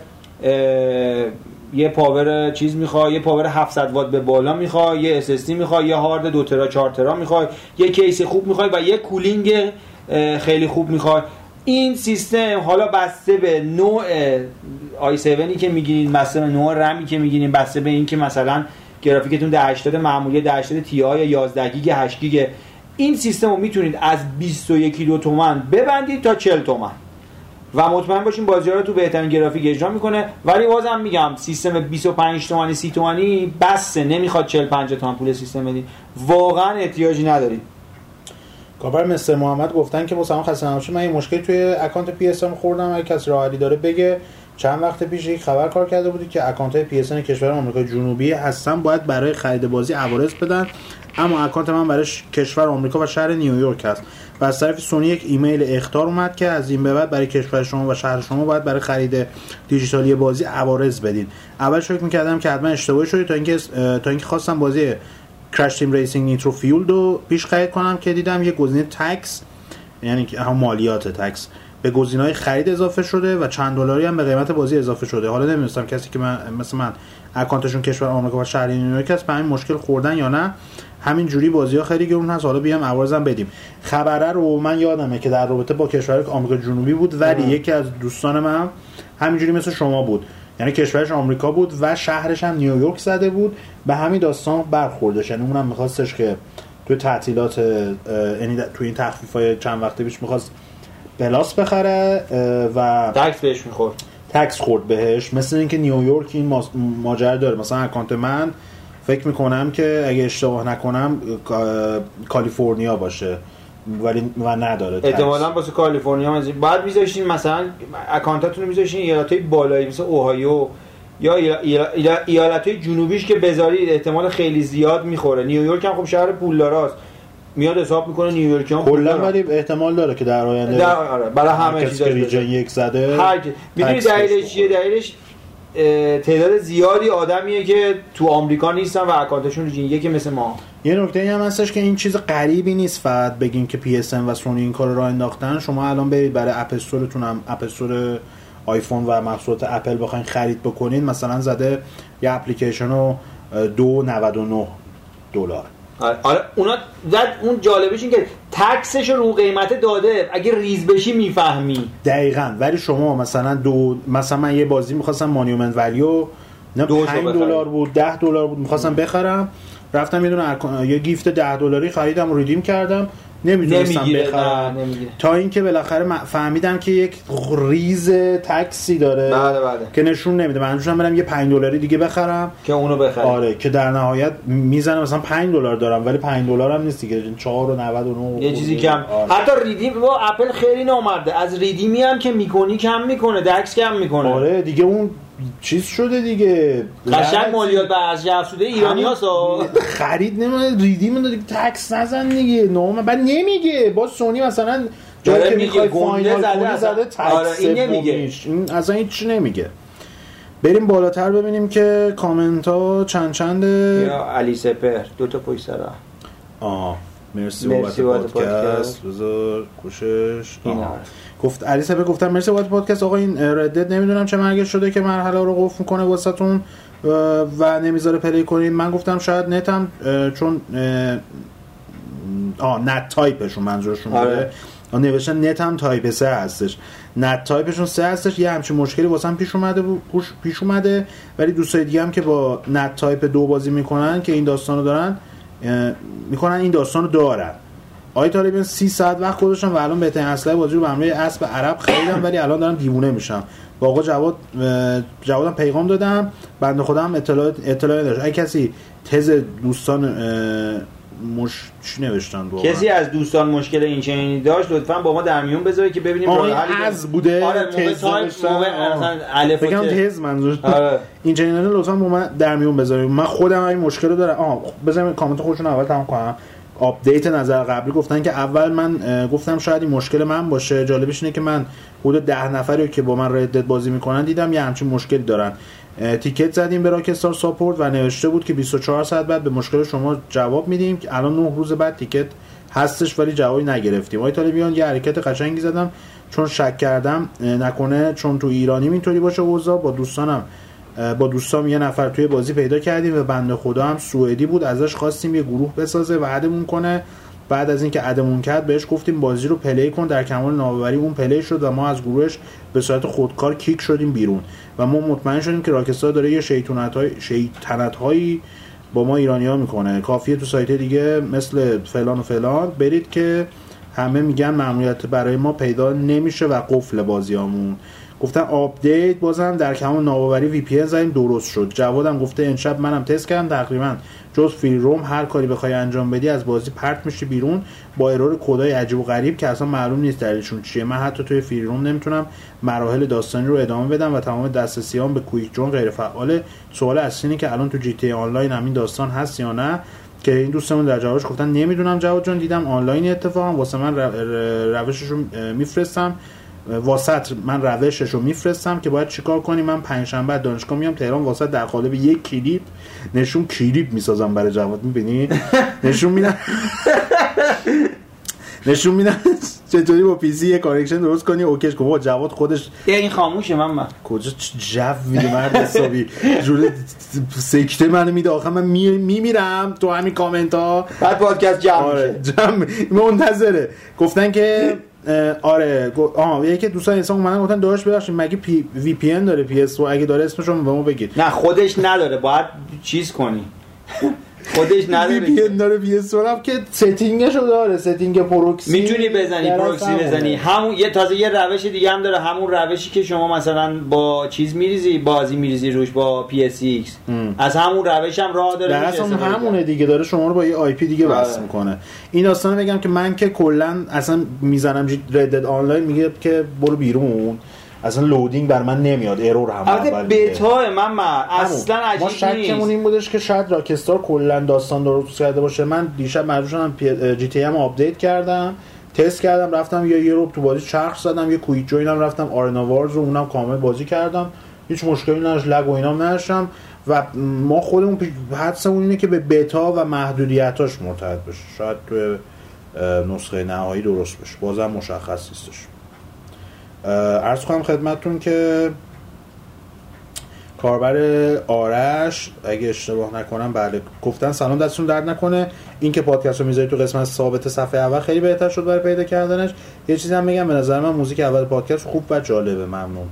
یه power چیز می‌خوای یه power 700 وات به بالا می‌خوای یه SSD می‌خوای یه هارد 2 ترا 4 ترا می‌خوای یه case خوب می‌خوای و یه cooling خیلی خوب می‌خوای. این سیستم حالا بسته به نوع i7 که می‌گیرین بسته به نوع رمی که می‌گیرین بسته به اینکه مثلا گرافیکتون 1080 معمولی 1080 Ti یا 11 گیگ 8 گیگ. این سیستم رو می‌تونید از 21 دو تومن ببندید تا 40 تومن و مطمئن باشین بازی رو تو بهترین گرافیک اجرا می‌کنه. ولی بازم میگم سیستم 25 تومانی 30 تومانی بسه نمی‌خواد 40 50 تومن پول سیستم بدین. واقعا احتیاجی ندارید کاور مستر محمد گفتن که سلام خسته نباشید من این مشکلی توی اکانت PS خوردم اگه کسی راه داره بگه. چند وقت پیش یک خبر کار کرده بودی که اکانت های PS کشور آمریکای جنوبی هستن باید برای خرید بازی عوارض بدن اما اکانت من برای کشور آمریکا و شهر نیویورک هست. و از طرف سونی یک ایمیل اخطار اومد که از این به بعد برای کشور شما و شهر شما باید برای خرید دیجیتالی بازی عوارض بدین. اول فکر می‌کردم که حتما اشتباهی شده تا اینکه تا اینکه خواستم بازی Crash Team Racing Nitro-Fueled رو پیش خرید کنم که دیدم یه گزینه tax یعنی هم مالیات tax به بهای خرید اضافه شده و چند دلاری هم به قیمت بازی اضافه شده. حالا نمی‌دونستم کسی که من مثل من اکانتشون کشور آمریکا و شهر نیویورک است به این مشکل خوردن یا نه همین جوری بازی ها خیلی گرون هست. حالا بیام عوارضم بدیم. خبره رو من یادمه که در رابطه با کشور آمریکا جنوبی بود ولی یکی از دوستان من همینجوری مثل شما بود. یعنی کشورش آمریکا بود و شهرش هم نیویورک زده بود. به همین داستان برخوردش. یعنی اونم میخواستش که توی تعطیلات یعنی توی این تخفیف های چند وقته پیش می‌خواست بلاس بخره و tax بهش می‌خورد. tax خورد بهش. مثل اینکه نیویورک این ماجرا داره. مثلا اکانت من فکر می‌کنم که اگه اشتباه نکنم کالیفرنیا باشه. ولی و نداره احتمالاً واسه کالیفرنیا بعد میذاشتین مثلا اکانتاتون رو میذاشتین ایالتای بالایی مثل اوهایو یا ایالت های جنوبیش که بذارید احتمال خیلی زیاد می‌خوره. نیویورک هم خب شهر پولداراست میاد حساب می‌کنه نیویورک هم کلا ولی احتمال داره که در آینده در آره برای همه چیز یک زده هر می‌دونی دلیلش چیه؟ دلیلش تعداد زیادی آدمیه که تو آمریکا نیستن و اکانتشون region یکی مثل ما. یه نکته هم هستش که این چیز غریبی نیست فقط بگین که PS و سونی این کار رو انداختن. شما الان برید برای App Store تون هم App Store آیفون و محصولات اپل بخواین خرید بکنین مثلا زده یه اپلیکیشن رو 2.99 دلار. آره, آره اونا زد اون جالبش این که tax ش رو قیمت داده. اگه ریز بشی می‌فهمی. دقیقا. ولی شما مثلا دو مثلا من یه بازی می‌خواستم Monument Valley رو نه 5 دلار بود 10 دلار بود می‌خواستم بخرم. رفتم یه دونه یه gift 10 دلاری خریدم و redeem کردم. نمی‌دونستم بخرم. تا اینکه بالاخره فهمیدم که یک ریز tax ی داره بله بله. که نشون نمیده. من برم یه 5 دلاری دیگه بخرم. که اونو بخرم آره که در نهایت می‌زنه مثلا 5 دلار دارم ولی 5 دلار هم نیست دیگه. 4 و 99 یه چیزی کم. آره. حتی ریدیم با اپل خیلی نامرده. از ریدیمی هم که می‌کنی کم می‌کنه. دکس کم می‌کنه. آره دیگه اون چیز شده دیگه. قشنگ مالیات به از افزوده ایرانی ها خرید نمیده ریدی من دیگه تکس نزن دیگه. نام بعد نمیگه. با سونی مثلا جایی که می‌خوای فاینال زده, زده تکس آره این نمیگه. این اصلا هیچ نمیگه. بریم بالاتر ببینیم که کامنت ها چند چنده. یا علی سپر دو تا پشت سر. آه مرسی بابت پادکست. بذار کوشش گفت علی سپه گفتم مرسی بابت پادکست. آقا این ردت نمی‌دونم چه مرگش شده که مرحله رو قفل می‌کنه واسهتون و نمی‌ذاره پلی کنید من گفتم شاید نتم چون آ نت تایپشون منظورشون آره. نوشتن نت هم تایپ سه هستش. نت تایپشون سه هستش. یه همچین مشکلی واسه پیش اومده پیش اومده. ولی دوستای دیگه هم که با نت تایپ دو بازی می‌کنن که این داستان رو دارن می‌کنن این داستان رو دارن. آی طالبان 30 ساعت وقت گذاشتم و الان بهترین اسلحه بازی رو به همراه اسب عرب خریدم ولی الان دارم دیوونه میشم با آقا جواد جوادم پیغام دادم بنده خودم اطلاع اطلاع داشت. اگه کسی تز دوستان مش چی نوشتن کسی از دوستان مشکل این چنینی داشت لطفا با ما در میون بذاره که ببینیم راه حل از بوده آره تز الف بگم تز منظور آره. این چنینی لطفا با ما در میون بذارید. من خودم این مشکل رو دارم. آها بذارید کامنت خودشون اول تمام کنم. آپدیت نظر قبلی گفتن که اول من گفتم شاید این مشکل من باشه. جالبش اینه که من حدود ده نفری که با من Red Dead بازی می‌کنن دیدم یه همچین مشکلی دارن. ticket زدیم به Rockstar Support و نوشته بود که 24 ساعت بعد به مشکل شما جواب میدیم. که الان 9 روز بعد ticket هستش ولی جوابی نگرفتیم. آقای طالبیان یه حرکت قشنگی زدم. چون شک کردم نکنه چون تو ایرانی اینطوری باشه اوضاع. با دوستانم با دوستام یه نفر توی بازی پیدا کردیم و بنده خدا هم سوئدی بود. ازش خواستیم یه گروه بسازه و add مون کنه. بعد از اینکه add مون کرد بهش گفتیم بازی رو play کن. در کمال ناباوری اون play شد و ما از گروهش به صورت خودکار kick شدیم بیرون. و ما مطمئن شدیم که Rockstar داره یه شیطنت های شیطنت هایی با ما ایرانی ها می‌کنه. کافیه تو سایت دیگه مثل فلان و فلان برید که همه میگن ممنوعیت برای ما پیدا نمیشه و قفل بازیامون. گفتن آپدیت بازم در کمال ناباوری VPN زدیم درست شد. جوادم گفته امشب منم تست کردم. تقریبا جز free roam هر کاری بخوای انجام بدی از بازی پرت میشه بیرون با error code ای عجیب و غریب که اصلا معلوم نیست دلیلشون چیه. من حتی توی free roam نمی‌تونم مراحل داستانی رو ادامه بدم و تمام دسترسیام به quick join غیر فعاله سوال اصلی که الان تو GTA Online همین داستان هست یا نه؟ که این دوستمون در جوابش گفتن نمی‌دونم جواد جون دیدم آنلاین اتفاقا. واسه من روشش رو میفرستم. واسط من روشش رو میفرستم که باید چیکار کنیم؟ من پنجشنبه دانشگاه میام تهران واسط در قالب یک کلیپ نشون کلیپ می‌سازم برای جواد می‌بینی؟ نشون میدم. نشون میدم چطوری با PC یه connection درست کنی OK ش کن. جواد خودش این خاموشه من من کجا جو میده مرد حسابی؟ جوری سکته منو میده. آخه من میمیرم تو همین کامنت ها بعد پادکست جمع آره جمع. منتظره. گفتن که آره آها یکی دوستان انسان اومدن گفتن داشت ببخشید مگه پی VPN داره PS و اگه داره اسمش رو به ما بگید. نه خودش نداره باید چیز کنی. خودش نداره وی داره هم که setting ش رو داره setting proxy. می‌تونی بزنی پروکسی بزنی. همون یه تازه یه روش دیگه هم داره. همون روشی که شما مثلا با چیز میریزی بازی میریزی روش با PSX. از همون روش هم راه داره اصلا همونه دیگه. داره شما رو با یه IP دیگه. وصل می‌کنه. این داستان بگم که من که کلا اصلا می‌زنم Red Dead Online میگه که برو بیرون. اصلا loading بر من نمیاد error هم البته بتا من اصلا عجیب ما شکمون این بودش که شاید Rockstar کلا داستان درست کرده باشه. من دیشب مجبور شدم GTA م update کردم تست کردم رفتم یا یه رو تو بازی چرخ زدم یه quick join م رفتم Arena Wars رو اونم کامل بازی کردم. هیچ مشکلی نداشت لگ و اینام نداشتم. و ما خودمون حدسمون اینه که به بتا و محدودیتاش مرتبط بشه. شاید تو نسخه نهایی درست بشه. بازم مشخص نیستش. ارز کنم خدمتتون که کاربر آرش اگه اشتباه نکنم بله گفتن سلام دستتون درد نکنه. این که پادکست رو می‌ذاری تو قسمت ثابت صفحه اول خیلی بهتر شد برای پیدا کردنش. یه چیزی هم میگم به نظر من موزیک اول پادکست خوب و جالبه ممنون.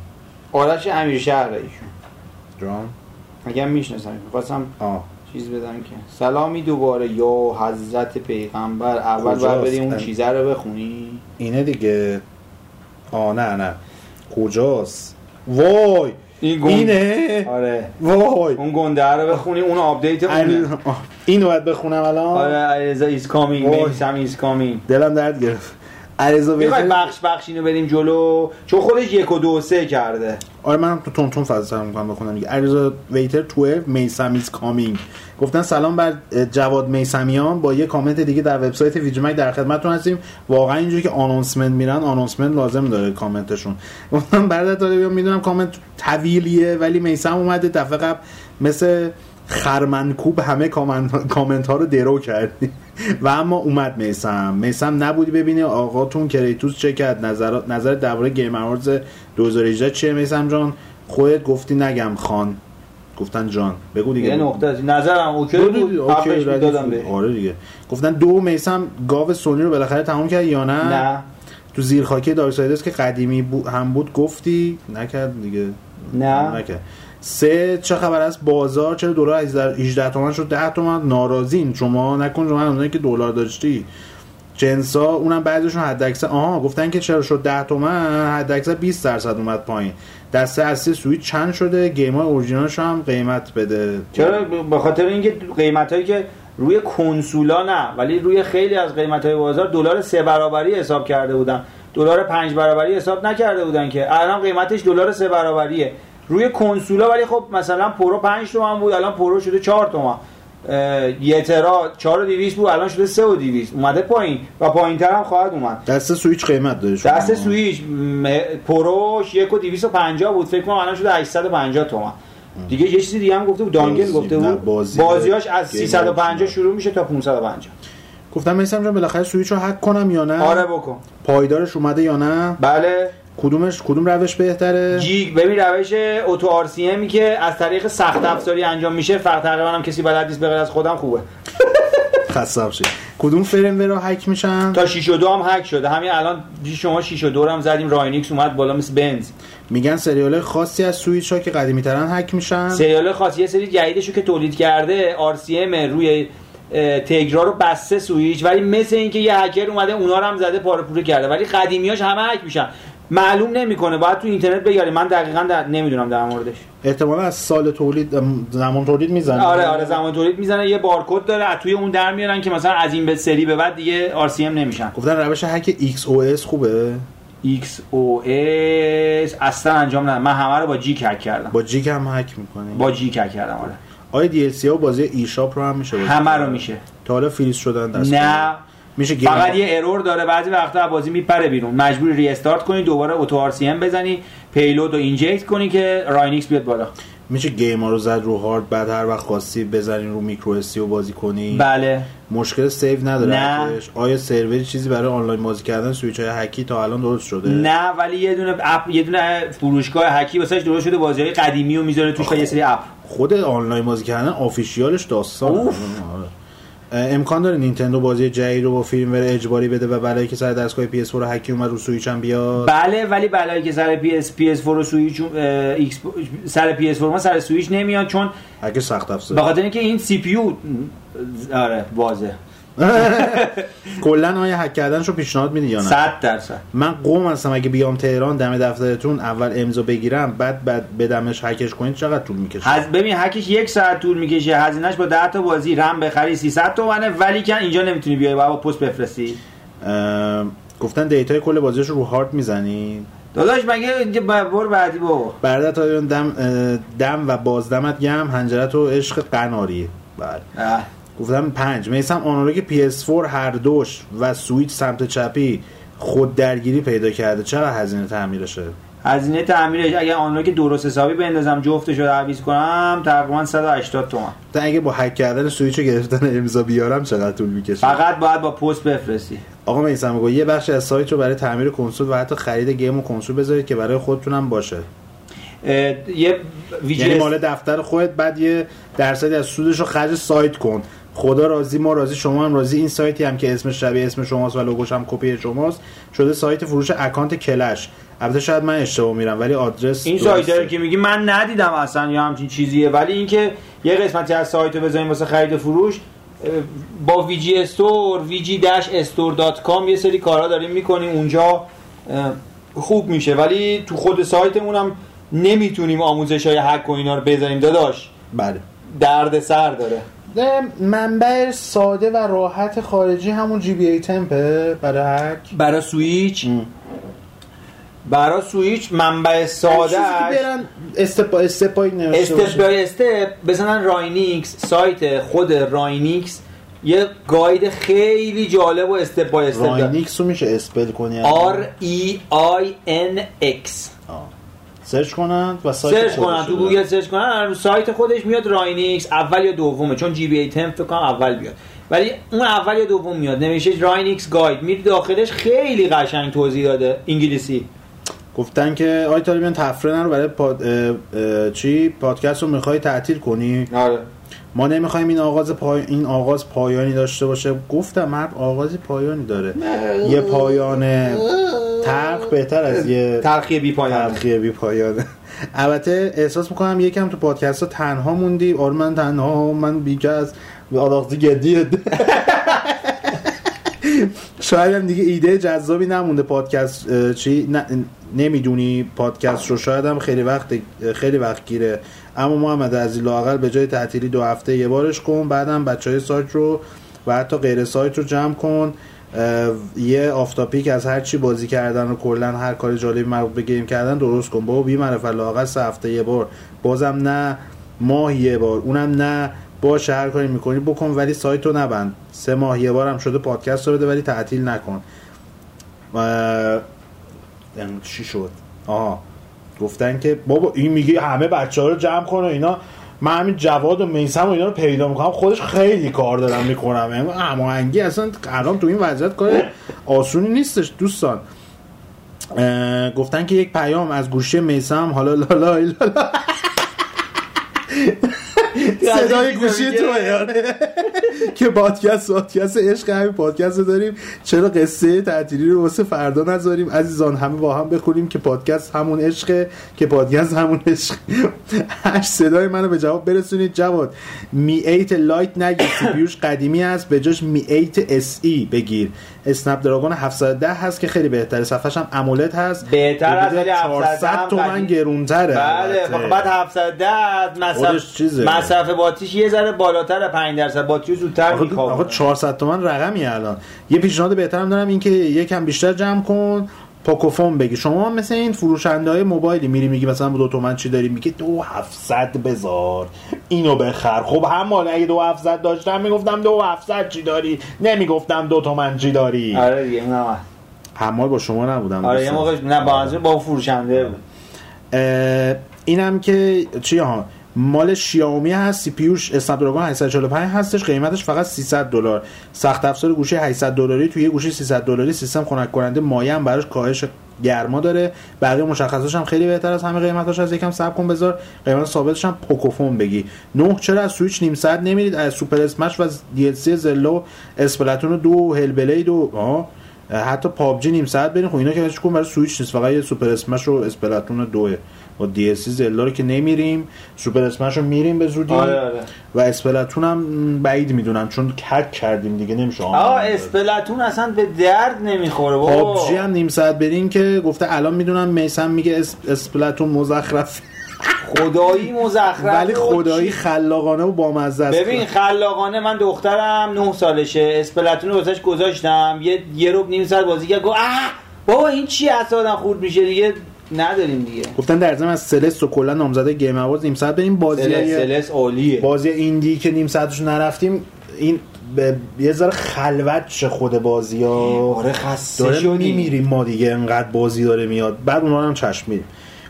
آرش امیر شهر ایشون. جان؟ اگه می‌شناسم خواستم چیز بدم که. سلامی دوباره. یا حضرت پیغمبر. اول باید بریم اون چیزه رو بخونی. اینه دیگه. آه نه نه. کجاست؟ وای! این اینه؟ آره. وای! اون گنده رو بخونی اون update اونه اینو باید بخونم الان. آره is coming میسم is coming دلم درد گرفت. علیرضا می‌خوای بخش بخش اینو بریم جلو. چون خودش یک و دو سه کرده. آره منم تو تون تون فاز سر می‌کنم بخونم. دیگه علیرضا ویتر 12 میسم is coming. گفتن سلام بر جواد میسمیان با یه کامنت دیگه در وبسایت VGMAG در خدمتتون هستیم. واقعا اینجوری که announcement میرن announcement لازم داره کامنتشون. گفتم برادر داره می‌دونم کامنت طویلیه ولی میسم اومده. دفعه قبل مثل خرمنکوب همه کامنت ها رو درو کردی. و اما اومد میسم. میسم نبودی ببینی آقاتون کریتوس چه کرد. نظر نظر درباره Game Awards 2018 چیه میسم جان؟ خودت گفتی نگم خان. گفتن جان. بگو دیگه. یه نقطه از نظرم OK بود. OK دادم به آره دیگه. گفتن دو میسم گاو سونی رو بالاخره تموم کرد یا نه؟ نه. تو زیر خاکی dark که قدیمی هم بود گفتی؟ نکرد دیگه. نه. نکرد. سه چه خبر است؟ بازار چرا دلار 18 تومن شد؟ 10 تومن؟ ناراضین. شما نکن شما اونایی که دلار داشتی. جنسا اونم بعضیشون حد اکثر آها گفتن که چرا شد؟ 10 تومن؟ حد اکثر 20 درصد اومد پایین. دسته اصلی سویچ چند شده؟ گیم های اورجینالش هم قیمت بده. چرا؟ به خاطر اینکه قیمت هایی که روی کنسولا نه ولی روی خیلی از قیمت های بازار دلار سه برابری حساب کرده بودن. دلار پنج برابری حساب نکرده بودن که. الان قیمتش دلار سه برابریه. روی کنسولا ولی خب مثلا Pro 5 تومن بود الان Pro شده 4 تومن. یه ترا 4 و 200 بود الان شده 3 و 200 اومده پایین و پایینتر هم خواهد اومد. دست سویچ قیمت داره دست Switch Pro ش 1 و 250 بود. فکر کنم الان شده 850 تومن. دیگه یه چیزی دیگه هم گفته بود. dongle گفته بود. بازی بازیاش از 350 شروع میشه تا 550 گفتم میسم جان بالاخره سویچ رو هک کنم یا نه؟ آره بکن. پایدارش اومده یا نه؟ بله. کدومش کدوم روش بهتره؟ jig. ببین روش auto RCM ی که از طریق سخت افزاری انجام میشه فقط تقریبا هم کسی بلد نیست به از خودم خوبه. خسته شید کدوم firmware هک میشن؟ تا 6 و 2 هم هک شده. همین الان شما 6 و 2 هم زدیم ReiNX اومد بالا مثل بنز. میگن سریال خاصی از سویچ ها که قدیمی ترن هک میشن. سریال خاصی یه سری جدیدشو که تولید کرده RCM روی Tegra رو بسته سویچ ولی مثل اینکه یه هکر اومده اونا رو هم زده پاره پوره کرده. ولی قدیمیاش همه هک میشن. معلوم نمی‌کنه. باید تو اینترنت بگاری من دقیقا در... نمی‌دونم در موردش. احتمالا از سال تولید زمان تولید می‌زنه. آره آره زمان تولید می‌زنه. یه بارکد داره از توی اون در میارن که مثلا از این به سری به بعد دیگه RCM نمیشن. گفتن روش هک XOS خوبه؟ XOS اصلا انجام ندادم من همه رو با جیک هک کردم. با جیک هم هک می‌کنی. با جیک هک کردم آره. آیا دی ها و بازی ای شاپ رو هم میشه همه رو میشه. تا حالا فریز شدن دست نه. میشه فقط یه error داره. بعضی وقتا بازی میپره بیرون. مجبوری restart کنی دوباره auto RCM بزنی payload رو inject کنی که ReiNX بیاد بالا. میشه game ها رو زد رو هارد بعد هر وقت خواستی بزنین رو میکرو و بازی کنی. بله. مشکل save نداره نه. آیا سروری چیزی برای آنلاین بازی کردن؟ سویچ های هکی تا الان درست شده. نه ولی یه دونه app یه دونه فروشگاه هکی واسش درست شده. بازی های قدیمی رو می‌ذاره توش یه سری app. خود آنلاین بازی کردن آفیشیالش داستان امکان داره نینتندو بازی جدید رو با firmware اجباری بده و بلایی که سر دستگاه PS4 رو هکی اومد رو سویچ هم بیاد؟ بله ولی بلایی که سر PS PS4 و سویچ ایکس سر PS4 ما سر سویچ نمیاد چون اگه سخت افزار به خاطر اینکه این CPU آره واضحه. کلا آیا هک کردنشو پیشنهاد میدی یا نه؟ 100 درصد. من قوم هستم اگه بیام تهران دم دفترتون اول امضا بگیرم بعد بعد بدمش هکش کنید چقدر طول می‌کشه؟ هز ببین هکش یک ساعت طول می‌کشه هزینهش با 10 تا بازی رم بخری 300 تومنه ولی که اینجا نمی‌تونی بیای با پست بفرستی. گفتن data ی کل بازیش رو هارد می‌زنی؟ داداش مگه اینجا بر بعدی بابا. برادر تا دم دم و بازدمت گرم حنجرت و عشق قناری بله. گفتم پنج. میسم analog PS4 هر دوش و سویچ سمت چپی خود درگیری پیدا کرده. چرا هزینه تعمیرشه هزینه تعمیرش اگه analog درست حسابی بندازم جفتش رو تعویض کنم تقریبا 180 تومن تا اگه با هک کردن سویچ رو گرفتن امضا بیارم چقدر طول می‌کشه؟ فقط باید با پست بفرستی. آقا میسم گفت یه بخش از سایت رو برای تعمیر کنسول و حتی خرید game و کنسول بذارید که برای خودتونم باشه. یه یعنی مال دفتر خودت بعد یه درصدی از سودش رو خرج سایت کن. خدا راضی ما راضی شما هم راضی. این سایتی هم که اسمش شبیه اسم شماست و لوگوش هم کپی شماست. شده سایت فروش اکانت کلش. البته شاید من اشتباه میرم ولی آدرس این سایت که میگی من ندیدم اصلا یا همچین چیزیه. ولی اینکه یه قسمتی از سایت رو بزنیم واسه خرید فروش با VG Store وی جی dash store dot com یه سری کارا داریم می‌کنیم. اونجا خوب میشه. ولی تو خود سایتمون هم نمی‌تونیم آموزش های هک و اینا رو بزنیم داداش. بله. درد سر داره. منبع ساده و راحت خارجی همون GBAtemp ه برای هک. برای سویچ؟ برای سویچ منبع ساده برن step step step بزنن راینیکس سایت خود راینیکس. یه guide خیلی جالب و step by step راینیکس رو میشه spell کنی. R E I N X search کنن و سایت search کنن تو گوگل search کنن سایت خودش میاد راینیکس اول یا دومه چون GBAtemp فکر کنم اول بیاد. ولی اون اول یا دوم میاد نمیشه راینیکس گاید. میری داخلش خیلی قشنگ توضیح داده انگلیسی. گفتن که آی طالبیان تفرین رو برای پاد... چی؟ پادکست رو می‌خوای تعطیل کنی؟ آره. ما نمی‌خوایم این آغاز پای... این آغاز پایانی داشته باشه. گفتم مرد آغازی پایانی داره. یه پایان تلخ بهتر از یه تلخی بی پایان. تلخی بی پایانه البته احساس می‌کنم یکم تو پادکست ها تنها موندی. آره من تنها من بیکس آداختی گدیه. شاید هم دیگه ایده جذابی نمونده پادکست چی؟ نمی‌دونی پادکست رو. شاید هم خیلی وقت خیلی وقت گیره. اما محمد از لاقل به جای تعطیلی دو هفته یه بارش کن بعدم بچه های سایت رو و حتی غیر سایت رو جمع کن. یه آفتاپیک از هر چی بازی کردن و کلا هر کار جالبی مربوط به گیم کردن درست کن. بابا بی معرفت لاقل سه هفته یه بار. بازم نه ماه یه بار. اونم نه باشه هر کاری می‌کنی بکن ولی سایت رو نبند. سه ماه یه بار هم شده پادکست رو بده ولی تعطیل نکن. و چی شد؟ آها. گفتن که بابا این میگه همه بچه ها رو جمع کن و اینا. من همین جواد و میسم و اینا رو پیدا می‌کنم. خودش خیلی کار دارم می‌کنم. هماهنگی اصلا الان تو این وضعیت کار آسونی نیستش دوستان. گفتن که یک پیام از گوشی میسم حالا لالا لالا صدای گوشی تو که پادکست پادکست عشق همین پادکست داریم. چرا قصه تعطیلی رو واسه فردا نذاریم؟ عزیزان همه با هم بخونیم که پادکست همون عشقه که پادکست همون عشق. هر صدای منو به جواب برسونید. جواد می 8 لایت نگیر سی قدیمی است به جاش می 8 اس ای بگیر. اسنپ دراگون 710 هست که خیلی بهتره. صفحش هم امولت هست. بهتر از 400 تومن گرونتره. بله خب بعد 710 مصرف مصرف باتریش یه ذره بالاتر 5 درصد. باتری زودتر می‌خواد آقا 400 تومن رقمی الان. یه پیشنهاد بهترم دارم این که یکم بیشتر جمع کن پاکوفون بگی. شما مثل این فروشنده های موبایلی میری میگی مثلا دو تومن چی داری؟ میگی دو هفتصد بذار. اینو بخر. خب همان اگه دو هفتصد داشتم می‌گفتم دو هفتصد چی داری؟ نمی‌گفتم دو تومن چی داری. آره دیگه نه همال با شما نبودم. آره یه موقع نه با با فروشنده بود. اینم که چی ها؟ مال شیائومی هست سی پیوش اسنپ دراگون 845 هستش قیمتش فقط 300 دلار. سخت افزار گوشی 800 دلاری توی یه گوشی 300 دلاری سیستم خنک کننده مایه هم براش کاهش گرما داره. بقیه مشخصاش هم خیلی بهتر از همه قیمتاش از یکم صبر کن بذار قیمت ثابتش هم پوکوفون بگی. نه چرا از سویچ نیم ساعت نمیرید؟ از سوپر اسمش و دی سی زلو اسپلاتون دو هل بلید و حتی پابجی نیم ساعت برین. خب اینا که کن برای سویچ نیست. فقط یه سوپر اسمش و اسپلاتون دوه. با دی اس زلدا رو که نمیریم سوپر اسمش رو میریم به زودی. آره آره. و اسپلاتون هم بعید می‌دونم چون کک کردیم دیگه نمیشه آقا اسپلاتون اصلا به درد نمی‌خوره بابا. پابجی هم نیم ساعت برین که گفته الان می‌دونم میسم میگه اسپلاتون مزخرف. خدایی مزخرف ولی خدایی خلاقانه و بامزه است. ببین خلاقانه من دخترم 9 سالشه. اسپلاتون رو گذاشتم. یه یه رو نیم ساعت بازی کرد. گفت بابا این چی اصلا خورد میشه؟ دیگه نداریم دیگه. گفتن در ضمن از سلس و کلا نامزده گیم اواردز نیم ساعت بریم بازی سلس, سلس عالیه. بازی ایندی که نیم ساعتش نرفتیم این به یه ذره خلوت چه خود بازی ها. آره خسته شدیم. میریم ما دیگه انقدر بازی داره میاد. بعد اونها هم چشم میریم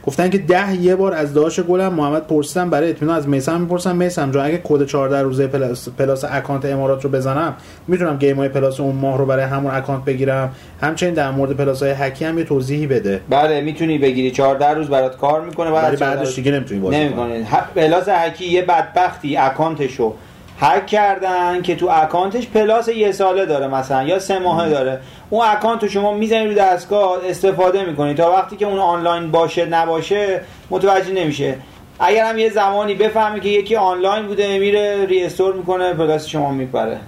گفتن که ده یه بار از داش گلم محمد پرسیدم برای اطمینان از میسم می‌پرسم میسم جا اگه کد 14 روزه Plus, Plus اکانت امارات رو بزنم می‌تونم game های Plus اون ماه رو برای همون اکانت بگیرم. همچنین در مورد Plus های هکی هم یه توضیحی بده. بله می‌تونی بگیری. 14 روز برات کار می‌کنه بعد بعدش دیگه نمی‌تونی بازی کنی. Plus هکی یه بدبختی اکانتشو. هک کردن که تو اکانتش Plus یه ساله داره مثلا یا سه ماهه داره. اون اکانت رو شما می‌زنید رو دستگاه استفاده می‌کنید تا وقتی که اون آنلاین باشه نباشه متوجه نمیشه. اگر هم یه زمانی بفهمی که یکی آنلاین بوده میره restore می‌کنه Plus شما میپره.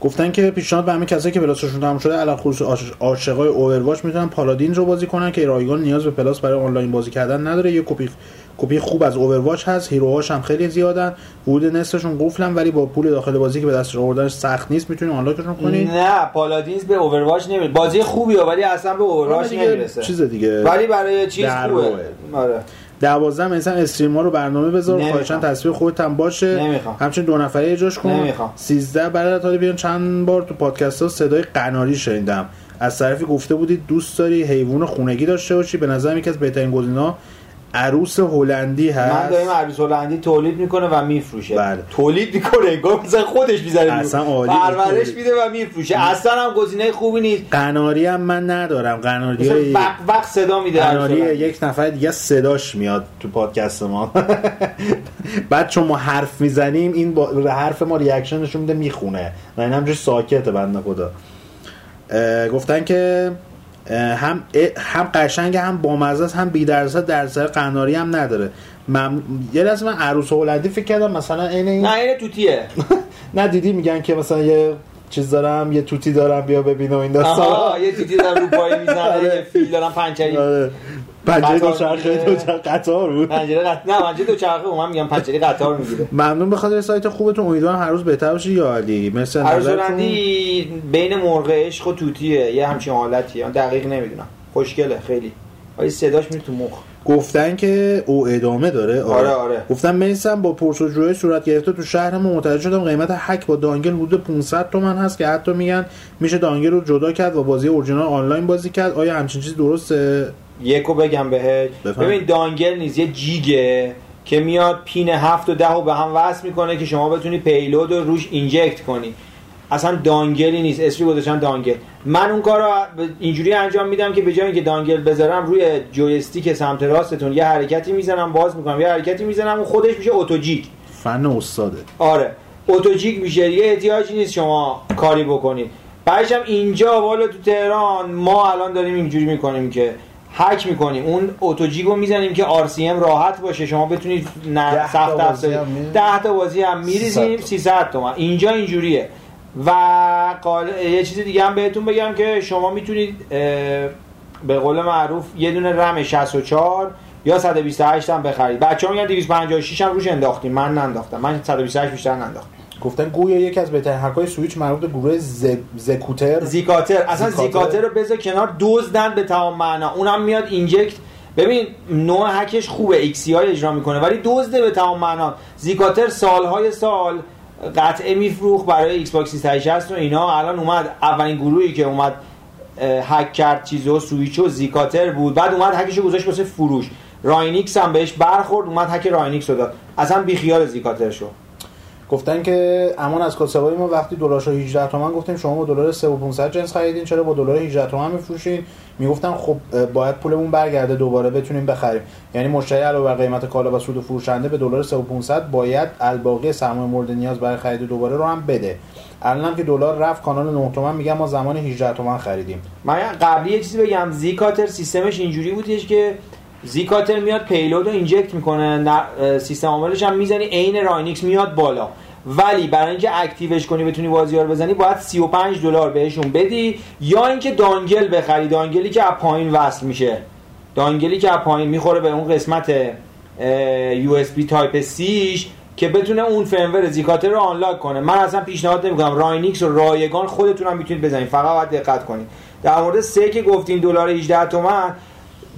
گفتن که پیشنهاد به همه کسایی که Plus شون تموم شده علی الخصوص عاشقای Overwatch می‌تونن Paladins رو بازی کنن که رایگان نیاز به Plus برای آنلاین بازی کردن نداره. یه کپی کپی خوب از Overwatch هست hero هاش هم خیلی زیادن. حدود نصفشون قفلن ولی با پول داخل بازی که به دست آوردنش سخت نیست. می‌تونی آنلاکشون کنی؟ نه پالادینز به اوورواچ نمیره بازی خوبیه ولی اصلا به اوورواچ نمی‌رسه. چیز دیگه. ولی برای چیز خوبه. آره. دوازده مثلا استریم ها رو برنامه بذار خواهشان تصویر خودت هم باشه. نمی‌خوام. همچنین دو نفره اجراش کن. نمی‌خوام. 13 برای تا بیان چند بار تو پادکست ها صدای قناری شنیدم. از طرفی گفته بودید دوست داری حیوان خونگی داشته باشی؟ به نظر یکی از بهترین گزینه‌ها عروس هلندی هست. من داریم عروس هلندی تولید می‌کنه و میفروشه. بله. تولید می‌کنه. انگار مثلا خودش می‌ذاره اصلا عالی پرورش میده و میفروشه. اصلا هم گزینه خوبی نیست. قناری هم من ندارم. قناری های وقت وقت صدا میده قناری یک نفر دیگه صداش میاد تو پادکست ما. بعد چون ما حرف می‌زنیم این با حرف ما ریاکشنشون میده می‌خونه. و این همجوری ساکته بنده خدا. گفتن که هم هم قشنگ هم بامزه هم بی درصد درصد قناری هم نداره من یه لحظه من عروس هلندی فکر کردم مثلا عین این نه این توتیه نه دیدی میگن که مثلا یه چیز دارم یه توتی دارم بیا ببین و این داستان یه توتی دارم رو پای می‌زنه آره. یه فیل دارم پنچری آره. پنجره دو چرخه دو قطار بود. پنجره قطار نه پنجره دو چرخه من میگم پنجره قطار می‌گیره. ممنون به خاطر سایت خوبتون. امیدوارم هر روز بهتر باشه. یا علی مثل ارزولندی بین مرغ عشق و توتیه. یه همچین حالتیه دقیق نمی‌دونم. خوشگله خیلی. ولی صداش میره تو مخ. گفتن که او ادامه داره. آره. آره گفتن میسم با پرسجوهای صورت گرفته تو شهر ما متوجه شدم قیمت هک با دانگل حدود 500 تومن هست که حتی میگن میشه دانگل رو جدا کرد و بازی اورجینال آنلاین بازی کرد. آیا همچین چیزی درسته؟ یکو بگم بهت. ببین دانگل نیست یه جیگه که میاد پین هفت و ده رو به هم وصل می‌کنه که شما بتونی پیلود رو روش اینجکت کنی. اصلا دانگلی نیست اسمی گذاشتم دانگل. من اون کار رو اینجوری انجام میدم که به جای اینکه دانگل بذارم روی جویستیک سمت راستتون یه حرکتی می‌زنم باز می‌کنم یه حرکتی می‌زنم و خودش میشه اتوجیک. فن استاده. آره. اتوجیک میشه یه احتیاجی نیست شما کاری بکنید بعدش هم اینجا والا تو تهران ما الان داریم اینجوری می‌کنیم که هک می‌کنیم. اون اتوجیگو می‌زنیم که ام راحت باشه. شما بتونید نه سخت افزاری 10 تا بازی هم میریزیم. 300 تومن. اینجا اینجوریه. و قال... یه چیز دیگه هم بهتون بگم که شما می‌تونید به قول معروف یه دونه رم 64 یا 128 هم بخرید. بچه‌ها میگن 256 هم روش انداختیم. من ننداختم. من 128 بیشتر ننداختم. گفتن گویا یکی از بهترین هکای سویچ مربوط به گروه ز... زکوتر. زیکاتر. اصلا زیکاتر, زیکاتر رو بذار کنار دزدن به تمام معنا. اونم میاد اینجکت. ببین نوع هکش خوبه. ایکسی های اجرا می‌کنه ولی دزده به تمام معنا. زیکاتر سالهای سال قطعه میفروخ برای ایکس باکس 360 و اینا. الان اومد اولین گروهی که اومد هک کرد چیزو سویچ و زیکاتر بود. بعد اومد هکشو گذاشت واسه فروش. راینیکس هم بهش برخورد اومد هک راینیکس رو داد. اصلا بیخیال زیکاتر شو. گفتن که امان از کاسبای ما وقتی دلارش 18 تومن گفتیم شما با دلار 3500 جنس خریدین چرا با دلار 18 تومن میفروشین؟ می‌گفتن خب باید پولمون برگرده دوباره بتونیم بخریم. یعنی مشتری علاوه بر قیمت کالا و سود فروشنده به دلار 3500 باید الباقی سرمایه مورد نیاز برای خرید دوباره رو هم بده. الان که دلار رفت کانال 9 تومن میگم ما زمان 18 تومن خریدیم. من قبلی یه چیزی بگم زیکاتر سیستمش اینجوری بودش که زیکاتر میاد payload رو inject می‌کنه سیستم عاملش هم می‌زنی عین راینیکس میاد بالا. ولی برای اینکه active ش کنی بتونی بازی رو بزنی باید 35 دلار بهشون بدی یا اینکه dongle بخری. dongle ی که از پایین وصل میشه. dongle ی که از پایین می‌خوره به اون قسمت USB Type-C ش که بتونه اون firmware زیکاتر رو unlock کنه. من اصلا پیشنهاد نمی‌کنم. راینیکس و رایگان خودتون هم می‌تونید بزنید. فقط باید دقت کنید. در مورد سه که گفتین دلار 18 تومن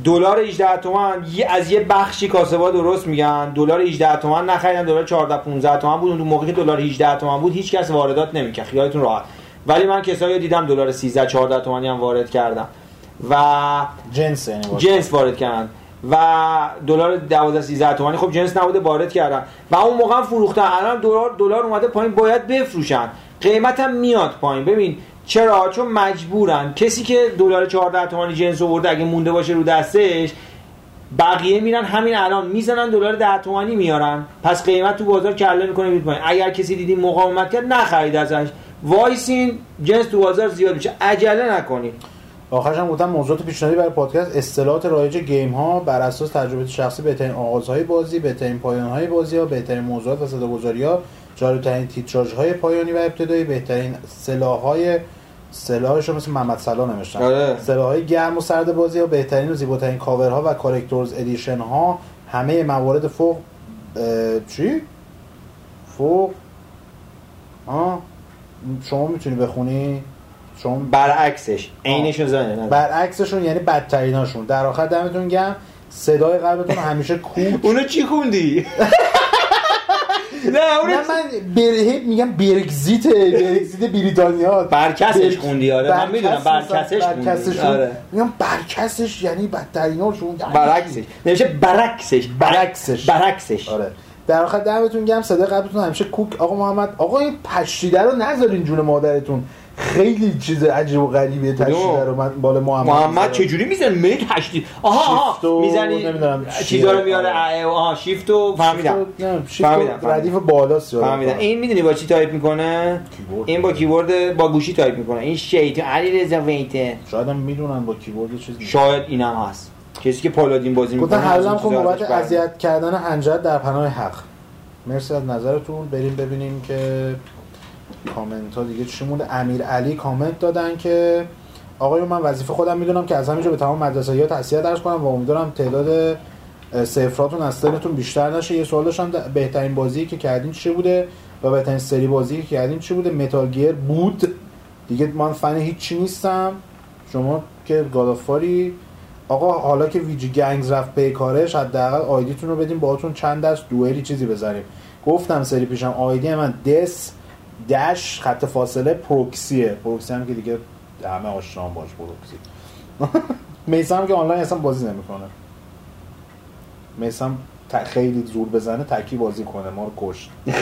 دلار 18 تومن از یه بخشی کاسبا درست میگن. دلار 18 تومن نخریدن دلار 14 15 تومن بود. اون موقعی که دلار 18 تومن بود هیچ کس واردات نمی‌کرد. خیالتون راحت. ولی من کسایی دیدم دلار 13 14 تومانی هم وارد کردم و جنس یعنی جنس وارد کردن. و دلار 12 13 تومانی خب جنس نبوده وارد کردن. و اون موقع فروختن. الان دلار دلار اومده پایین باید بفروشن. قیمتم میاد پایین. ببین چرا؟ چون مجبورن. کسی که دلار 14 تومانی جنس آورده اگه مونده باشه رو دستش بقیه میرن همین الان. می‌زنن دلار 10 تومانی میارن. پس قیمت تو بازار کله می‌کنه میاد پایین. اگر کسی دیدی مقاومت کرد نخرید ازش. وایسین جنس تو بازار زیاد میشه. عجله نکنید آخرش هم گفتم موضوعات پیشنهادی برای پادکست. اصطلاحات رایج game ها بر اساس تجربه شخصی بهترین آغازهای بازی بهترین پایان های بازی ها بهترین موضوعات و صداگذاری ها جالبترین تیتراژ های پایانی و ابتدایی بهترین سلاح های سلاحش مثل محمد سلا نوشتن. آره. سلاح های گرم و سرد بازی ها بهترین و زیباترین ها و Collector's Edition ها همه موارد فوق چی؟ فوق؟ آه؟ شما می‌تونی بخونی؟ شما برعکسش عینشون زنه برعکسشون یعنی بدتریناشون. در آخر دمتون گم صدای قلبتون همیشه کوک اونو چی خوندی؟ نه نه من بره میگم برگزیت برگزیت بریتانیا. برکسش خوندی آره من می‌دونم برکسش خوندی. آره. میگم برکسش یعنی بدتریناشون برعکسش. نمیشه برعکسش. برعکسش. برعکسش. آره. در آخر دمتون گم صدای قلبتون همیشه کوک. آقا محمد آقا این پشتیده رو نذارین جون مادرتون. خیلی چیز عجیب و غریبه تشریح رو من بالا محمد. محمد چه جوری می‌زنه؟ می تشدید. آها آها. می‌زنی چیزا رو میاره. آها شیفت و فهمیدم. فهمیدم ردیف بالاست فهمیدم. این می‌دونی با چی تایپ می‌کنه؟ این با کیبورد با گوشی تایپ می‌کنه. این شیطان. علی رضا ویته شاید هم می‌دونن با کیبورد چیز شاید اینم هست. کسی که پالادین بازی می‌کنه حالا خب بابت اذیت کردن هنجر در پناه حق. مرسی از نظرتون. بریم ببینیم که کامنت ها دیگه چی مونده؟ امیر علی کامنت دادن که آقای من وظیفه خودم می‌دونم که از همینجا به تمام مدرسه ها تحصیل درس کنم و امیدوارم تعداد صفراتون از سنتون بیشتر نشه. یه سوال داشتم بهترین بازی که کردین چه بوده؟ و بهترین سری بازی که کردین چه بوده؟ متال گیر بود. دیگه من فن هیچی نیستم. شما که گادافاری آقا حالا که ویجی گنگز رفت به کارش حداقل ID تون رو بدیم باهاتون چند دست دوئلی چیزی بزنیم گفتم سری پیشم ID من دس dash خط فاصله پروکسیه. پروکسی هم که دیگه همه آشنام باش پروکسی. میسم که آنلاین اصلا بازی نمی‌کنه. میسم خیلی زور بزنه تکی بازی کنه. ما رو کشت.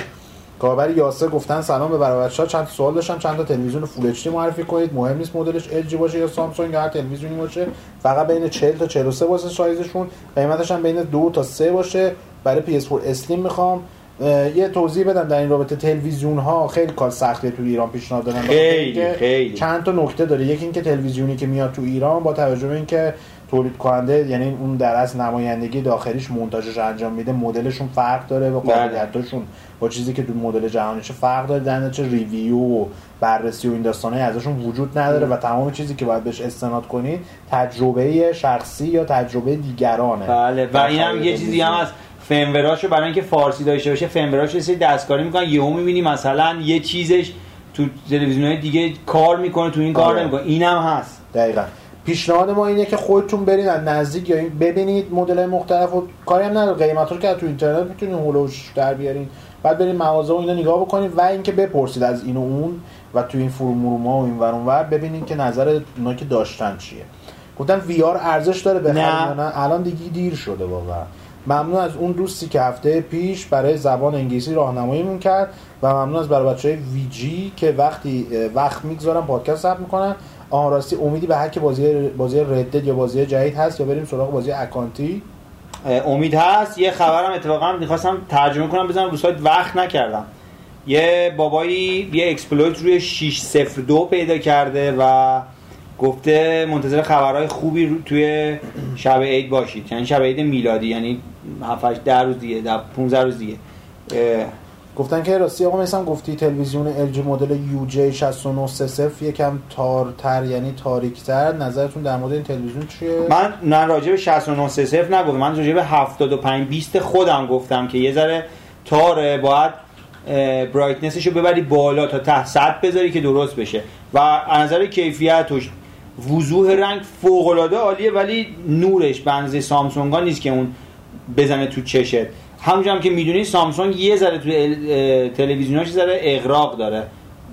کاربر یاسر گفتن سلام به برای چند سوال داشتم. چند تا تلویزیون Full HD معرفی کنید. مهم نیست مدلش LG باشه یا سامسونگ یا هر تلویزیونی باشه. فقط بین 40 تا 43 واسه سایزشون. قیمتش هم بین 2 تا 3 باشه. برای PS4 اسلیم می‌خوام. یه توضیح بدم در این رابطه تلویزیون ها خیلی کار سخته تو ایران پیشنهاد دادن. خیلی خیلی. چند تا نکته داره. یکی اینکه تلویزیونی که میاد تو ایران با توجه به اینکه تولید کننده یعنی اون در از نمایندگی داخلیش مونتاژش انجام میده مدلشون فرق داره و بله. قابلیتاشون با چیزی که تو مدل جهانیش فرق داره در چه ریویو و بررسی و این داستانه ازشون وجود نداره و تمام چیزی که باید بهش استناد کنید تجربه شخصی یا تجربه دیگرانه. بله و این هم یه چیزی هم از فنوراشو برای اینکه فارسی داشته باشه فنوراشو سری دستکاری می‌کنن یهو می‌بینی مثلا یه چیزش تو تلویزیون دیگه کار می‌کنه تو این کار آره. نمی‌کنه. اینم هست. دقیقا. پیشنهاد ما اینه که خودتون برید از نزدیک یا ببینید مدل مختلف و کاری هم نداره. قیمت رو که تو اینترنت می‌تونید هولوش در بیارین. بعد برید مغازه و اینا نگاه بکنید و اینکه بپرسید از این و اون و تو این فرومورما و این ور ور ببینید که نظر اونا که داشتن چیه. گفتن وی آر ارزش داره بخرید نه. نه. الان دیگه دیر شده واقعا. ممنون از اون دوستی که هفته پیش برای زبان انگلیسی راهنماییمون کرد و ممنون از برای بچه های وی جی که وقتی وقت می‌گذارن پادکست ثبت می‌کنن آن راستی امیدی به هر که بازی بازی ردد یا بازی جدید هست یا بریم سراغ بازی اکانتی؟ امید هست. یه خبرم اتفاقا می‌خواستم ترجمه کنم بزنم رو سایت. وقت نکردم. یه بابایی یه exploit روی 602 پیدا کرده و گفته منتظر خبرهای خوبی رو توی شب عید باشید. یعنی شب عید میلادی یعنی 7 10 روز دیگه در 15 روز دیگه. گفتن که راستی آقا میسم گفتی تلویزیون LG مدل UJ 6930 یکم تارتر یعنی تاریکتر. نظرتون در مورد این تلویزیون چیه؟ من نه راجع به 6930 نگفتم من راجع به 75 20 خودم گفتم که یه ذره تاره. باید برایتنسش رو ببری بالا تا ته 100 بذاری که درست بشه. و از نظر کیفیت و وضوح رنگ فوق العاده عالیه ولی نورش به اندازه سامسونگ ها نیست که اون بزنه تو چشت. همونجا هم که می‌دونی سامسونگ یه ذره تو تلویزیوناش ذره اغراق داره.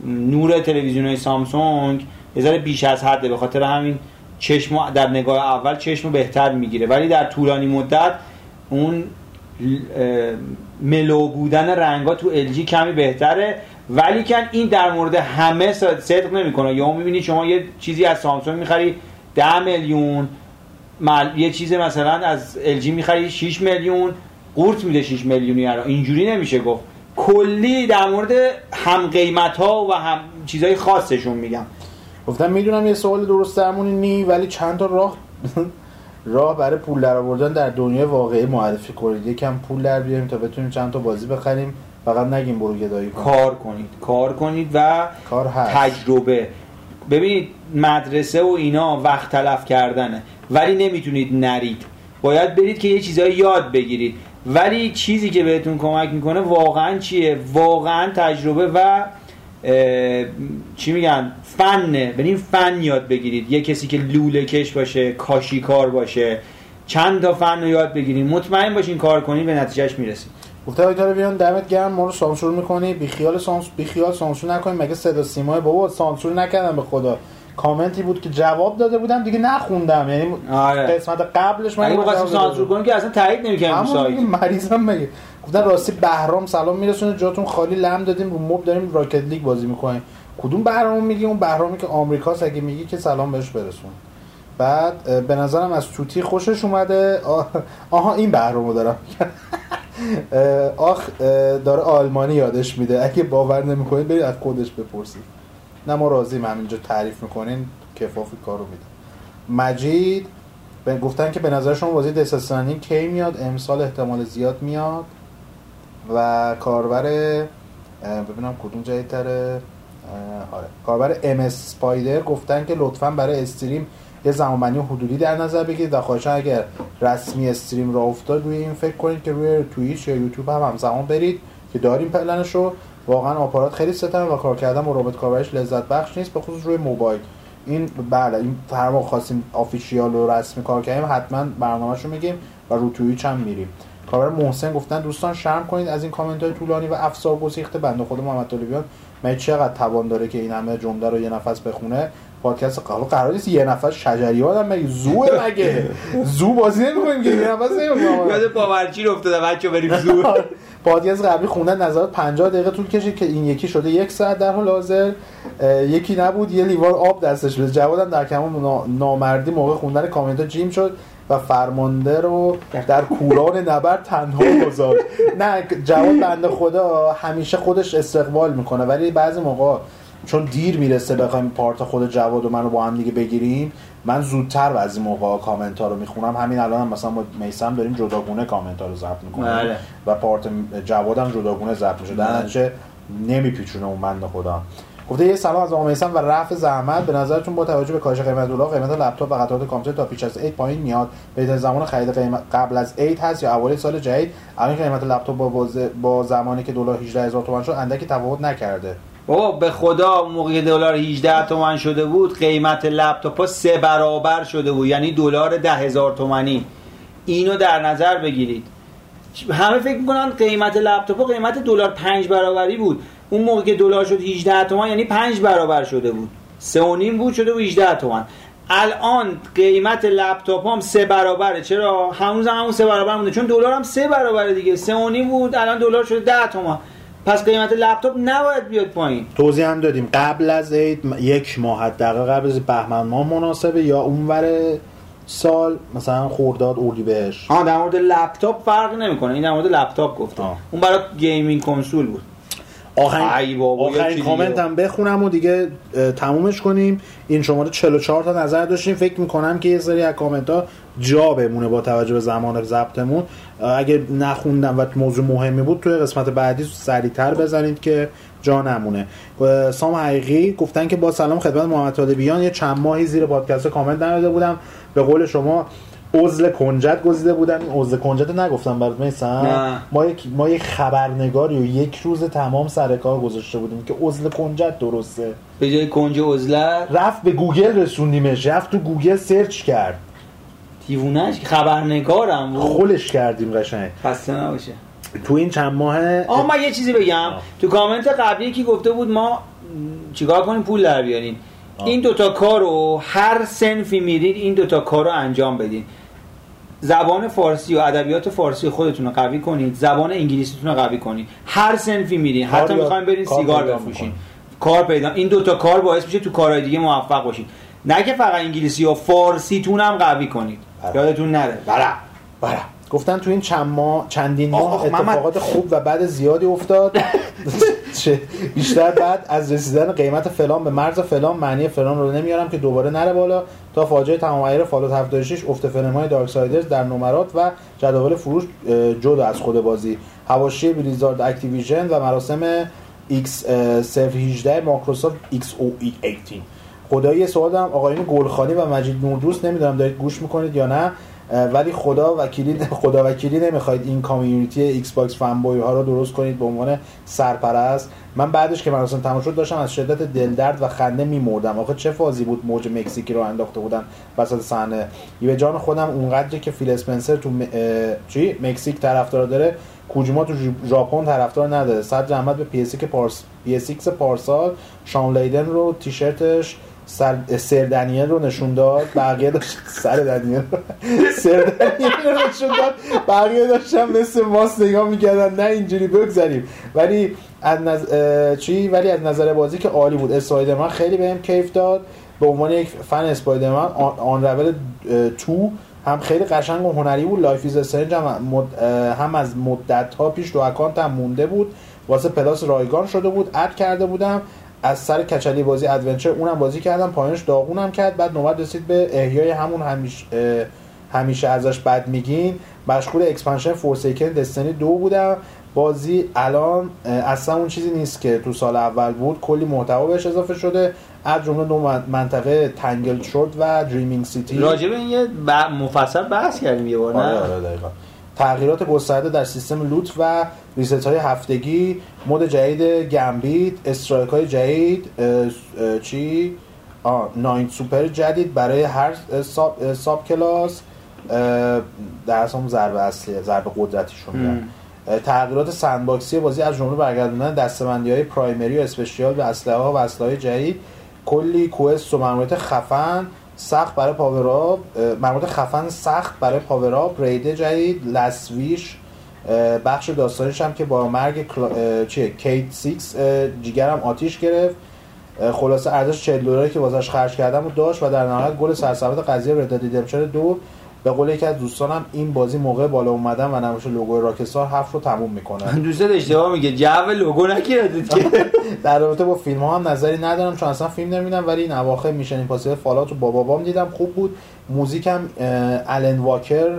نور تلویزیون های سامسونگ یه ذره بیش از حده. به خاطر همین چشم در نگاه اول چشم بهتر می‌گیره. ولی در طولانی مدت اون ملو بودن رنگا تو LG کمی بهتره. ولی کن این در مورد همه صد- صدق نمی‌کنه. یا می‌بینی شما یه چیزی از سامسونگ می‌خری 10 میلیون مل... یه چیز مثلا از LG می‌خری 6 میلیون قورت میده 6 میلیونی الان اینجوری نمیشه گفت. کلی در مورد هم قیمت ها و هم چیزای خاصشون میگم. گفتم می‌دونم یه سوال درست درمونی نی ولی چند تا راه راه برای پول در آوردن در دنیای واقعی معرفی کنید. یکم پول در بیاریم تا بتونیم چند تا بازی بخریم. فقط نگیم برو گدایی کن. کار کنید کار کنید و کار هست. تجربه. ببینید مدرسه و اینا وقت تلف کردنه ولی نمی‌تونید نرید. باید برید که یه چیزایی یاد بگیرید. ولی چیزی که بهتون کمک می‌کنه واقعا چیه؟ واقعا تجربه و چی میگن؟ فنه. بریم فن یاد بگیرید. یه کسی که لوله کش باشه کاشی کار باشه چند تا فن رو یاد بگیرید. مطمئن باشین کار کنید به نتیجهش می‌رسید. گفته آقای بیان دمت گرم ما رو سانسور می‌کنی. بی خیال سانس بی خیال سانسور نکنی. مگه صدا سیمای بابا سانسور نکردم به خدا؟ کامنتی بود که جواب داده بودم دیگه نخوندم. یعنی آره. قسمت قبلش من داده سانسور. کنیم که اصلا تایید همون سایت. مریضم مگه. گفتن راستی بهرام سلام میرسونه جاتون خالی لم دادیم رو مب داریم راکت لیگ بازی می‌کنیم. کدوم بهرام میگی؟ اون بهرامی که آمریکاست اگه میگی که سلام بهش برسون. بعد به نظرم از توتی خوشش اومده. آه، آها این بهرامو دارم. آخ داره آلمانی یادش میده. اگه باور نمی‌کنید برید از خودش بپرسید. نه ما راضیم همینجا تعریف می‌کنین کفافی کارو میده. مجید گفتن که به نظر شما بازی دسستانی کی میاد؟ امسال احتمال زیاد میاد. و کاربر ببینم کدوم جدیدتره. اه، آره. کاربر ام اسپایدر گفتن که لطفا برای استریم یه زمانبندی حدودی در نظر بگیرید و خواهشان اگر رسمی استریم را افتاد روی این فکر کنید که روی توییچ یا یوتیوب هم همزمان برید که داریم پلنش رو واقعا آپارات خیلی ستن و کار کردن با رابط کاربرش لذت بخش نیست به خصوص روی موبایل. این بله این موقع خواستیم آفیشیال و رسمی کار کردیم حتما برنامه‌شو میگیم و رو توییچ هم میریم. کاربر محسن گفتن دوستان شرم کنید از این کامنت های طولانی و افسار گسیخته بنده خود محمد طالبیان من چقدر توان داره که این همه جمله رو یه نفس بخونه؟ پادکست قرار قرار نیست. یه نفس شجری آدم مگه زو مگه؟ زو بازی نمی‌کنیم که یه نفس نمی‌کنیم یاد باورچی رو افتاده بچه بریم زور پادکست قبلی خوندن نظرات 50 دقیقه طول کشید که این یکی شده یک ساعت در حال حاضر. یکی نبود یه لیوان آب دستش بود. جوادم در کمال نا- نامردی موقع خوندن کامنت جیم شد و فرمانده رو در کوران نبرد تنها گذاشت. نه جواد بنده خدا همیشه خودش استقبال می‌کنه ولی بعضی موقع چون دیر می‌رسه بخوایم پارت خود جواد و منو با هم دیگه بگیریم من زودتر از این موقع کامنت ها رو می‌خونم. همین الان هم مثلا با میسم داریم جداگونه کامنت ها رو ضبط می‌کنیم. بله. و پارت جوادم جداگونه ضبط میشه. در بله. نتیجه نمیپیچونه اون بنده خدا. گفته یه سلام از آقا میسم و رفع زحمت. به نظرتون با توجه به کاهش قیمت دلار قیمت لپتاپ و قطعات کامپیوتر تا پیش از عید پایین میاد. بهترین زمان خرید قیمت قبل از عید هست یا اوایل سال جدید؟ الان قیمت لپتاپ با, با زمانی که دلار 18000 تومان شد اندکی تفاوت نکرده. بابا به خدا اون موقع دلار 18 تومن شده بود قیمت لپتاپ سه برابر شده بود. یعنی دلار ده هزار تومنی. اینو در نظر بگیرید. همه فکر می‌کنن قیمت لپتاپ قیمت دلار پنج برابری بود. اون موقع که دلار شد 18 تومن یعنی پنج برابر شده بود. سه و نیم بود شده بود 18 تومن. الان قیمت لپتاپ هم سه برابره. چرا؟ همون همون سه برابر مونده. چون دلار هم سه برابره دیگه. سه و نیم بود الان دلار شده 10 تومن. پس قیمت لپتاپ نباید بیاد پایین. توضیح هم دادیم. قبل از عید یک ماه حداقل قبل از بهمن ماه مناسبه یا اونور سال مثلا خورداد اردیبهشت. ها در مورد لپتاپ فرق نمی‌کنه. این در مورد لپتاپ گفتم. اون برای gaming کنسول بود. آخرین آخرین. کامنت هم بخونم و دیگه تمومش کنیم. این شماره 44 تا نظر داشتیم. فکر می‌کنم که یه سری از کامنت ها جا بمونه با توجه به زمان ضبطمون. اگه نخوندم و موضوع مهمی بود توی قسمت بعدی سریعتر بزنید که جا نمونه. سام حقیقی گفتن که با سلام خدمت محمد طالبیان یه چند ماهی زیر پادکست کامنت نداده بودم. به قول شما عزل کنجد گزیده بودم این عزل کنجد نگفتم برات میسم. ما یک ما یک خبرنگاری و یک روز تمام سر کار گذاشته بودیم که عزل کنجد درسته. به جای کنج عزلت رفت به گوگل رسوندیمش رفت تو گوگل سرچ کرد. دیوونهش که خبرنگارم بود. خولش کردیم قشنگ. خسته نباشه. تو این چند ماه آه من یه چیزی بگم. آه. تو کامنت قبلی کی گفته بود ما چیکار کنیم؟ پول در بیاریم. آه. این دوتا کار رو هر سنفی میرید این دوتا کار رو انجام بدین. زبان فارسی و ادبیات فارسی خودتون رو قوی کنید زبان انگلیسیتون رو قوی کنید. هر سنفی میرین حتی می‌خوایم برین سیگار بفروشین. کار پیدا این دوتا کار باعث میشه تو کارهای دیگه موفق باشید نه که فقط انگلیسی و فارسیتون هم قوی کنید. بله. یادتون نره. بله. بله. گفتن تو این چند ماه چندین ماه. اتفاقات خوب و بعد زیادی افتاد. بیشتر بعد از رسیدن قیمت فلان به مرز فلان معنی فلان رو نمیارم که دوباره نره بالا تا فاجعه تمام عیار Fallout 76 افت فیلم های Darksiders در نمرات و جداول فروش جدا از خود بازی. حواشی Blizzard Activision و مراسم X صرف 18 مایکروسافت XO 18 خدایی سوال دارم آقایون گلخانی و مجید نوردوست نمی‌دونم دارید گوش می‌کنید یا نه. ولی خدا وکیلی خدا وکیلی نمی‌خواید این کامیونیتی Xbox fanboy ها رو درست کنید به عنوان سرپرست. من بعدش که مراسم تمام شد داشتم از شدت دلدرد و خنده میمردم. آخه چه فازی بود موج مکزیکی رو انداخته بودن وسط صحنه؟ به جان خودم اونقدری که فیل اسپنسر تو م... چی؟ مکزیک طرفدار داره کوجیما تو ژاپن طرفدار نداره. صد رحمت به PS پارس پارسال. شان لیدن رو تیشرتش Sir, Sir Daniel رو نشون داد بقیه داشت Sir Daniel. Sir Daniel رو نشون داد بقیه داشتم مثل ماست نگاه می‌کردن. نه اینجوری بگذاریم ولی از نظ... چی؟ ولی از نظر بازی که عالی بود. Spider-Man خیلی بهم کیف داد. به عنوان یک fan Spider-Man Un, Unravel Two هم خیلی قشنگ و هنری بود. Life is Strange هم, مد... هم از مدت ها پیش تو اکانتم مونده بود. واسه Plus رایگان شده بود. add کرده بودم. از سر کچلی بازی adventure اونم بازی کردم پایانش داغونم کرد. بعد نوبت رسید به احیای همون همیش همیشه ازش بد میگین. مشغول expansion Forsaken Destiny دو بودم بازی الان اصلا اون چیزی نیست که تو سال اول بود. کلی محتوا بهش اضافه شده. از جمله دو من- منطقه Tangled Shore و Dreaming City راجع به این یه ب... مفصل بحث کردیم یه بار آره نه آره دقیقا. تغییرات گسترده در سیستم loot و reset های هفتگی mode جدید Gambit strike های جدید چی؟ nine super جدید برای هر sub, subclass. در اصل اون ضربه اصلیه ضربه قدرتیشون تغییرات sandbox ی بازی از جمله برگردوندن دسته‌بندی های primary و special به اسلحه ها و اسلحه های جدید. کلی quest خفن. سخت برای power up ماموریت خفن سخت برای power up raid جدید Last Wish بخش داستانیش هم که با مرگ کلا... چیه؟ Cayde-6 جیگرم آتیش گرفت. خلاصه ارزش 40 دلاری که واسش خرج کردم و داشت و در نهایت گل سرسبد قضیه Red Dead Redemption دو؟ به قول یکی از دوستانم این بازی موقع بالا اومدن و نمایش لوگو Rockstar حجت رو تموم می‌کنه. دوستت اشتباه میگه جو لوگو نگیردید که. در رابطه با فیلم ها هم نظری ندارم چون اصلا فیلم نمیدم ولی این اواخر Mission Impossible Fallout رو با بابام دیدم خوب بود. موزیکم الن واکر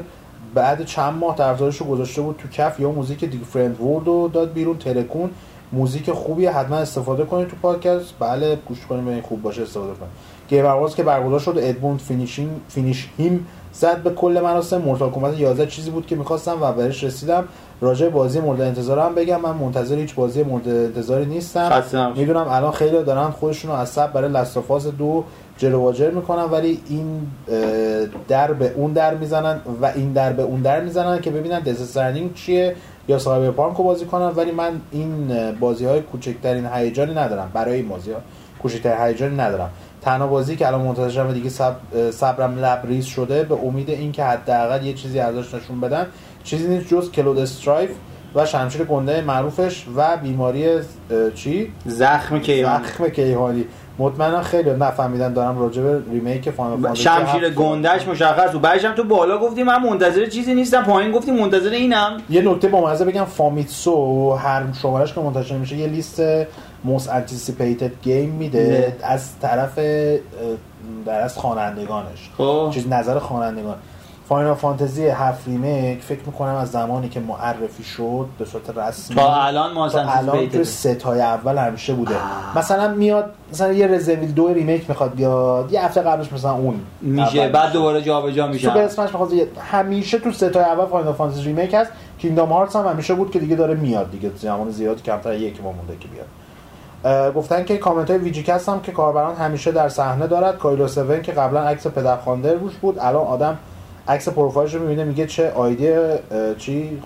بعد چند ماه طرفدارش رو گذاشته بود تو کف یا موزیک Different World رو داد بیرون ترکون موزیک خوبیه حتما استفاده کنید تو پادکست. بله گوش کنید این خوب باشه استفاده کنید. گیم که برگزار شد Ed Boon finishing finish him زد به کل مراسم. Mortal Kombat 11 چیزی بود که می‌خواستم و بهش رسیدم. راجع بازی مورد انتظارم بگم. من منتظر هیچ بازی مورد انتظاری نیستم. می‌دونم الان خیلی دارن خودشون رو از برای لستافاز دو جلو واجر می‌کنن ولی این در به اون در می‌زنن و این در به اون در می‌زنن که ببینن دزسترنینگ چیه یا پانک رو بازی کنن. ولی من این بازی های کوچکترین هیجانی ندارم. برای این بازی ها کوچکترین هیجانی ندارم. تنها بازی که الان منتظرم و دیگه صبرم لبریز شده به امید اینکه حداقل یه چیزی ازش نشون بدن چیزی نیست جز کلود استرایف و شمشیر گنده معروفش و بیماری چی؟ زخم کیهانی. زخم کیهانی. مطمئنا خیلی نفهمیدن دارم راجع به remake Final Fantasy شمشیر گندش مشخص بود. بعدش تو بالا گفتی من منتظر چیزی نیستم. پایین گفتی منتظر اینم. یه نکته با مزه بگم Famitsu هر شمارش که منتشر میشه یه لیست most anticipated game میده از طرف در از خوانندگانش. خب. چیز نظر خوانندگان. Final Fantasy هفت remake فکر می‌کنم از زمانی که معرفی شد به صورت رسمی تا الان ما تا الان تو ستای اول همیشه بوده. آه. مثلا میاد مثلا یه Resident Evil دو remake می‌خواد بیاد یه هفته قبلش مثلا اون. میشه بعد دوباره جابجا میشه. تو اسمش می‌خواد همیشه تو ستای اول Final Fantasy remake هست. Kingdom Hearts هم همیشه بود که دیگه داره میاد دیگه. زمان زیاد کمتر یک ماه مونده که بیاد. گفتن که کامنت های VGCAST هم که کاربران همیشه در صحنه دارد. کایلو 7 که قبلا عکس پدرخوانده روش بود الان آدم عکس پروفایلش رو می‌بینه میگه چه آیدی چی؟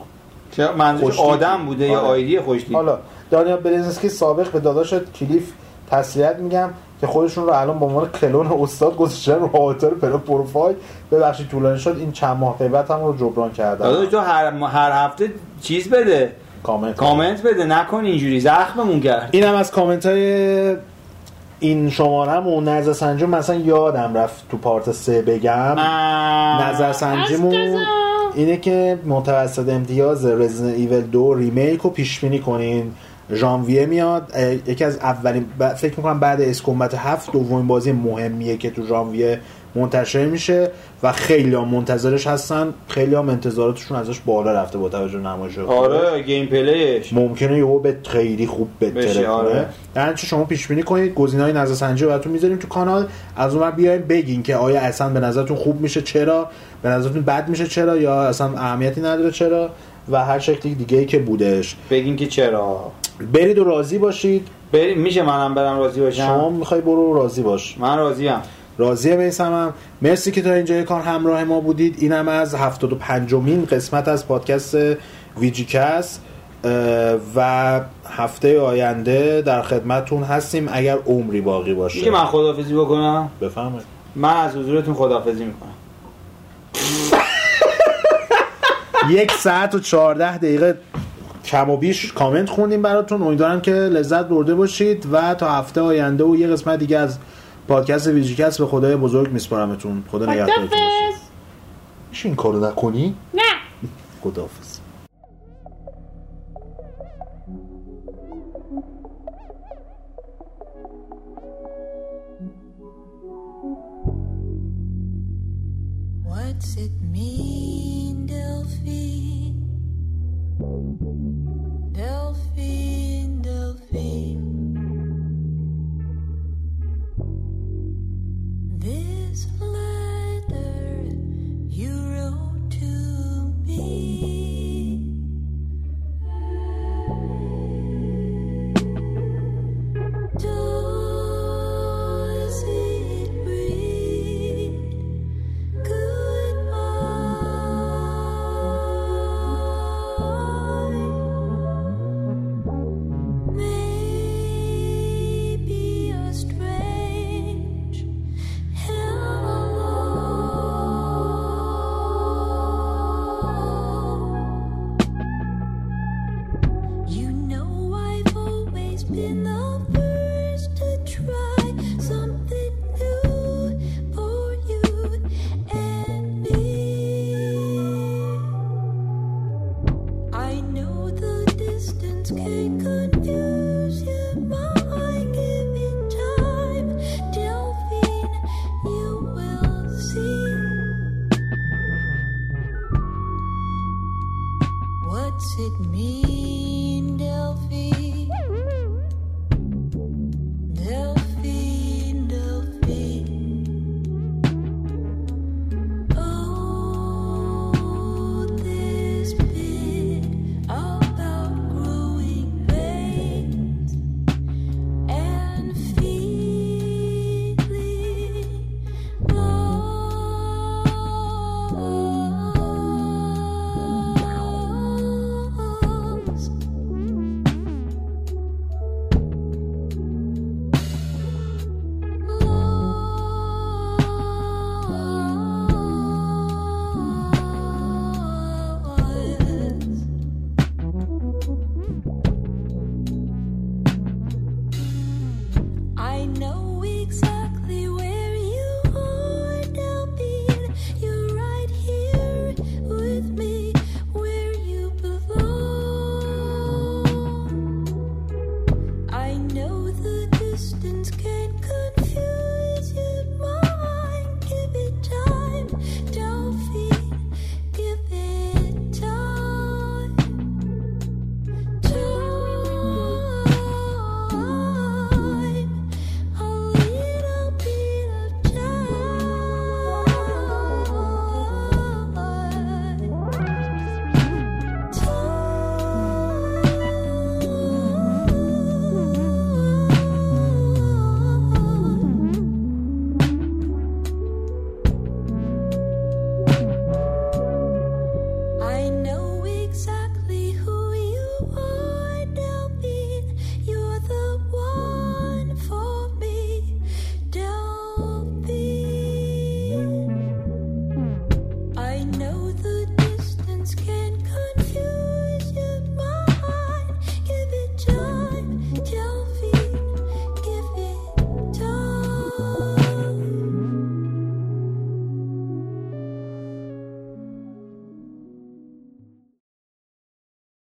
چه منظورش آدم بوده یا آره. آیدی خوشتی حالا دانیال بلزنسکی سابق به داداش کلیف تسلیت میگم که خودشون رو الان به عنوان کلون استاد گذاشتن رو آتر پرو پروفایل. ببخشید طولانی شد این چند ماه غیبت هم رو جبران کردن داداش تو هر هر هفته چیز بده. کامنت کامنت بده نکن اینجوری زخممون کرد اینم از کامنت های این شماره و نظر سنجی مثلا یادم رفت تو پارت سه بگم. نظر سنجیمون اینه که متوسط امتیاز Resident Evil دو remake رو پیش بینی کنین. ژانویه میاد. یکی از اولین فکر می‌کنم بعد Ace Combat هفت دومین بازی مهمیه که تو ژانویه منتشر میشه و خیلی هم منتظرش هستن. خیلی هم انتظاراتشون ازش بالا رفته با توجه نمایش آره gameplay ش. ممکنه یهو به خیلی خوب بتره آره. یعنی چه شما پیش بینی کنید گزینه‌های نظر سنجی رو براتون می‌ذاریم تو کانال. از اون بیاین بگین که آیا اصلا به نظرتون خوب میشه چرا؟ به نظرتون بد میشه چرا؟ یا اصلا اهمیتی نداره چرا؟ و هر شکلی دیگه ای که بودش. بگین که چرا. برید و راضی باشید. بریم میشه منم برم راضی باشم؟ شما می‌خوای برو راضی باش. من راضیم. راضی میسمم. مرسی که تا اینجا کار همراه ما بودید. اینم از 75 مین قسمت از پادکست VGCAST و هفته آینده در خدمتتون هستیم. اگر عمری باقی باشه. که من خدافزی بکنم؟ بفهمید من از حضورتون خدافزی می‌کنم. یک ساعت و چهارده دقیقه کم و بیش کامنت خوندیم براتون. امیدوارم که لذت برده باشید و تا هفته آینده و یه قسمت دیگه از پادکست ویژیکست به خدای بزرگ میسپارمتون. خدا نگهدارتون باشه. میشه این کارو نکنی؟ نه. خداحافظ What's it mean,